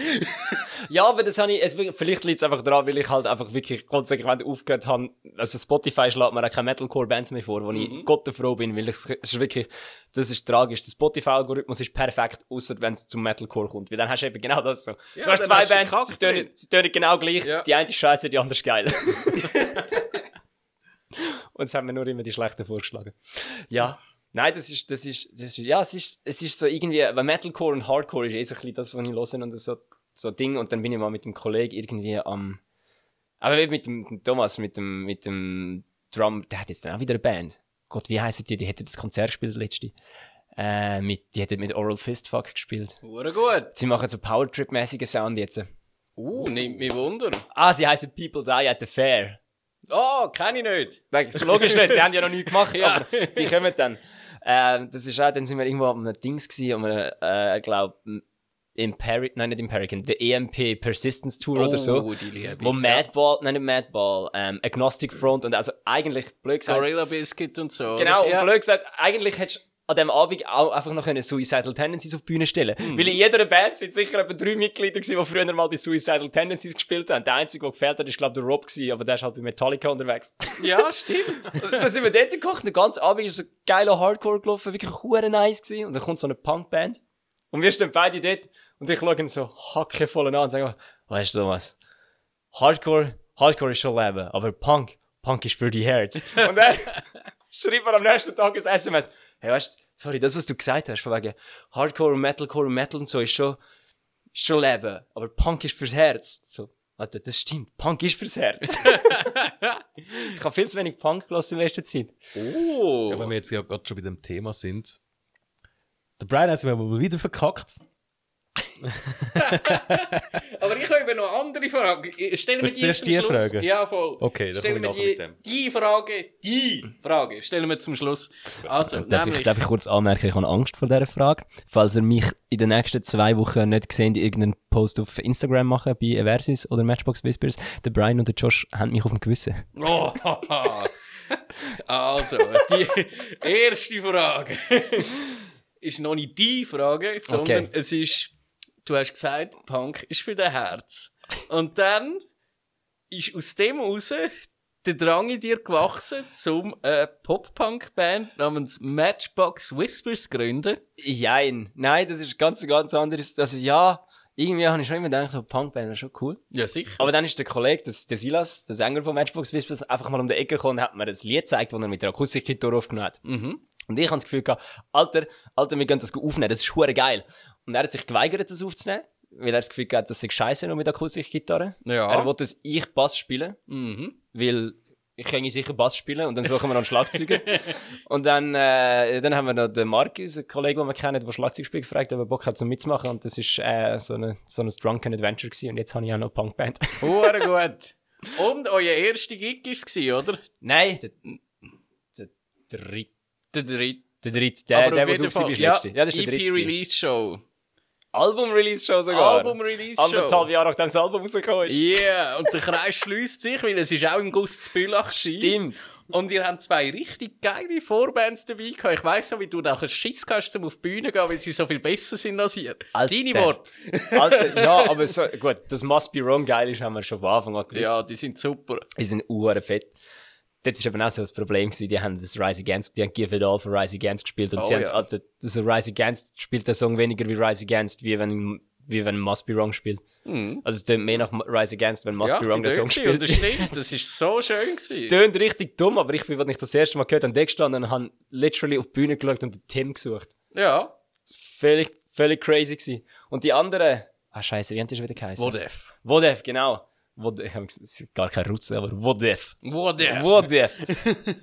Ja, aber das habe ich, jetzt, vielleicht liegt es einfach daran, weil ich halt einfach wirklich konsequent aufgehört habe. Also Spotify schlägt mir auch keine Metalcore-Bands mehr vor, wo ich Gott froh bin, weil es, es ist wirklich, das ist tragisch. Der Spotify-Algorithmus ist perfekt, außer wenn es zum Metalcore kommt. Weil dann hast du eben genau das so. Ja, du hast zwei hast Bands, sie tönen genau gleich. Ja. Die eine ist scheiße, die andere ist geil. [LAUGHS] Und es haben mir nur immer die schlechten vorgeschlagen. Ja. Nein, das ist, das ist, das ist, ja, es ist, es ist so irgendwie, weil Metalcore und Hardcore ist eh so ein bisschen das, was ich höre und so, so Ding. Und dann bin ich mal mit dem Kollegen irgendwie am, aber mit dem, mit dem Thomas, mit dem, mit dem Drum, der hat jetzt dann auch wieder eine Band. Gott, wie heisst die? Die hätte das Konzert gespielt letzte. Äh, mit, die hätte mit Oral Fistfuck gespielt. Hure gut. Sie machen so Powertrip-mäßigen Sound jetzt. Uh, nimmt mich Wunder. Ah, sie heißen People Die at the Fair. Oh, kenne ich nicht. Nein, so logisch nicht, sie haben ja noch nichts gemacht, [LAUGHS] Ja. aber [LAUGHS] die kommen dann. Ähm, das ist auch, dann sind wir irgendwo am einem Dings gewesen, am einem, äh, glaub, Imperi nein, nicht Imperican, der EMP Persistence Tour oder so. Oh, die liebe Wo. Madball, nein, nicht Madball, ähm, Agnostic Front und also eigentlich, blöd gesagt, Gorilla Biscuit und so. Genau, ja. und blöd gesagt, eigentlich hättest du an dem Abend auch einfach noch Suicidal Tendencies auf die Bühne stellen Mhm. Weil in jeder Band sind sicher etwa drei Mitglieder gewesen, die früher mal bei Suicidal Tendencies gespielt haben. Der einzige, der gefehlt hat, ist glaube der Rob gewesen, aber der ist halt bei Metallica unterwegs. [LAUGHS] Ja, stimmt. da sind wir dort gekocht, den ganzen Abend ist so geiler Hardcore gelaufen, wirklich hure nice gewesen. Und dann kommt so eine Punkband. Und wir stehen beide dort und ich schaue ihn so hackevoll an und sage, weißt du was? Hardcore, Hardcore ist schon Leben, aber Punk, Punk ist für die Herz. [LAUGHS] Und dann schreibt man am nächsten Tag ein SMS. Hey, weißt du, sorry, das, was du gesagt hast, von wegen Hardcore und Metalcore und Metal und so, ist schon, schon Leben. Aber Punk ist fürs Herz. So, Alter, das stimmt. Punk ist fürs Herz. [LAUGHS] ich habe viel zu wenig Punk gelassen in letzter Zeit. Oh. Ja, wenn wir jetzt ja gerade schon bei dem Thema sind. Der Brian hat es mir aber wieder verkackt. [LAUGHS] Aber ich habe noch andere Fragen. Stell mir Willst du die zum die Schluss. Fragen? Ja, voll. Okay, dann Stell komme mir ich nachher die, mit dem. die Frage, die Frage, stellen wir zum Schluss. Also, Darf ich, nämlich, darf ich kurz anmerken, ich habe Angst vor dieser Frage. Falls ihr mich in den nächsten zwei Wochen nicht gesehen, irgendeinen Post auf Instagram machen bei Eversis oder Matchbox Whispers, der Brian und der Josh haben mich auf dem Gewissen. Oh, [LAUGHS] also, die erste Frage [LAUGHS] ist noch nicht die Frage, sondern Okay. es ist, du hast gesagt, Punk ist für dein Herz. Und dann ist aus dem raus der Drang in dir gewachsen, zum eine Pop-Punk-Band namens Matchbox Whispers zu gründen. Jein. Nein, das ist ganz, ganz anderes. Also ja, irgendwie habe ich schon immer gedacht, so Punkband ist schon cool. Ja, sicher. Aber dann ist der Kollege, das, der Silas, der Sänger von Matchbox Whispers, einfach mal um die Ecke gekommen und hat mir das Lied gezeigt, das er mit der Akustikgitarre aufgenommen hat. Mhm. Und ich habe das Gefühl gehabt, Alter, Alter, wir können das aufnehmen, das ist hure geil. Und er hat sich geweigert, das aufzunehmen, weil er das Gefühl gehabt, das ist scheiße nur mit Akustikgitarre. Ja. Er wollte, dass ich Bass spielen, Mhm. weil ich kann sicher Bass spielen und dann suchen wir noch einen Schlagzeuger. [LAUGHS] und dann, äh, dann haben wir noch den Mark, unseren Kollegen, den wir kennen, der Schlagzeug spielt, gefragt, ob er Bock hat zum mitzumachen. Und das ist äh, so, eine, so ein Drunken Adventure gewesen. Und jetzt habe ich auch noch eine Punkband. [LAUGHS] Hure gut. Und euer erster Gig war es, oder? Nein, der, der, der dritte. Der dritte. Der dritte, der, der, wo jeden du bist, ja, letzte. Ja, das ist der dritte. gewesen. EP-Release-Show. Album-Release schon sogar. Album-Release-Show. Anderthalb Jahre nachdem das Album rausgekommen ist. Yeah, und der Kreis schließt sich, weil es ist auch im Gust Bülach gewesen. Stimmt. Und ihr habt zwei richtig geile Vorbands dabei gehabt. Ich weiss noch, wie du nachher Schiss hast, um auf die Bühne zu gehen, weil sie so viel besser sind als ihr. Alter. Deine Worte. Alter, ja, aber so, gut, das Must Be Wrong geil ist, haben wir schon von Anfang an gewusst. Ja, die sind super. Die sind uhren fett. Das ist eben auch so das Problem gewesen, die haben das Rise Against, die haben Give It All für Rise Against gespielt und Oh, sie haben, ja. Das Rise Against spielt der Song weniger wie Rise Against, wie wenn, wie wenn Must Be Wrong spielt. Also es tönt mehr nach Rise Against, wenn Must ja, Be Wrong bin Song spielt. Das stimmt, [LAUGHS] das ist so schön Es gewesen. tönt richtig dumm, aber ich bin, als ich das erste Mal gehört habe, da gestanden und habe literally auf die Bühne geschaut und den Tim gesucht. Ja. Das war völlig, völlig crazy gewesen. Und die anderen, ah scheiße, wie hat das wieder geheißen? Wodef. Wodef, genau. Es ist gar kein Rutze, aber Wodef. Wodef. Wodef.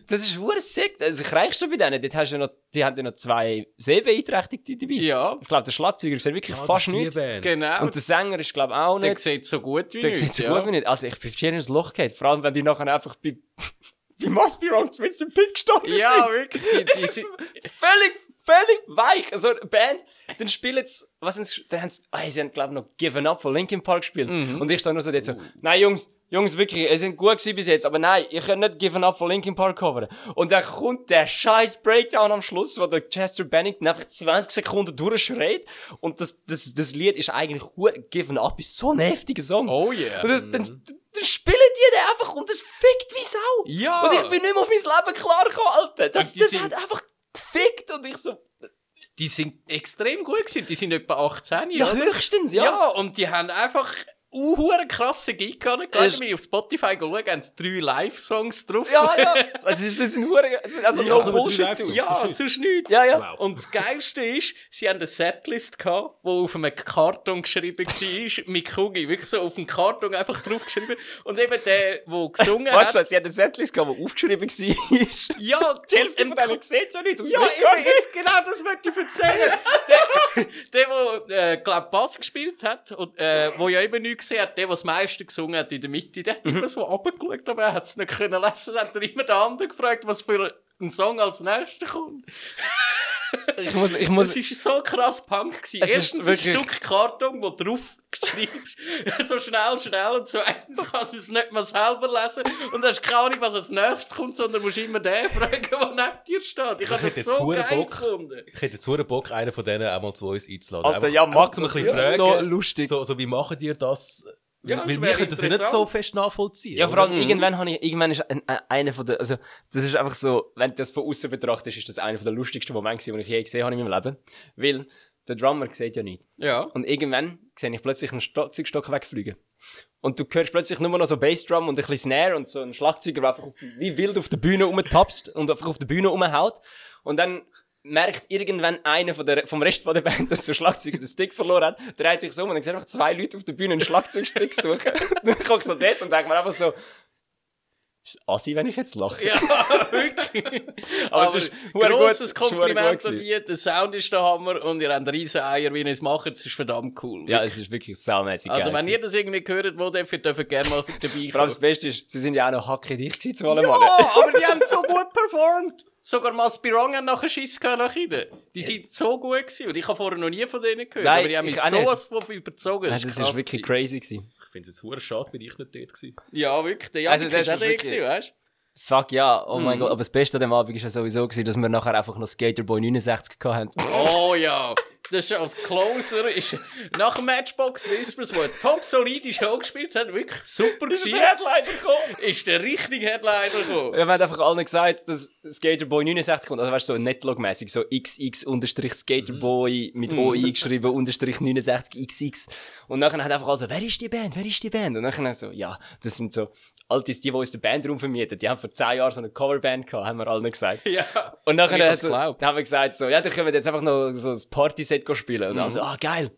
das ist hure sick. Also ich reichst schon bei denen. Dort hast du ja noch, die haben ja noch zwei Sehbeeinträchtigte dabei. Ja, Ich glaube, der Schlagzeuger sieht wirklich fast nicht. genau. Und der Sänger ist, glaube ich, auch der nicht. sieht so gut wie Der nicht. sieht so ja. gut wie nicht. Alter, ich bin schier ins Loch gefallen. Vor allem, wenn die nachher einfach bei, [LAUGHS] bei Must Be Wrong mit dem Pit gestanden Ja, sind. wirklich. Die, die Es ist sind, völlig, völlig weich. Also, eine Band, dann spielen sie, was sind sie, dann haben sie, ah, sie haben, glaube ich, noch Given Up von Linkin Park gespielt. Mhm. Und ich stand nur so dort so, nein, Jungs, Jungs, wirklich, ihr sind gut gewesen bis jetzt, aber nein, ihr könnt nicht Given Up von Linkin Park covern. Und dann kommt der scheiß Breakdown am Schluss, wo der Chester Bennington einfach 20 Sekunden durchschreit. Und das, das, das Lied ist eigentlich Given Up, ist so ein heftiger Song. oh yeah. Und das, dann, dann spielen die den einfach und das fickt wie Sau. Ja. Und ich bin nicht mehr auf mein Leben klargekommen, Alter. Das, das hat einfach gefickt und ich so, die sind extrem gut gewesen. Die sind etwa 18 ja, oder? höchstens, ja. Ja, und die haben einfach uhuere krasse Gig gehabt. Wenn ich auf Spotify schaue, haben sie drei Live-Songs drauf. Ja, ja. [LAUGHS] Also, das ist ein Hure, also Ja, no Bullshit. Ja, Sonst nichts. Ja, ja. Wow. Und das Geilste ist, sie haben eine Setlist gehabt, wo auf einem Karton geschrieben war, mit Kugi, wirklich so auf dem Karton einfach draufgeschrieben. Und eben der, der gesungen Weißt du, hat. sie hat eine Setlist gehabt, die aufgeschrieben war. Ja, Die Hälfte von denen sieht ja nicht. Das Ja, eben, jetzt genau das möchte ich erzählen. der, der, der, äh, glaub, Bass gespielt hat, und, äh, wo ja eben nichts gesehen hat, der, der das meiste gesungen hat in der Mitte, der hat Mhm. immer so runtergeschaut, aber er hat es nicht können lesen. Dann hat er immer den anderen gefragt, was für ein Song als nächster kommt. [LAUGHS] Ich muss, ich Das muss, ist so krass Punk gewesen. Es ist Erstens ein wirklich- Stück Karton, wo drauf schreibst, [LAUGHS] so schnell, schnell, und zweitens kannst du es nicht mal selber lesen, und hast keine Ahnung, was als nächstes kommt, sondern musst immer den fragen, der neben dir steht. Ich habe hätte das jetzt so geil Bock. gefunden. Ich hätte jetzt hure Bock, einen von denen auch mal zu uns einzuladen. Alter, Einfach- ja, einfach mach zum ein bisschen Ja, fragen. so lustig. So, so, wie machen ihr das? Ja, das Weil wir können das ja nicht so fest nachvollziehen. Ja, vor allem, oder? irgendwann habe ich, irgendwann ist ein, ein, einer von der, also, das ist einfach so, wenn du das von außen betrachtest, ist das einer von der lustigsten Momente die ich je gesehen habe in meinem Leben. Weil, der Drummer sieht ja nicht. Ja. Und irgendwann sehe ich plötzlich einen Schlagzeugstock wegfliegen. Und du hörst plötzlich nur noch so Bassdrum und ein bisschen Snare und so ein Schlagzeuger, der einfach wie wild auf der Bühne rumtapst und einfach auf der Bühne rumhaut. Und dann merkt irgendwann einer von der, vom Rest von der Band, dass der Schlagzeuger den Stick verloren hat, dreht sich so um und dann sieht einfach zwei Leute auf der Bühne einen Schlagzeugstick suchen. [LAUGHS] dann gucke ich so dort und denke mir einfach so, ist es assi, wenn ich jetzt lache? Ja, [LAUGHS] wirklich. Aber Aber es ist ein gut, grosses Kompliment an die. Der Sound ist der Hammer und ihr habt riesen Eier, wie ihr es macht. Es ist verdammt cool. Ja, es ist wirklich saumässig also, geil wenn ihr das irgendwie gehört, wo dürft ihr dürft gerne mal dabei Vor allem das Beste ist, sie sind ja auch noch hackedicht gewesen zu allem Ja, aber die haben so gut performt. Sogar Maspirong hat nachher Schiss gehabt nach ihnen. Die sind so gut gewesen. Und ich habe vorher noch nie von denen gehört. Nein, aber die haben mich ich auch so nicht. was von überzogen. Nein, das ist wirklich crazy gewesen. Ich finde es jetzt hure schade, bin ich nicht dort gewesen. Ja, wirklich. Der Also, Janik das ist auch wirklich- gewesen, weißt Fuck ja, oh mein Gott. Aber das Beste an dem Abend war ja sowieso, gewesen, dass wir nachher einfach noch Skaterboy 69 gehabt haben. Oh ja. [LAUGHS] Das ist als Closer, ist, nach dem Matchbox Whispers, wo eine top solide Show gespielt hat, wirklich super gewesen. Headliner gekommen. Ist der richtige Headliner gekommen. Wir haben einfach allen gesagt, dass Skaterboy 69 kommt. Also weißt du, so Netlog-mäßig, so XX unterstrich Skaterboy mit OI geschrieben, unterstrich 69 XX. Und nachher hat einfach alle so, wer ist die Band? Wer ist die Band? Und nachher so, ja, das sind so Altis, die, die uns den Bandraum vermieten. Die haben vor 10 Jahren so eine Coverband gehabt, haben wir allen gesagt. Ja. Und nachher also, dann haben wir gesagt, so, ja, dann können wir jetzt einfach noch so ein Partyset go spielen. Und Mhm. also, ah, geil.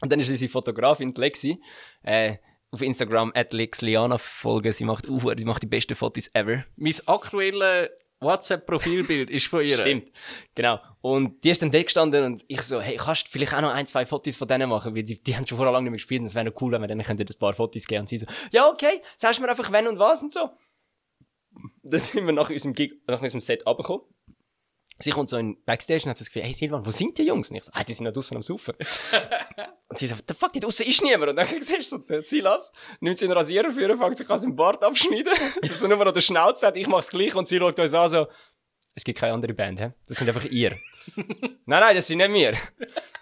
Und dann ist unsere Fotografin, die Lexi, äh, auf Instagram, at Lexliana folgen. Sie macht, uh, die macht die besten Fotos ever. Mein aktuelles WhatsApp-Profilbild ist von ihr. Stimmt. Genau. Und die ist dann da gestanden und ich so, hey, kannst du vielleicht auch noch ein, zwei Fotos von denen machen? Weil die, die haben schon vorher lange nicht mehr gespielt und es wäre cool, wenn wir denen könnten ein paar Fotos geben. Und sie so, ja, okay, sagst mir einfach wenn und was und so. Dann sind wir nach unserem Gig, nach unserem Set runtergekommen. Sie kommt so in Backstage und hat so das Gefühl, hey Silvan, wo sind die Jungs? Und ich so, ah, die sind da draussen am Saufen. [LAUGHS] und sie so, the fuck, da draussen ist niemand. Und dann [LAUGHS] siehst du so, der Silas nimmt seinen Rasierer für, fängt sich an seinem Bart abschneiden, [LAUGHS] dass er nur noch den Schnauze hat, ich mach's gleich und sie schaut uns an so, es gibt keine andere Band, hä? Das sind einfach ihr. nein, nein, das sind nicht wir.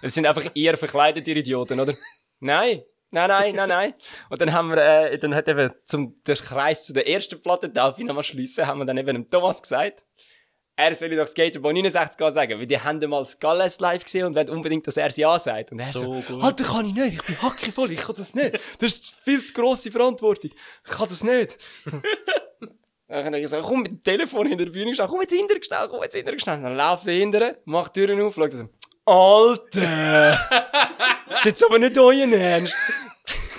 Das sind einfach ihr verkleidete Idioten, oder? Nein. Nein, nein, nein, nein. Und dann haben wir, äh, dann hat eben zum, der Kreis zu der ersten Platte, darf ich nochmal schliessen, haben wir dann eben dem Thomas gesagt, er soll doch Skaterboy 69 gehen sagen, weil die haben mal Skullless live gesehen und wollen unbedingt, dass er es ja sagt. Und er so, So. Alter, kann ich nicht, ich bin hackevoll, ich kann das nicht. Das ist viel zu grosse Verantwortung. Ich kann das nicht. [LAUGHS] Dann habe ich gesagt, komm mit dem Telefon hinter der Bühne gestanden, komm jetzt hinter schnell, komm jetzt hinter schnell. Dann läuft er hinter, macht die Türen auf, schaut so, Alter! [LAUGHS] ist jetzt aber nicht euer Ernst.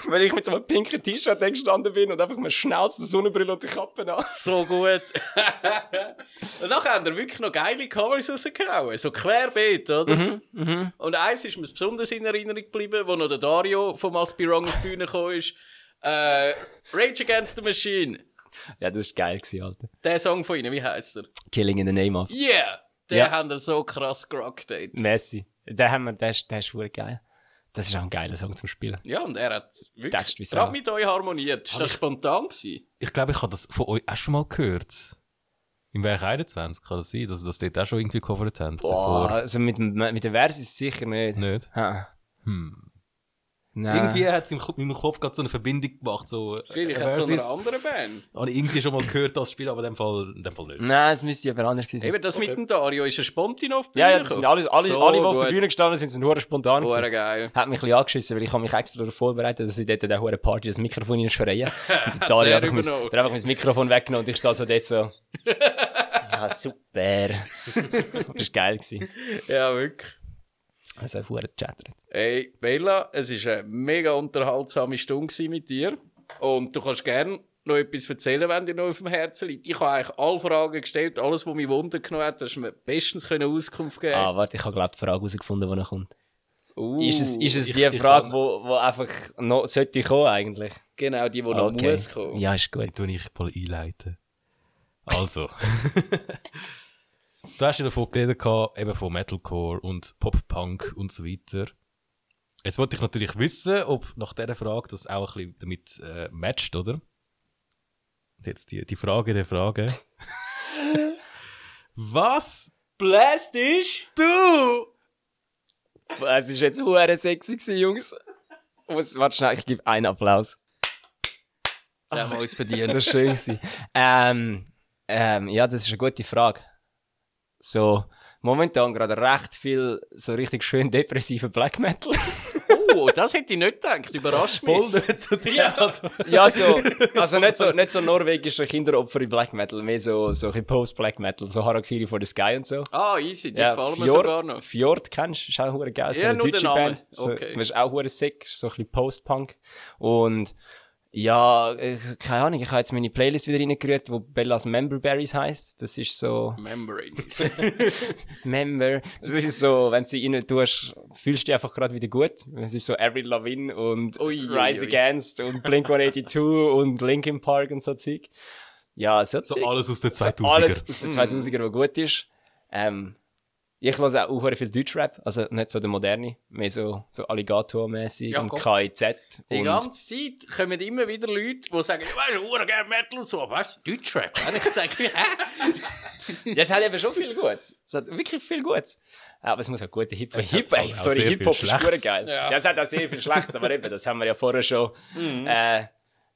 [LAUGHS] Weil ich mit so einem pinken T-Shirt gestanden bin und einfach mir Schnauze, die Sonnenbrille und die Kappe an. [LAUGHS] So gut. [LAUGHS] und nachher haben wir wirklich noch geile Covers rausgehauen. So querbeet, oder? Mhm, Und eins ist mir besonders in Erinnerung geblieben, wo noch der Dario vom Aspirong auf die Bühne gekommen ist. Äh, Rage Against the Machine. Ja, das war geil, gewesen, Alter. Der Song von ihnen, wie heißt er? Killing in the name of. Yeah! Den Ja. haben wir so krass gerockt. Messi. Den haben wir, der ist, der ist geil. Das ist auch ein geiler Song zum Spielen. Ja, und er hat wirklich gerade mit euch harmoniert. Ist das spontan gewesen? Ich glaube, ich habe das von euch auch schon mal gehört. Im Werk 21 kann das sein, dass ihr das dort auch schon irgendwie gecovert habt. Boah, Vor- also mit, dem- mit der Versis sicher nicht. Nicht? Ha. Hm. Nein. Irgendwie hat es in meinem Kopf gerade so eine Verbindung gemacht. So, Vielleicht äh, hat so eine andere Band. Habe ich irgendwie schon mal gehört, das Spiel, aber in dem Fall, in dem Fall nicht. Nein, es müsste aber anders gewesen sein. Eben, das mit dem Dario ist ein Spontan auf die Ja, ja, das sind gekommen. alle, alle, So alle die auf der. Bühne gestanden sind, sind nur spontan Hure gewesen. geil. Hat mich ein bisschen angeschissen, weil ich habe mich extra darauf vorbereitet, dass ich dort in der hohen Party das Mikrofon in schreien. [LAUGHS] Und der Dario Der einfach, mein, der einfach mein Mikrofon weggenommen und ich stehe so dort so. [LAUGHS] ja, super. [LAUGHS] das war geil. Gewesen. Ja, wirklich. Also, hure gechattert. Hey, Bella, es war eine mega unterhaltsame Stunde mit dir. Und du kannst gerne noch etwas erzählen, wenn dir noch auf dem Herzen liegt. Ich habe eigentlich alle Fragen gestellt, alles, was mich Wunder genommen hat, hast du mir bestens können Auskunft geben Ah, warte, ich habe glaube die Frage herausgefunden, die noch kommt. Uh, Ist es, ist es ich- die Frage, kann- wo, wo einfach noch sollte kommen eigentlich? Genau, die, die noch muss kommen. Ja, ist gut. Tue ich mal einleiten? Also. [LAUGHS] [LAUGHS] du hast ja davon geredet, gehabt, eben von Metalcore und Pop-Punk und so weiter. Jetzt wollte ich natürlich wissen, ob nach dieser Frage das auch ein bisschen damit äh, matcht, oder? Und jetzt die, die Frage der Frage. [LAUGHS] Was Blast ist du? Es ist jetzt hure sexy gewesen, Jungs. Was, warte schnell, ich gebe einen Applaus. Der haben wir uns verdient. Das ist schön ähm, ähm, ja, das ist eine gute Frage. So, momentan gerade recht viel so richtig schön depressive Black Metal. Oh, das hätte ich nicht gedacht. Überrascht mich. nicht zu dir. Also. ja, so, also nicht so, nicht so norwegische Kinderopfer in Black Metal, mehr so, so Post-Black Metal, so Harakiri for the Sky und so. Ah, easy, die Ja, gefallen mir sogar Fjord, noch. Fjord kennst du, ist auch geil. So Ja, eine deutsche. Band. So, Okay. Das ist auch sick, so ein bisschen Post-Punk. Und, ja, keine Ahnung, ich habe jetzt meine Playlist wieder reingerührt, wo Bellas Memberberries heisst. Das ist so, Memories. [LAUGHS] Member. Das ist so, wenn du sie rein tust, fühlst du dich einfach gerade wieder gut. Es ist so Avril Lavigne und Ui, Rise ui. Against und Blink-182 und Linkin Park und so Zeug. Ja, so, So Zeug. alles aus den So 2000er. alles aus den 2000er, was gut ist. Ähm, ich höre auch sehr viel Deutschrap, also nicht so der moderne, mehr so, so Alligator-mäßig Ja, und Gott. KIZ. Die Und ganze Zeit kommen immer wieder Leute, die sagen, du weißt, ich gerne Metal und so, aber weißt du, Deutschrap? Und ich denke, hä? [LAUGHS] ja, es hat eben schon viel Gutes. Es hat wirklich viel Gutes. Aber es muss auch gute Hip-Hop. Hip sorry, Hip-Hop ist geil. Ja. Ja. es hat auch sehr viel Schlechtes, aber eben, das haben wir ja vorher schon äh,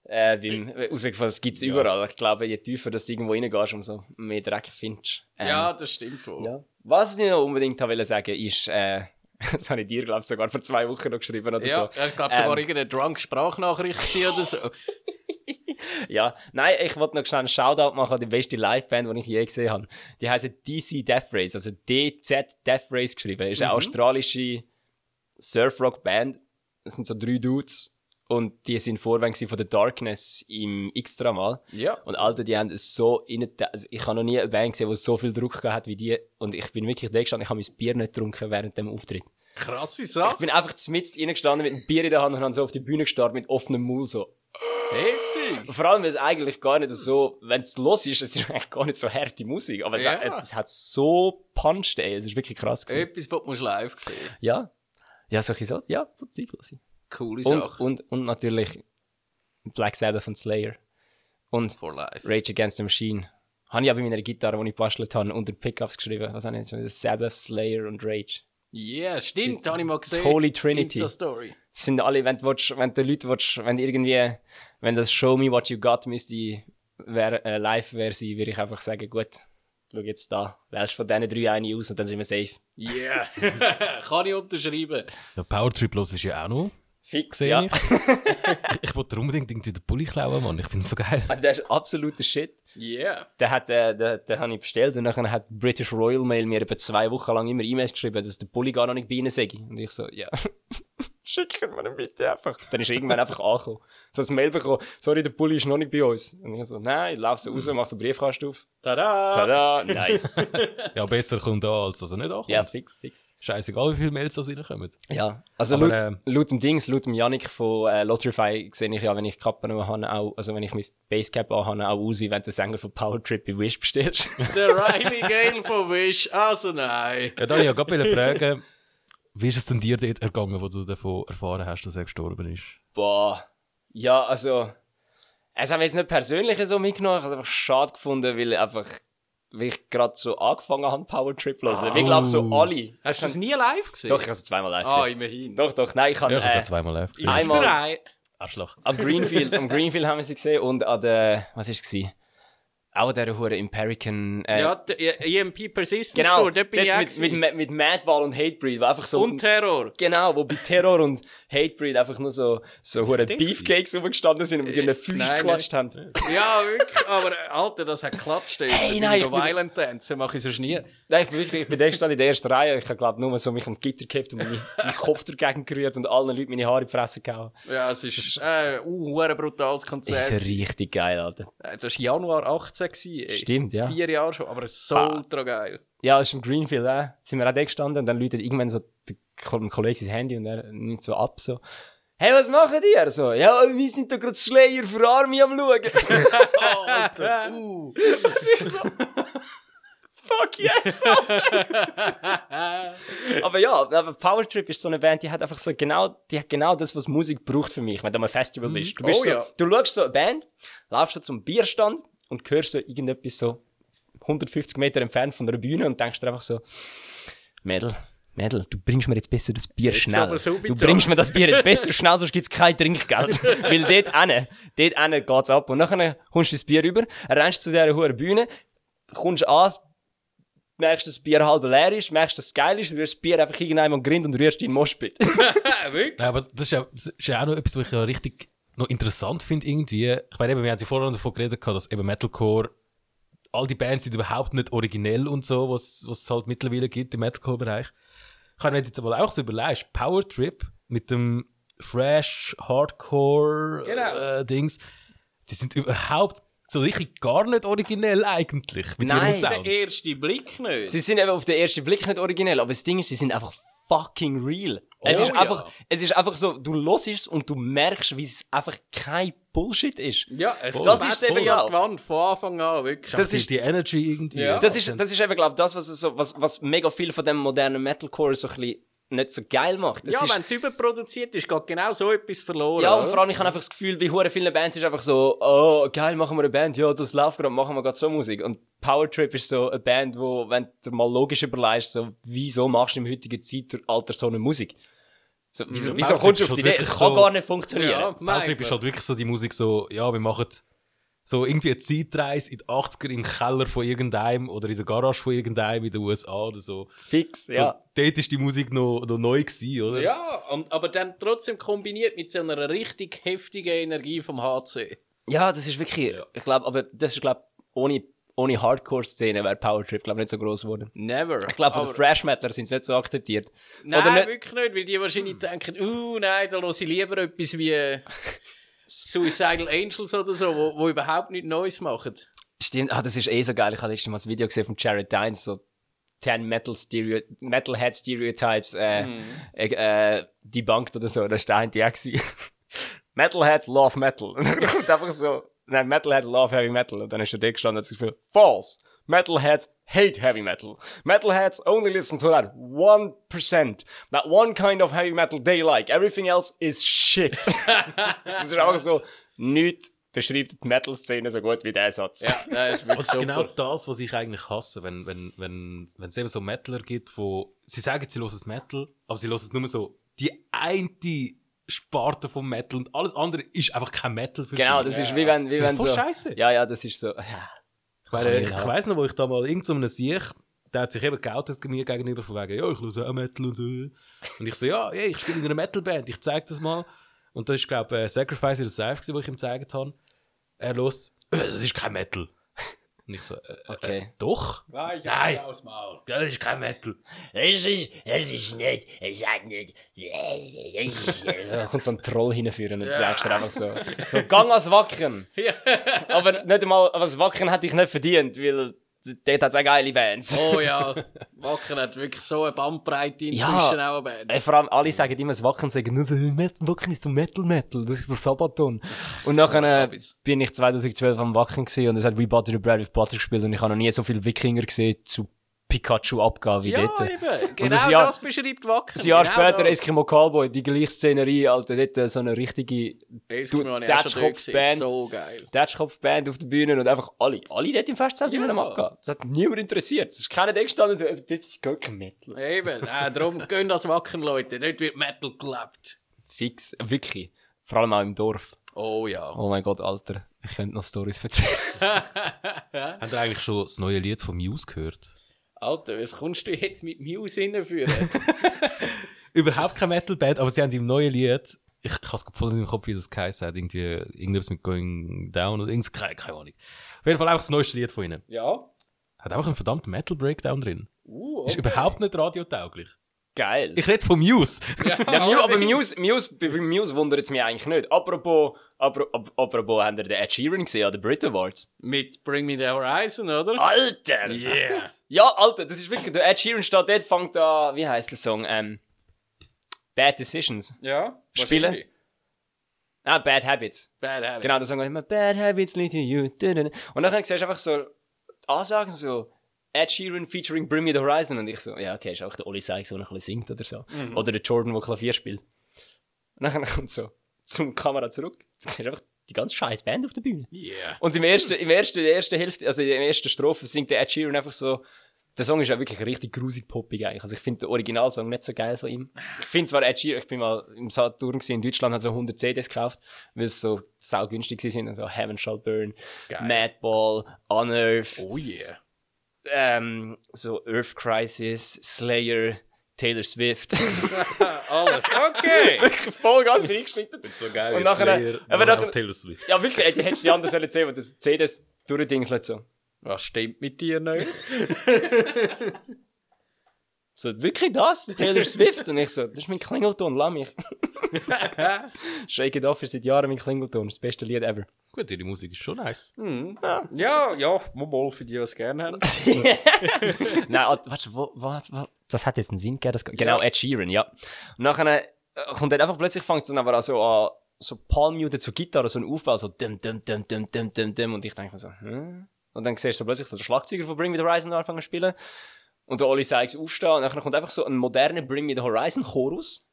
äh, beim rausgefunden, das gibt's überall. Ich glaube, je tiefer dass du irgendwo reingehst, umso mehr Dreck findest. Ähm, Ja, das stimmt wohl. Ja. Was ich noch unbedingt wollte sagen, ist, äh, [LAUGHS] das habe ich dir, glaube ich, sogar vor zwei Wochen noch geschrieben oder Ja, so. ich glaube sogar Ähm, irgendeine Drunk-Sprachnachricht oder so. [LAUGHS] Ja, nein, ich wollte noch schnell einen Shoutout machen an die beste Liveband, die ich je gesehen habe. Die heißt DC Death Race, also DZ Death Race geschrieben. Ist eine australische Surfrock-Band. Das sind so drei Dudes. Und die sind gewesen von The Darkness im Extra mal. Ja. Und Alter, die haben es so innen, also ich habe noch nie eine Band gesehen, die so viel Druck gehabt hat wie die. Und ich bin wirklich da gestanden, ich habe mein Bier nicht getrunken während dem Auftritt. Krasse Ich Sache. bin einfach mitten reingestanden mit einem Bier in der Hand und habe so auf die Bühne gestartet mit offenem Mund so. Heftig. Vor allem, weil es eigentlich gar nicht so, wenn es los ist, es ist eigentlich gar nicht so harte Musik. Aber es, Ja. hat, es hat so puncht, ey. Es ist wirklich krass gewesen. Etwas, was du live sehen Ja. Ja, solche so, ja, so zeitlose. Coole Und, Sache. und, und natürlich Black Sabbath und Slayer. Und For life. Rage Against the Machine. Habe ich auch bei meiner Gitarre, die ich bastelt habe, unter Pickups geschrieben. Was habe ich jetzt? Sabbath, Slayer und Rage. Ja, yeah, stimmt, das habe ich mal gesehen. Holy Trinity. Insta-Story. Das sind alle, wenn du, willst, wenn du Leute willst, wenn irgendwie, wenn das Show Me What You Got müsste wär, äh, live wäre sein, würde ich einfach sagen, gut, schau jetzt da, wählst von diesen drei eine aus und dann sind wir safe. Yeah. [LAUGHS] Kann ich unterschreiben. Ja, Powertrip los ist ja auch noch. Fix, Sehe ja. ich. [LAUGHS] ich wollte unbedingt irgendwie den Pulli klauen, Mann. Ich finde es so geil. Also, der ist absoluter Shit. Yeah. Der hat, äh, den, den habe ich bestellt und dann hat British Royal Mail mir etwa zwei Wochen lang immer E-Mails geschrieben, dass der Pulli gar noch nicht bei ihnen sei. Und ich so, ja. [LAUGHS] Schicken wir ihn bitte einfach. Dann ist er irgendwann einfach angekommen. So ein Mail bekommen, sorry, der Pulli ist noch nicht bei uns. Und ich so, nein, ich laufe so raus, mach so einen Briefkasten auf. Tada! Tada, nice. [LAUGHS] Ja, besser kommt da, als dass er nicht ankommt. ja, fix, fix. Scheißegal, wie viele Mails da reinkommen. Ja, also Aber, laut, ähm, laut dem Dings, laut dem Yannick von äh, Lotrify sehe ich ja, wenn ich die Kappe noch habe, auch, also wenn ich mein Basecap anhabe, auch aus, wie wenn du den Sänger von Power Trip bei Wish bestellst. [LAUGHS] Der Riley Gale von Wish. Also nein. Ja, da ich ja gerade fragen, wie ist es denn dir dort ergangen, wo du davon erfahren hast, dass er gestorben ist? Boah. Ja, also, es haben wir jetzt nicht persönlich so mitgenommen, ich habe es einfach schade gefunden, weil einfach, weil ich gerade so angefangen habe, Power Trip zu hören. Ich glaube so alle. Hast du das nie live gesehen? Doch, ich habe es zweimal live Ah, gesehen. immerhin. Doch, doch, nein, ich habe, Ja, ich habe äh, es zweimal live gesehen. einmal- Drei. Arschloch. am Greenfield, am Greenfield haben wir sie gesehen und an der, was ist es gewesen? Auch dieser hure Imperican, äh, Ja, der EMP Persistence Genau, Tour, dort bin ich mit, mit, mit, Madball und Hatebreed, wo einfach so... Und Terror. genau, wo bei Terror und Hatebreed einfach nur so, so hure? Beefcakes rumgestanden sind und mit ihren Füßen nein, geklatscht haben. Ja, wirklich. Aber, äh, Alter, das hat geklatscht. ey. Hey, nein, ich ich bin- Violent Dance mache ich sonst nie. Nein, ich bin wirklich, ich bin der stand in der ersten Reihe, ich glaube nur so mich am Gitter gehabt und meine, meinen Kopf dagegen gerührt und allen Leuten meine Haare in die Fresse gehauen. Ja, es ist äh, uh, ein brutales Das Konzert. ist richtig geil, Alter. Äh, Das war Januar 18. Gewesen, ey. Stimmt, ja. Vier Jahre schon, aber es ist so Ah. ultra geil. Ja, das ist im Greenfield, äh. sind wir auch da gestanden und dann läutet irgendwann so der ein Kollege sein Handy und er nimmt so ab, so, hey, was machen die? So, ja, wir sind doch gerade Slayer für Army am schauen. [LAUGHS] Alter, [LAUGHS] uh. [LAUGHS] Fuck yes! aber ja, aber Power Trip ist so eine Band, die hat einfach so genau, die hat genau das, was Musik braucht für mich, wenn du am Festival bist. Du, bist Oh so, ja. du schaust so eine Band, laufst so zum Bierstand und hörst so irgendetwas so 150 Meter entfernt von der Bühne und denkst dir einfach so, Mädel, Mädel, du bringst mir jetzt besser das Bier Jetzt schnell. so du bringst mir das Bier jetzt besser schnell, sonst gibt's kein Trinkgeld. [LAUGHS] Weil dort ane, dort ane geht's ab. Und nachher kommst du das Bier rüber, rennst zu dieser hohen Bühne, kommst an, merkst, dass das Bier halb leer ist, merkst, dass es geil ist, rührst das Bier einfach irgendjemand Grind und rührst in den Moschpit. [LAUGHS] Wirklich? Ja, aber das ist ja, das ist ja auch noch etwas, was ich ja richtig noch interessant finde irgendwie. Ich meine eben, wir haben ja vorhin davon geredet, gehabt, dass eben Metalcore, all die Bands sind überhaupt nicht originell und so, was, was es halt mittlerweile gibt im Metalcore-Bereich. Ich habe mir jetzt aber auch so überlegt, Power Trip mit dem Fresh Hardcore Genau. äh, Dings, die sind überhaupt so richtig gar nicht originell eigentlich mit Nein, ihrem Der Sound. erste Blick nicht. sie sind eben auf den ersten Blick nicht originell, aber das Ding ist, sie sind einfach fucking real. es, Oh ist ja. einfach, es ist einfach so, du hörst es und du merkst, wie es einfach kein Bullshit ist. ja, es Das ist eben ja Wand von Anfang an, wirklich. Das die, ist- die Energy irgendwie. Ja. Das ist, das ist eben, glaube ich, das, was, es so, was, was mega viel von dem modernen Metalcore so ein bisschen nicht so geil macht. Das ja, wenn es überproduziert ist, geht genau so etwas verloren. Ja, und vor allem, ich habe einfach das Gefühl, bei hure vielen Bands ist einfach so, oh, geil, machen wir eine Band, ja, das läuft gerade, machen wir gerade so Musik. Und Power Trip ist so eine Band, wo, wenn du mal logisch überlegst, so, wieso machst du im heutigen Zeitalter so eine Musik? So, wieso, wieso Power kommst du Trip auf die ist Idee? halt Es wirklich kann so- gar nicht funktionieren. Ja, Powertrip ist halt wirklich so die Musik so, ja, wir machen so irgendwie eine Zeitreise in die 80er im Keller von irgendeinem oder in der Garage von irgendeinem in den USA oder so. Fix, so ja. Dort ist die Musik noch, noch neu gewesen, oder? Ja, und, aber dann trotzdem kombiniert mit so einer richtig heftigen Energie vom HC. Ja, das ist wirklich, ich glaube, aber das ist, glaube ohne, ohne Hardcore-Szene wäre Power Trip, glaube nicht so groß geworden. Never. Ich glaube, von den Fresh Metalers sind sie nicht so akzeptiert. Nein, Oder nicht? wirklich nicht, weil die wahrscheinlich denken, uh, nein, da höre ich lieber etwas wie [LAUGHS] Suicidal Angels oder so, wo, wo überhaupt nichts Neues machen. Stimmt, ah, das ist eh so geil. Ich habe letztens mal ein Video gesehen von Jared Dines, so 10 Metal Stereo Metalhead Stereotypes äh, äh, äh, debunked oder so. Da steht die gewesen. Metalheads love Metal. [LAUGHS] Und dann kommt einfach so, nein, Metalheads love Heavy Metal. Und dann ist er da gestanden und hat gesagt, false. Metalheads hate heavy metal. Metalheads only listen to that 1%. That one kind of heavy metal they like. Everything else is shit. [LAUGHS] [LAUGHS] das ist einfach so, nichts beschreibt die Metal-Szene so gut wie der Satz. Ja, das ist wirklich ist genau das, was ich eigentlich hasse, wenn, wenn, wenn, wenn es eben so Metaler gibt, wo sie sagen, sie hören Metal, aber sie hören nur so die eine Sparte vom Metal und alles andere ist einfach kein Metal für Genau, sie. das ist wie wenn, wie Das ist wenn voll so. scheisse. Ja, ja, das ist so. Ja. Ich, meine, ich, ich weiss noch, wo ich da mal irgend so Sieg, der hat sich eben geoutet mir gegenüber von wegen, ja, ich höre auch Metal und so. Und ich so, ja, hey, ich spiele in einer Metalband, ich zeig das mal. Und das ist, glaube ich, äh, Sacrifice in the Live, wo ich ihm gezeigt habe. Er los, [CLEARS THROAT] das ist kein Metal. Und ich so, äh, Okay. äh, doch? Weich Nein. aus dem Maul. Ja, das ist kein Metal. Es ist, es ist nicht, es sagt nicht, [LAUGHS] es ist, Da kommt so ein Troll hinführen und sagst dir einfach so. So, gang als Wacken. [LAUGHS] Aber nicht einmal, aber das Wacken hätte ich nicht verdient, weil dort hat es auch geile Bands. Oh ja, [LAUGHS] Wacker hat wirklich so eine Bandbreite inzwischen Ja. auch eine Ey, Band. vor allem alle sagen immer, das Wacken sagen, Wacken ist so Metal Metal, das ist der Sabaton. Und nachher äh, bin ich 2012 am Wacken gewesen und es hat We Butter the Bread with Butter gespielt und ich habe noch nie so viele Wikinger gesehen zu Pikachu abgehen wie Ja, dort. eben. Genau das Jahr- das beschreibt Wacker. Ein Jahr genau später das. Eskimo Callboy, die gleiche Szenerie, Alter, dort äh, so eine richtige. Datschkopf-Band. So geil. Datschkopf-Band auf der Bühne und einfach alle, alle dort im Festzelt Ja. ja. am abgehen. Das hat niemand interessiert. Es ist keiner da gestanden, das ist gar kein Metal. Eben, äh, darum [LAUGHS] gehen das Wacken, Leute. Dort wird Metal gelebt. Fix, wirklich. Vor allem auch im Dorf. Oh ja. Oh mein Gott, Alter. Ich könnte noch Stories erzählen. [LAUGHS] Habt ihr eigentlich schon das neue Lied von Muse gehört? Alter, was kommst du jetzt mit Muse hinführen? [LAUGHS] Überhaupt keine Metalband, aber sie haben im neuen Lied, ich, habe es voll in im Kopf, wie das geheißen hat, irgendwie, irgendwas mit Going Down oder irgendwas, keine, keine Ahnung. Auf jeden Fall einfach das neueste Lied von ihnen. ja. Hat auch einen verdammten Metal Breakdown drin. Uh, Ist überhaupt nicht radiotauglich. Geil. Ich rede von Muse. ja, [LAUGHS] Muse, aber Muse, Muse, Muse wundert es mich eigentlich nicht. Apropos, apropos, apropos, habt ihr den Ed Sheeran gesehen an den Brit Awards? Mit Bring Me the Horizon, oder? Alter! Yeah. Ja, Alter, das ist wirklich, der Ed Sheeran steht dort, fängt an, wie heißt der Song? Ähm, Bad Decisions. Ja. Spielen? Ah, Bad Habits. Bad Habits. Genau, der Song immer Bad Habits lead to you. Und dann siehst du einfach so die Ansagen so Ed Sheeran featuring Bring Me the Horizon und ich so, ja, okay, ist auch der Oli Sykes, der noch ein bisschen singt oder so. Oder der Jordan, der Klavier spielt. Und dann [LAUGHS] kommt so zum Kamera zurück. Du siehst einfach die ganze scheiß Band auf der Bühne. Yeah. Und im ersten, im ersten, in der ersten Hälfte, also in der ersten Strophe singt der Ed Sheeran einfach so, der Song ist ja wirklich richtig grusig poppig eigentlich. Also ich finde den Originalsong nicht so geil von ihm. Ich finde zwar Ed Sheeran, ich bin mal im Saturn in Deutschland, hat so 100 CDs gekauft, weil es so saugünstig sind. Also Heaven Shall Burn. Madball, Unearth, Oh yeah. Ähm, so Earth Crisis, Slayer, Taylor Swift. [LAUGHS] Alles. Okay. [LAUGHS] Wirklich Vollgas reingeschnitten. So geil. Und nachher- aber nachher- Taylor Swift. Ja, wirklich, die hättest du die sollen sehen, wo das CDs durchdingselt so. Was stimmt mit dir nicht? [LAUGHS] So, wirklich das? Taylor Swift? Und ich so, das ist mein Klingelton, lass mich. Shake It Off ist seit Jahren mein Klingelton, das beste Lied ever. Gut, ihre Musik ist schon nice. Ja, ja, mal für die, die es gerne haben. [LAUGHS] Nein, ah, warte, wo, was, was, das hat jetzt einen Sinn gegeben? Das, genau, Ed Sheeran, ja. Und nachher äh, kommt dann einfach plötzlich, fängt es dann aber an so an, so palmmuted zur Gitarre, so ein Aufbau, so dum, dum, dum, dum, dum, dum, dum. Und ich denke mir so, hm? Und dann siehst du plötzlich so den Schlagzeuger von Bring Me The Horizon anfangen zu spielen. Und der Oli Sykes aufstehen. Und dann kommt einfach so ein moderner Bring Me The Horizon Chorus.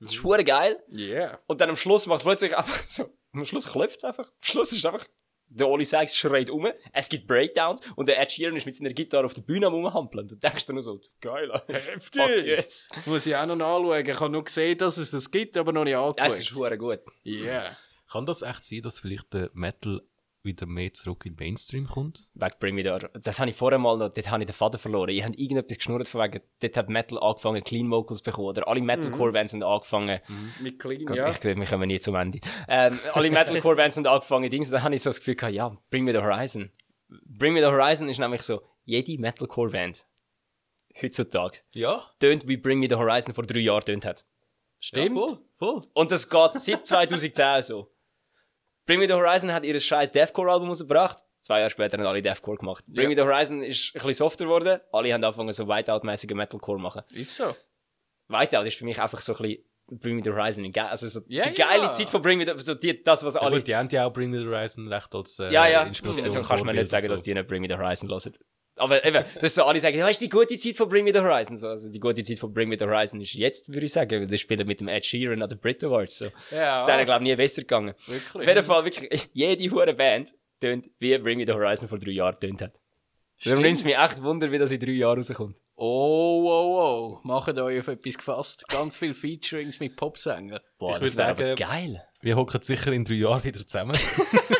Das ist hure geil. Yeah. Und dann am Schluss macht es plötzlich einfach [LAUGHS] so, am Schluss klopft es einfach. Am Schluss ist einfach, der Oli Sykes schreit um, es gibt Breakdowns und der Ed Sheeran ist mit seiner Gitarre auf der Bühne am rumhampeln. Und du denkst dir nur so, geil, Heftig. fuck yes. Muss ich auch noch anschauen. Ich habe nur gesehen, dass es das gibt, aber noch nicht angeschaut. Es ist hure gut. Yeah. Kann das echt sein, dass vielleicht der Metal wieder mehr zurück in den Mainstream kommt? Wegen Bring Me The Das habe ich vorher mal noch, dort habe ich den Faden verloren. Ich habe irgendetwas geschnurrt von wegen, dort hat Metal angefangen, Clean Vocals bekommen. Oder alle Metalcore-Bands sind angefangen, Mit Clean, Gott, ja. ich glaube, wir kommen nie zum Ende. Ähm, alle Metalcore-Bands sind angefangen, Dings, dann habe ich so das Gefühl gehabt, ja, Bring Me The Horizon. Bring Me The Horizon ist nämlich so, jede Metalcore-Band heutzutage Ja. tönt wie Bring Me The Horizon vor drei Jahren tönt hat. Stimmt. voll, voll. Und das geht seit [LAUGHS] 2010 so. Bring Me The Horizon hat ihr scheiß Deathcore-Album rausgebracht. Zwei Jahre später haben alle Deathcore gemacht. Bring Me The Horizon ist ein bisschen softer geworden. Alle haben angefangen so Whiteout-mäßige Metalcore machen. Ist so. Whiteout ist für mich einfach so ein bisschen Bring Me The Horizon. Also so Ja, die geile ja. Zeit von Bring Me The so die, das, was Ja, alle... gut, die haben ja auch Bring Me The Horizon recht als äh, Ja, ja. Inspiration. So kannst du mir nicht sagen, und dass so. die nicht Bring Me The Horizon hören. Aber eben, das ist so, alle sagen, ja, ist die gute Zeit von Bring Me The Horizon. So, also die gute Zeit von Bring Me The Horizon ist jetzt, würde ich sagen, weil die spielen mit dem Ed Sheeran an den Brit Awards. So. Ja. Das ist denen, glaube ich, nie besser gegangen. Wirklich? Auf jeden Fall, wirklich, [LAUGHS] jede hure Band tönt, wie Bring Me The Horizon vor drei Jahren tönt hat. Darum nimmt es mich echt Wunder, wie das in drei Jahren rauskommt. Oh, oh, oh. Macht euch auf etwas gefasst. Ganz viele Featurings mit Popsängern. Boah, Ich das wäre aber sagen- geil. Wir hocken sicher in drei Jahren wieder zusammen. [LAUGHS]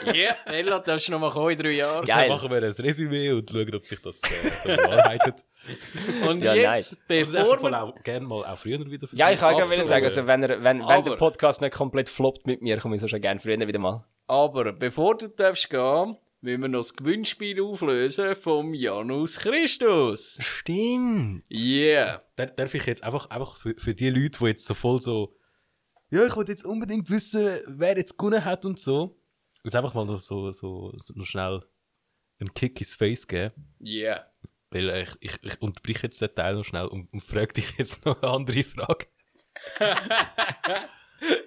Ja, yeah. Ella, darfst du noch mal kommen in drei Jahren. Geil. Dann machen wir ein Resümee und schauen, ob sich das äh, so bewahrheitet. [LAUGHS] Und Ja, jetzt, Bevor bevor mal wir... auch, gerne mal auch früher wieder Ja, ich kann gerne sagen, also wenn, er, wenn, wenn der Podcast nicht komplett floppt mit mir, komme ich so schon gerne früher wieder mal. Aber bevor du darfst gehen, müssen wir noch das Gewinnspiel auflösen vom Janus Christus. Stimmt. Yeah. Dar- Darf ich jetzt einfach, einfach für die Leute, die jetzt so voll so, ja, ich wollte jetzt unbedingt wissen, wer jetzt gewonnen hat und so, jetzt einfach mal noch so, so, so noch schnell einen Kick ins Face geben. Yeah. Weil äh, ich, ich, ich unterbreche jetzt den Teil noch schnell und, und frage dich jetzt noch eine andere Frage. [LAUGHS]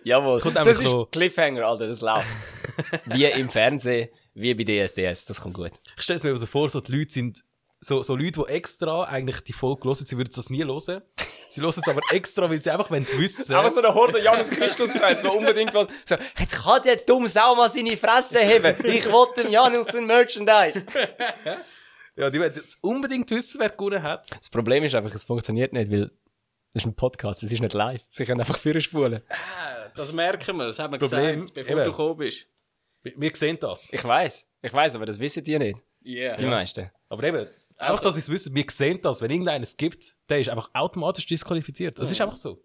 Jawohl. Kommt Das ist so- Cliffhanger, Alter, das läuft. [LAUGHS] wie im Fernsehen, wie bei DSDS, das kommt gut. Ich stelle es mir so vor, so die Leute sind so, so Leute, die extra eigentlich die Folge hören, sie würden das nie hören. Sie hören es aber [LAUGHS] extra, weil sie einfach wollen wissen. Aber so eine Horde Janus Christus-Fans, die unbedingt wollen, so, jetzt kann der dumme Sau mal seine Fresse heben. Ich wollte dem Janus ein Merchandise. [LAUGHS] ja, die wollen jetzt unbedingt wissen, wer gewonnen hat. Das Problem ist einfach, es funktioniert nicht, weil das ist ein Podcast, es ist nicht live. Sie können einfach vorspulen. Das merken wir, das haben wir Problem- gesagt, bevor eben. du gekommen bist. Wir, wir sehen das. Ich weiß, ich weiß, aber das wissen die nicht. Yeah. Die meisten. Aber eben, einfach, dass sie es wissen, wir sehen das. Wenn irgendeiner es gibt, der ist einfach automatisch disqualifiziert. Das ist einfach so.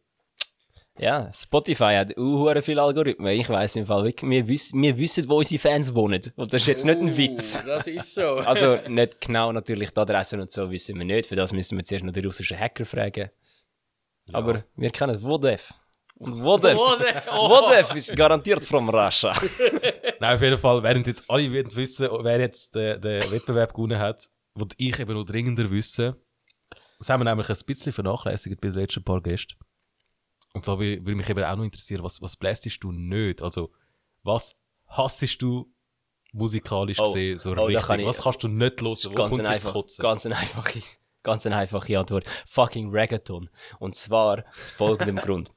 Ja, Spotify hat auch viele Algorithmen. Ich weiß im Fall wirklich, wir, wiss, wir wissen, wo unsere Fans wohnen. Und das ist jetzt nicht ein Witz. Uh, das ist so. Also nicht genau natürlich die Adressen und so wissen wir nicht. Für das müssen wir zuerst noch den russischen Hacker fragen. Aber wir kennen Wodef. Und Wodef, Wodef, oh. Ist garantiert from Russia. [LAUGHS] Nein, auf jeden Fall, während jetzt alle würden wissen, wer jetzt den, den Wettbewerb gewonnen hat, wollte ich eben noch dringender wissen. Das haben wir nämlich ein bisschen vernachlässigt bei den letzten paar Gästen. Und da wür- würde mich eben auch noch interessieren, was, was blästest du nicht? Also, was hassest du musikalisch Oh, gesehen so oh, richtig? kann ich- was kannst du nicht hören? Wo ganz, kommt einfach, Kotzen? ganz eine einfache, ganz eine einfache Antwort. Fucking Reggaeton. Und zwar aus folgendem [LAUGHS] Grund.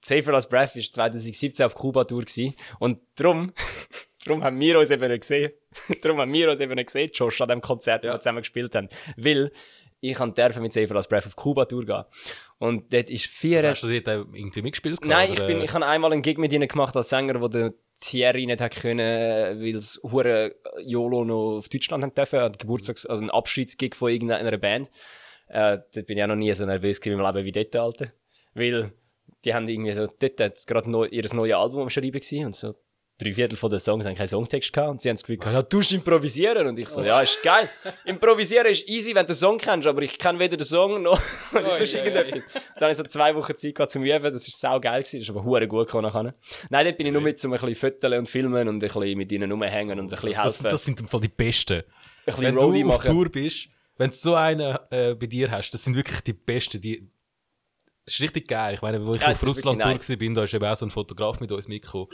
Safer als Breath war 2017 auf Kuba-Tour. Und drum, [LAUGHS] drum haben wir uns eben nicht gesehen. [LAUGHS] drum haben wir uns eben nicht gesehen, Josh, an dem Konzert, wo wir zusammen gespielt haben. Weil ich derfen mit Safer als Breath auf Kuba-Tour gehen. Und dort ist vier... Hast du dort auch irgendwie mitgespielt? Nein, oder, ich, bin, ich habe einmal einen Gig mit ihnen gemacht als Sänger, wo der Thierry nicht hat können, weil es hure YOLO noch auf Deutschland haben dürfen, ein Geburtstags-, also ein Abschiedsgig von irgendeiner Band. Äh, dort bin ich auch noch nie so nervös gewesen im Leben wie dort, Alter. Weil, die haben irgendwie so, dort hat gerade neu, ihr neues Album am Schreiben gewesen und so drei Viertel von den Songs haben keinen Songtext gehabt und sie haben das Gefühl gehabt, ja, du musst improvisieren und ich so, ja, ist geil. Improvisieren ist easy, wenn du den Song kennst, aber ich kenne weder den Song noch [LAUGHS] sonst irgendetwas. Dann habe ich so zwei Wochen Zeit gehabt zum Üben, das ist sau geil gewesen, das ist aber hure gut gekommen. Nein, dort bin ich nur mit zum ein bisschen Föteln und filmen und ein bisschen mit ihnen rumhängen und ein bisschen das, helfen. das sind im Fall die Besten. Wenn Roadie du auf machen. Tour bist, wenn du so einen äh, bei dir hast, das sind wirklich die Besten. Die, das ist richtig geil. Ich meine, wo ich Ja, auf ist Russland Tour wirklich war, da ist eben auch so ein Fotograf mit uns mitgekommen.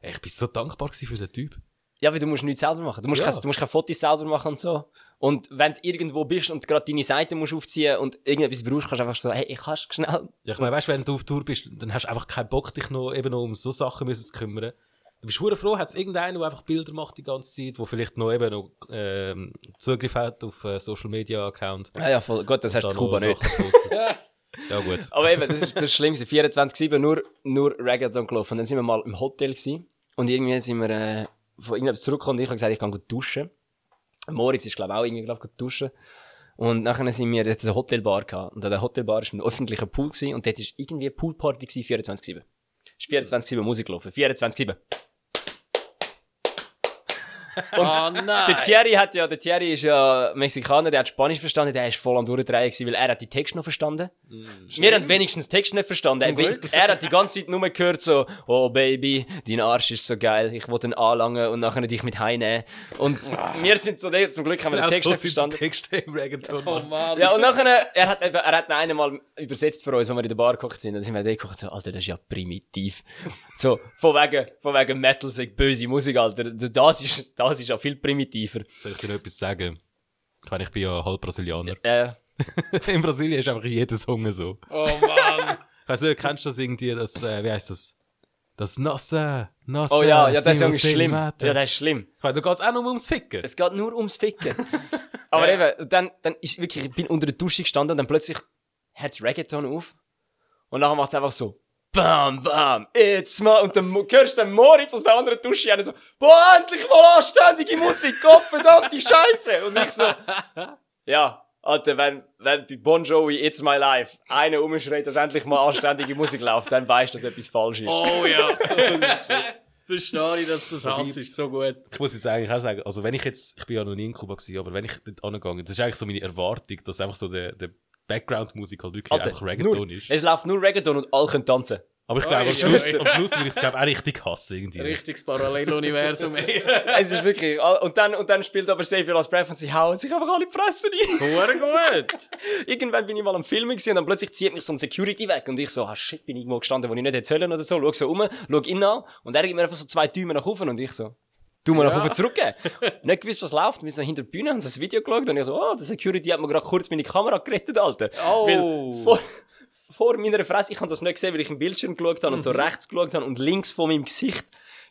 Ey, Ich bin so dankbar für den Typ. Ja, weil du musst nichts selber machen. Du musst, Ja. kein, du musst keine Fotos selber machen und so. Und wenn du irgendwo bist und gerade deine Seite musst aufziehen und irgendetwas brauchst, kannst du einfach so, hey, ich kannst schnell. Ja, ich meine, weißt du, wenn du auf Tour bist, dann hast du einfach keinen Bock, dich noch, eben noch um so Sachen müssen zu kümmern. Du bist hure froh, hat es irgendeinen, der einfach Bilder macht die ganze Zeit, der vielleicht noch eben noch ähm, Zugriff hat auf äh, Social Media Account. Ja, ja, voll. Gut, das hast du Kuba nicht. [LAUGHS] Ja, gut. Aber eben, das ist das Schlimmste. 24-7 nur, nur Reggaeton gelaufen. Und dann sind wir mal im Hotel gewesen. Und irgendwie sind wir, äh, von irgendetwas zurückgekommen und ich habe gesagt, ich kann gut duschen. Moritz ist, glaube ich, auch irgendwie, glaub, gut duschen. Und nachher sind wir, dort eine Hotelbar gehabt. Und an der Hotelbar war ein öffentlicher Pool gewesen. Und dort war irgendwie eine Poolparty gewesen, 24-7. Ist 24-7 Musik gelaufen. 24-7. Oh nein! Der Thierry hat ja, der Thierry ist ja Mexikaner, der hat Spanisch verstanden, der ist voll am Durchdrehen gewesen, weil er hat die Texte noch verstanden. Wir haben wenigstens Text nicht verstanden. Er, er hat die ganze Zeit nur gehört so, oh Baby, dein Arsch ist so geil, ich will den anlangen und nachher dich mit heimnehmen. Und wir sind so, zum Glück haben wir den Text nicht verstanden. Texte im Reggaeton. Oh Mann! Ja, und nachher, er hat, er hat ihn einmal übersetzt für uns, wenn wir in der Bar gekocht sind. Dann sind wir da gekocht, so, Alter, das ist ja primitiv. So, von wegen, von wegen Metal, böse Musik, Alter. Das ist, das ist ja viel primitiver. Soll ich dir noch etwas sagen? Ich meine, ich bin ja halb Brasilianer. Äh, [LAUGHS] In Brasilien ist einfach jeder Song so. Oh Mann! [LAUGHS] Ich weiß nicht, kennst du das irgendwie, das, äh, wie heißt das? Das Nossa, Nossa, oh ja, ja, Song ist schlimm. Selimata. Ja, der ist schlimm. Ich meine, da geht es auch nur ums Ficken. Es geht nur ums Ficken. [LAUGHS] Aber eben, und dann, dann ist wirklich, ich bin unter der Dusche gestanden und dann plötzlich hört's Reggaeton auf. Und nachher macht's einfach so, bam, bam, it's my, und dann hörst du den Moritz aus der anderen Dusche rein so, boah, endlich mal anständige Musik, Gott verdammte Scheiße. Und ich so, ja, Alter, wenn, wenn bei Bon Jovi It's My Life einer umschreit, dass endlich mal anständige Musik läuft, dann weißt du, dass etwas falsch ist. Oh ja! [LAUGHS] Verstehe ich, dass das Hass ist so gut. Ich muss jetzt eigentlich auch sagen, also wenn ich jetzt, ich bin ja noch nie in Kuba gewesen, aber wenn ich dort angegangen, das ist eigentlich so meine Erwartung, dass einfach so der, der Background-Musik halt wirklich Alter, einfach Reggaeton nur, ist. Es läuft nur Reggaeton und alle können tanzen. Aber ich glaube, am Schluss, [LAUGHS] am Schluss würde ich es glaube auch richtig hassen irgendwie. Richtiges Paralleluniversum. [LAUGHS] es ist wirklich, und dann, und dann spielt aber Save Your Last Breath und sie hauen sich einfach alle in die Fresse rein. [LAUGHS] Hure gut! Irgendwann bin ich mal am Filmen gewesen und dann plötzlich zieht mich so ein Security weg und ich so, ah shit, bin ich irgendwo gestanden, wo ich nicht hätte sollen oder so, schau so um, schau ihn an und er gibt mir einfach so zwei Däume nach oben und ich so, du mir nach oben zurückgeben. nicht gewusst, was läuft, wir sind hinter der Bühne, haben so ein Video geschaut und ich so, oh, der Security hat mir gerade kurz meine Kamera gerettet, Alter. Oh. Weil vor, vor meiner Fresse, ich habe das nicht gesehen, weil ich im Bildschirm geschaut habe und so rechts geschaut habe und links von meinem Gesicht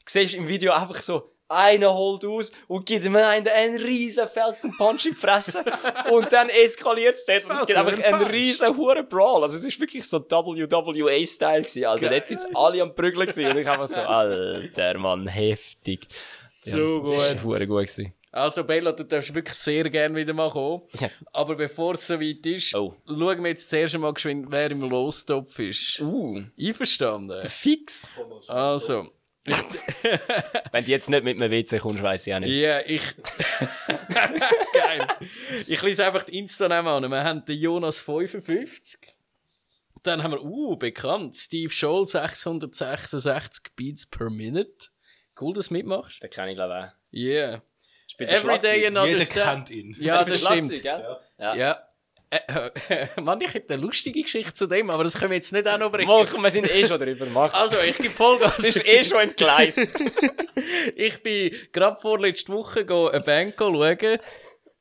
siehst du im Video einfach so, einer holt aus und gibt ihm einen, einen riesen Falcon Punch in die Fresse. [LAUGHS] und dann eskaliert es dort und es gibt einfach einen riesen Huren Brawl. Also es ist wirklich so WWA-Style gewesen, Alter. Dort sind alle am Prügeln gewesen und ich einfach so, [LAUGHS] Alter, Mann, heftig. So Das ist gut. hure gut gewesen. Also Bella, du darfst wirklich sehr gerne wieder mal kommen. Ja. Aber bevor es soweit ist, Oh. schauen wir jetzt zuerst einmal geschwind, wer im Lostopf ist. Uh, Einverstanden? fix. Also, [LAUGHS] Wenn du jetzt nicht mit einem WC kommst, weiss ich auch nicht. ja, ich... [LAUGHS] Geil. Ich lese einfach die Insta-Namen an. Wir haben den Jonas 55. Dann haben wir, uh, bekannt, Steve Scholl 666 Beats per Minute. Cool, dass du mitmachst. Den kenne ich, glaube ich auch. Yeah. Every day another Jeder step. kennt ihn. Ja, das stimmt. Gell? Ja. Ja. Äh, [LAUGHS] Mann, ich hätte eine lustige Geschichte zu dem, aber das können wir jetzt nicht auch noch bringen. Mal, komm, wir sind eh schon drüber. Mach. Also, ich gebe Vollgas. Es ist eh schon entgleist. [LAUGHS] ich bin gerade vorletzte Woche go eine Band schauen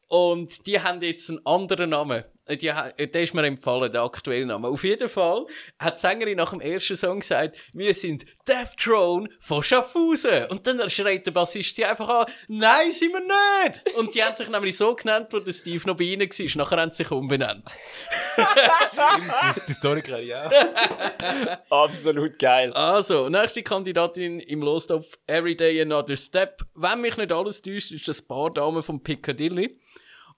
und die haben jetzt einen anderen Namen. Die, der ist mir empfohlen, der aktuelle Name. Auf jeden Fall hat die Sängerin nach dem ersten Song gesagt, wir sind Death Throne von Schaffhausen. Und dann schreit der Bassist sie einfach an, nein, sind wir nicht. Und die haben sich nämlich so genannt, wo der Steve noch bei ihnen war. Nachher haben sie sich umbenannt. [LAUGHS] Das ist die Story kenne auch. [LAUGHS] Absolut geil. Also, nächste Kandidatin im Lostopf Everyday Another Step. Wenn mich nicht alles täuscht, ist das Paar Damen von Piccadilly.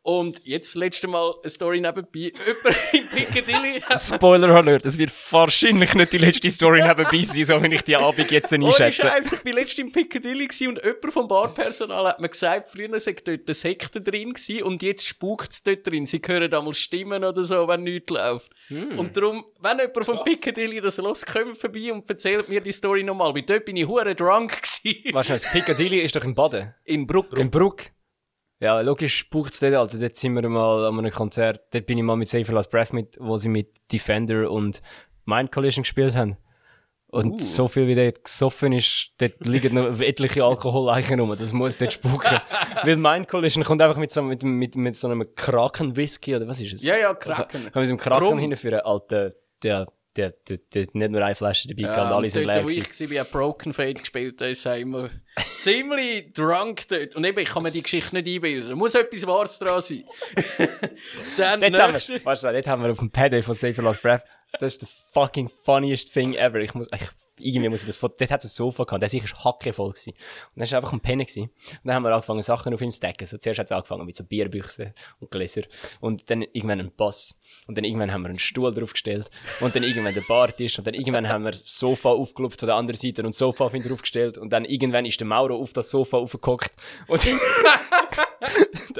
Und jetzt das letzte Mal eine Story nebenbei. [LAUGHS] Jemand in Piccadilly hat Spoiler Alert, es wird wahrscheinlich nicht die letzte Story nebenbei sein, so wie ich die Abend jetzt Ohne einschätze. Scheiß, ich war letztens im Piccadilly und jemand vom Barpersonal hat mir gesagt, früher sei dort eine Sekte drin gewesen und jetzt spukt es dort drin. Sie hören einmal Stimmen oder so, wenn nichts läuft. Und darum, wenn jemand vom Piccadilly das los kommt vorbei und erzählt mir die Story nochmal, weil dort bin ich hure drunk gewesen. Wahrscheinlich, das Piccadilly ist doch in Baden. In Bruck. In Bruck. Ja, logisch spucht es dort, Alter. Dort sind wir mal an einem Konzert. Dort bin ich mal mit Safer Last Breath mit, wo sie mit Defender und Mind Collision gespielt haben. Und so viel wie dort gesoffen ist, dort liegen noch [LAUGHS] etliche Alkoholeichen rum. Das muss dort spuken. Weil Mind Collision kommt einfach mit so, mit, mit, mit so einem Kraken-Whisky, oder was ist es? Ja, ja, Kraken. Kann mit so einem Kraken Rum. hinführen. Alter, der, der, der, der, nicht nur eine Flasche dabei gehabt, alle sind leer gewesen. ich war, Broken Fade gespielt habe, sind wir ziemlich drunk dort. Und eben, ich kann mir die Geschichte nicht einbilden. Da muss etwas Wahres dran sein. [LAUGHS] Dann Dort haben wir, weißt du, dort haben wir auf dem Paddy von Safer Last Breath. Das ist the fucking funniest thing ever. Ich muss, ich, irgendwie muss ich das, dort hat es ein Sofa gehabt, der sicher hackevoll gewesen. Und dann war einfach ein Pennen gewesen. Und dann haben wir angefangen, Sachen auf ihm zu stacken. So, zuerst hat es angefangen mit so Bierbüchsen und Gläser. Und dann irgendwann ein Bass. Und dann irgendwann haben wir einen Stuhl draufgestellt. Und dann irgendwann der Bartisch. Und dann irgendwann haben wir das Sofa aufgelupft von der anderen Seite und das Sofa auf ihn draufgestellt. Und dann irgendwann ist der Mauro auf das Sofa aufgehockt. Und [LAUGHS] [LAUGHS]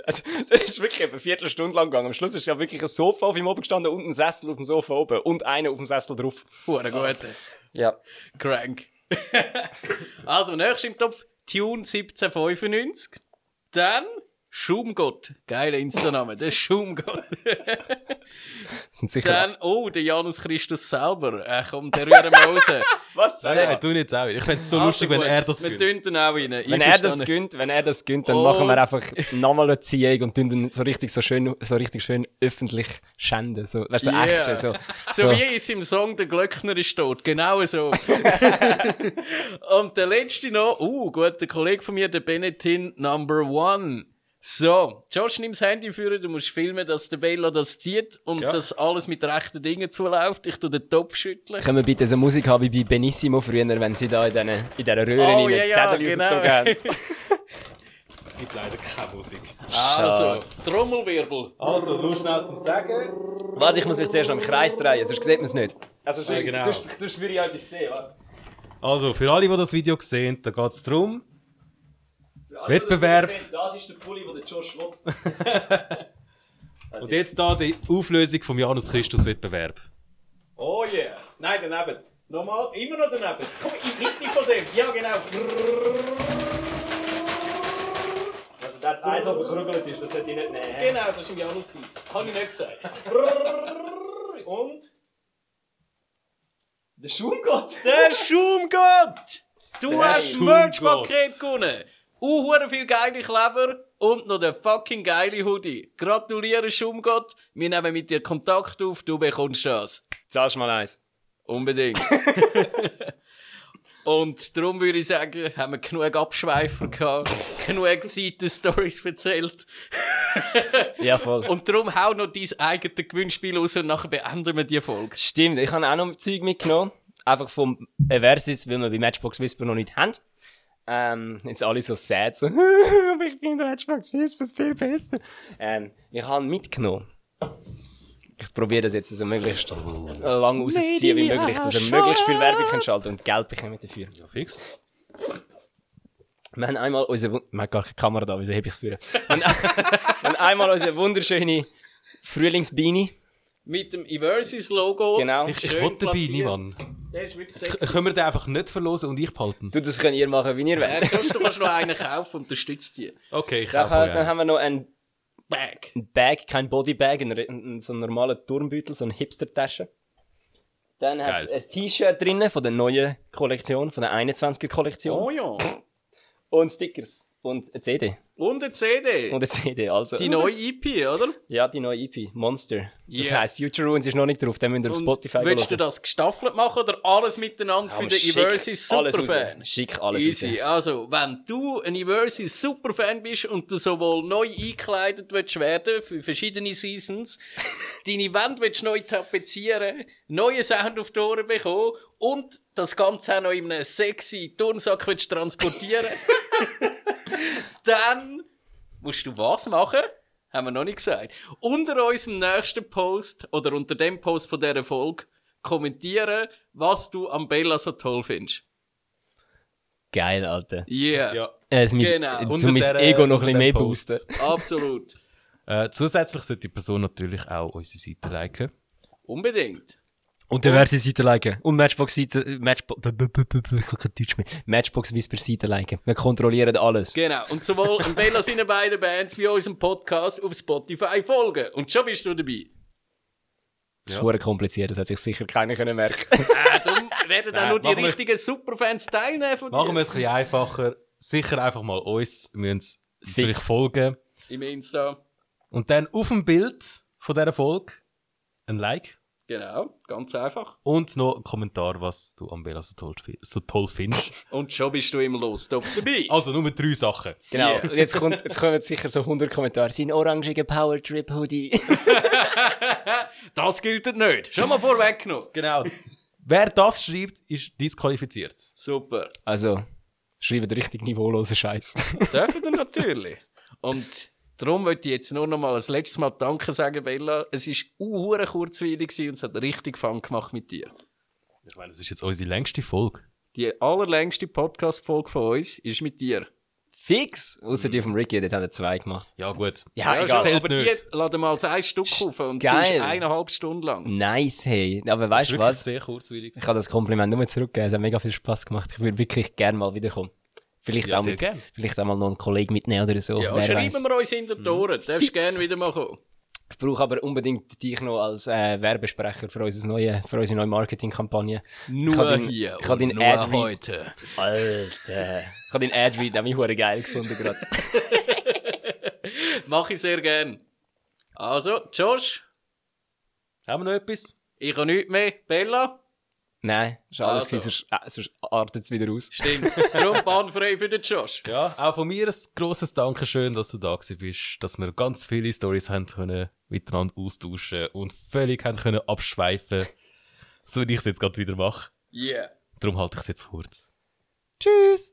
das, ist wirklich eine Viertelstunde lang gegangen. Am Schluss ist ja wirklich ein Sofa auf ihm oben gestanden und ein Sessel auf dem Sofa oben und einer auf dem Sessel drauf. Hure gut. Ja. Crank. [LAUGHS] also, nächstes im Topf, Tune 1795. Dann Schumgott. Geiler Insta-Name, der Schumgott. [LAUGHS] Sind sicher. Dann, oh, der Janus Christus selber. Äh, komm, der rühren wir raus. [LAUGHS] Was? Nein, nein, tu jetzt auch. Ich fände es so lustig, wenn gut. er das Wir gönnt. tun ihn auch rein. Wenn er das gönnt, wenn er das gönnt, dann Oh. machen wir einfach [LAUGHS] nochmal eine Ziehung und tun dann so richtig so schön, so richtig schön öffentlich schänden. So, weißt du, so Yeah. echte, so. So, so. wie es im Song Der Glöckner ist tot. Genau so. Und der letzte noch, uh, gut, der Kollege von mir, der Benettin Number One. So, Josh, nimm das Handy für, du musst filmen, dass der Bella das zieht und dass alles mit rechten Dingen zuläuft. Ich tu den Topf schütteln. Können wir bitte so Musik haben wie bei Benissimo früher, wenn sie da in diesen, in dieser Röhre Oh, oh, ja, ja, Zettel genau. rausgezogen haben? [LAUGHS] Es gibt leider keine Musik. Also, Trommelwirbel. Also, nur schnell zum Sagen. Warte, ich muss mich zuerst noch im Kreis drehen, sonst sieht man es nicht. Also sonst, Ja, genau. sonst, sonst würde ich auch etwas sehen. Warte. Also, für alle, die das Video sehen, da geht es darum. Wettbewerb. Das ist der Pulli, den der Josh will. Und jetzt da die Auflösung vom Janus Christus Wettbewerb. Oh yeah. Nein, daneben. Nochmal, immer noch daneben. Komm, in die Mitte von dem. Ja, genau. Also der Eis, der gekrügelt ist, das sollte ich nicht nehmen. Genau, das ist im Janus Seins. Habe ich nicht gesagt. Und? Der Schumgott! Der Schumgott! Du Der hast das. Merch-Paket gewonnen! Uh, viel geile Kleber und noch der fucking geile Hoodie. Gratuliere Schumgott, wir nehmen mit dir Kontakt auf, du bekommst das. Zahlst mal eins. Unbedingt. [LAUGHS] und darum würde ich sagen, haben wir genug Abschweifer gehabt, genug Seiten-Stories erzählt. Ja, voll. Und darum hau noch dein eigenes Gewinnspiel raus und nachher beenden wir die Folge. Stimmt, ich habe auch noch Zeug mitgenommen. Einfach vom Eversis, weil wir bei Matchbox Whisper noch nicht haben. Ähm, jetzt alle so sad, so, [LAUGHS] aber ich finde Matchbox Whisper viel besser. Ähm, ich habe mitgenommen. Ich probiere das jetzt so möglichst lang rauszuziehen wie möglich, dass er möglichst viel Werbung kann schalten und Geld bekommen dafür. Ja, fix. Wir haben einmal unsere, Wun- wir haben gar keine Kamera da, wieso heb ich es für? [LAUGHS] Wir haben, einmal unsere wunderschöne Frühlingsbeanie. Mit dem Eversis-Logo. Genau. Ich, ich Schön will dabei, platziert. niemand. Können wir den einfach nicht verlosen und ich behalten? Du, das könnt ihr machen, wie ihr wollt. sonst du kannst noch einen kaufen, unterstützt die. Okay, ich Dann, kaufe dann haben wir noch ein Bag. ein Bag, kein Bodybag, ein, ein, so ein normaler Turmbeutel, so eine Hipster-Tasche. Dann hat es ein T-Shirt drinnen von der neuen Kollektion, von der 21er Kollektion. Oh ja. Und Stickers. Und eine CD. Und eine CD. Und eine CD, also. die neue EP, oder? Ja, die neue EP, Monster. Das Yeah. heisst, Future Ruins ist noch nicht drauf, den müsst ihr auf Spotify Willst du das gestaffelt machen oder alles miteinander für Aber den schick Eversys alles raus. Superfan? Schick alles Easy. raus. Also, wenn du ein Eversys Superfan bist und du sowohl neu eingekleidet willst werden für verschiedene Seasons, [LAUGHS] deine Wand willst neu tapezieren, neue Sound auf die Ohren bekommen und das Ganze auch noch in einem sexy Turnsack willst transportieren, [LAUGHS] dann musst du was machen? Haben wir noch nicht gesagt. Unter unserem nächsten Post oder unter dem Post von dieser Folge kommentieren, was du am Bella so toll findest. Geil, Alter. Yeah. Ja. Äh, mein, Genau. äh, Zum mein der- Ego noch ein bisschen mehr Post. boosten. Absolut. Äh, zusätzlich sollte die Person natürlich auch unsere Seite liken. Unbedingt. Und diverse Seiten liken. Und Matchbox-Seiten, Matchbox, ich kann kein Deutsch mehr. Matchbox-Whisper-Seiten liken. Wir kontrollieren alles. Genau. Und sowohl Bella seinen beiden Bands wie unserem Podcast auf Spotify folgen. Und schon bist du dabei. Das ist ja. kompliziert, das hat sich sicher keiner können merken. [LAUGHS] Äh, darum werden dann nur die richtigen Superfans teilnehmen von dir. Machen wir es ein bisschen einfacher. Sicher einfach mal uns. Wir müssen es natürlich folgen. Im Insta. Und dann auf dem Bild von dieser Folge ein Like Genau. Ganz einfach. und noch ein Kommentar, was du am Bella so toll, so toll findest. Und schon bist du im Lostop dabei. [LAUGHS] Also nur drei Sachen. Genau. Yeah. Jetzt, kommt, jetzt kommen sicher so 100 Kommentare. Sein orangiger Power Trip Hoodie. [LAUGHS] Das gilt nicht. Schon mal vorweggenommen. Genau. Wer das schreibt, ist disqualifiziert. Super. Also, schreibt richtig niveaulosen Scheiß. Dürfen wir natürlich. [LAUGHS] Und darum möchte ich jetzt nur noch mal ein letztes Mal Danke sagen, Bella. Es war uhr kurzweilig und es hat richtig Fun gemacht mit dir. Ich meine, das ist jetzt unsere längste Folge. Die allerlängste Podcast-Folge von uns ist mit dir. Fix! Außer die vom Ricky, der hat er zwei gemacht. Ja, gut. Ja, Ja, egal. aber nicht. die laden mal ein Stück auf und sie Geil. ist eineinhalb Stunden lang. Nice, hey. Aber weißt du was? sehr kurzweilig. Ich kann das Kompliment nur zurückgeben. Es hat mega viel Spaß gemacht. Ich würde wirklich gerne mal wiederkommen. Vielleicht, Ja, auch mit, gern. vielleicht auch mal noch einen Kollegen mitnehmen oder so. Ja, Wer schreiben weiss. wir uns hinter die Ohren. Darfst Fix. gerne wieder mal kommen. Ich brauche aber unbedingt dich noch als äh, Werbesprecher für, unser neue, für unsere neue Marketingkampagne. Nur Ich den- hier ich den und nur Ad-Read. heute. Alter. Ich habe den Ad-Read nämlich hure geil gefunden gerade. [LAUGHS] Mach ich sehr gern. Also, Josh, Haben wir noch etwas? ich habe nichts mehr. Bella? Nein, ist alles Also. sonst, äh, sonst artet es wieder aus. Stimmt. Darum bahnfrei für den Josh. Ja, auch von mir ein grosses Dankeschön, dass du da bist, dass wir ganz viele Stories haben können miteinander austauschen und völlig haben können abschweifen, so wie ich es jetzt gerade wieder mache. Yeah. Darum halte ich es jetzt kurz. Tschüss!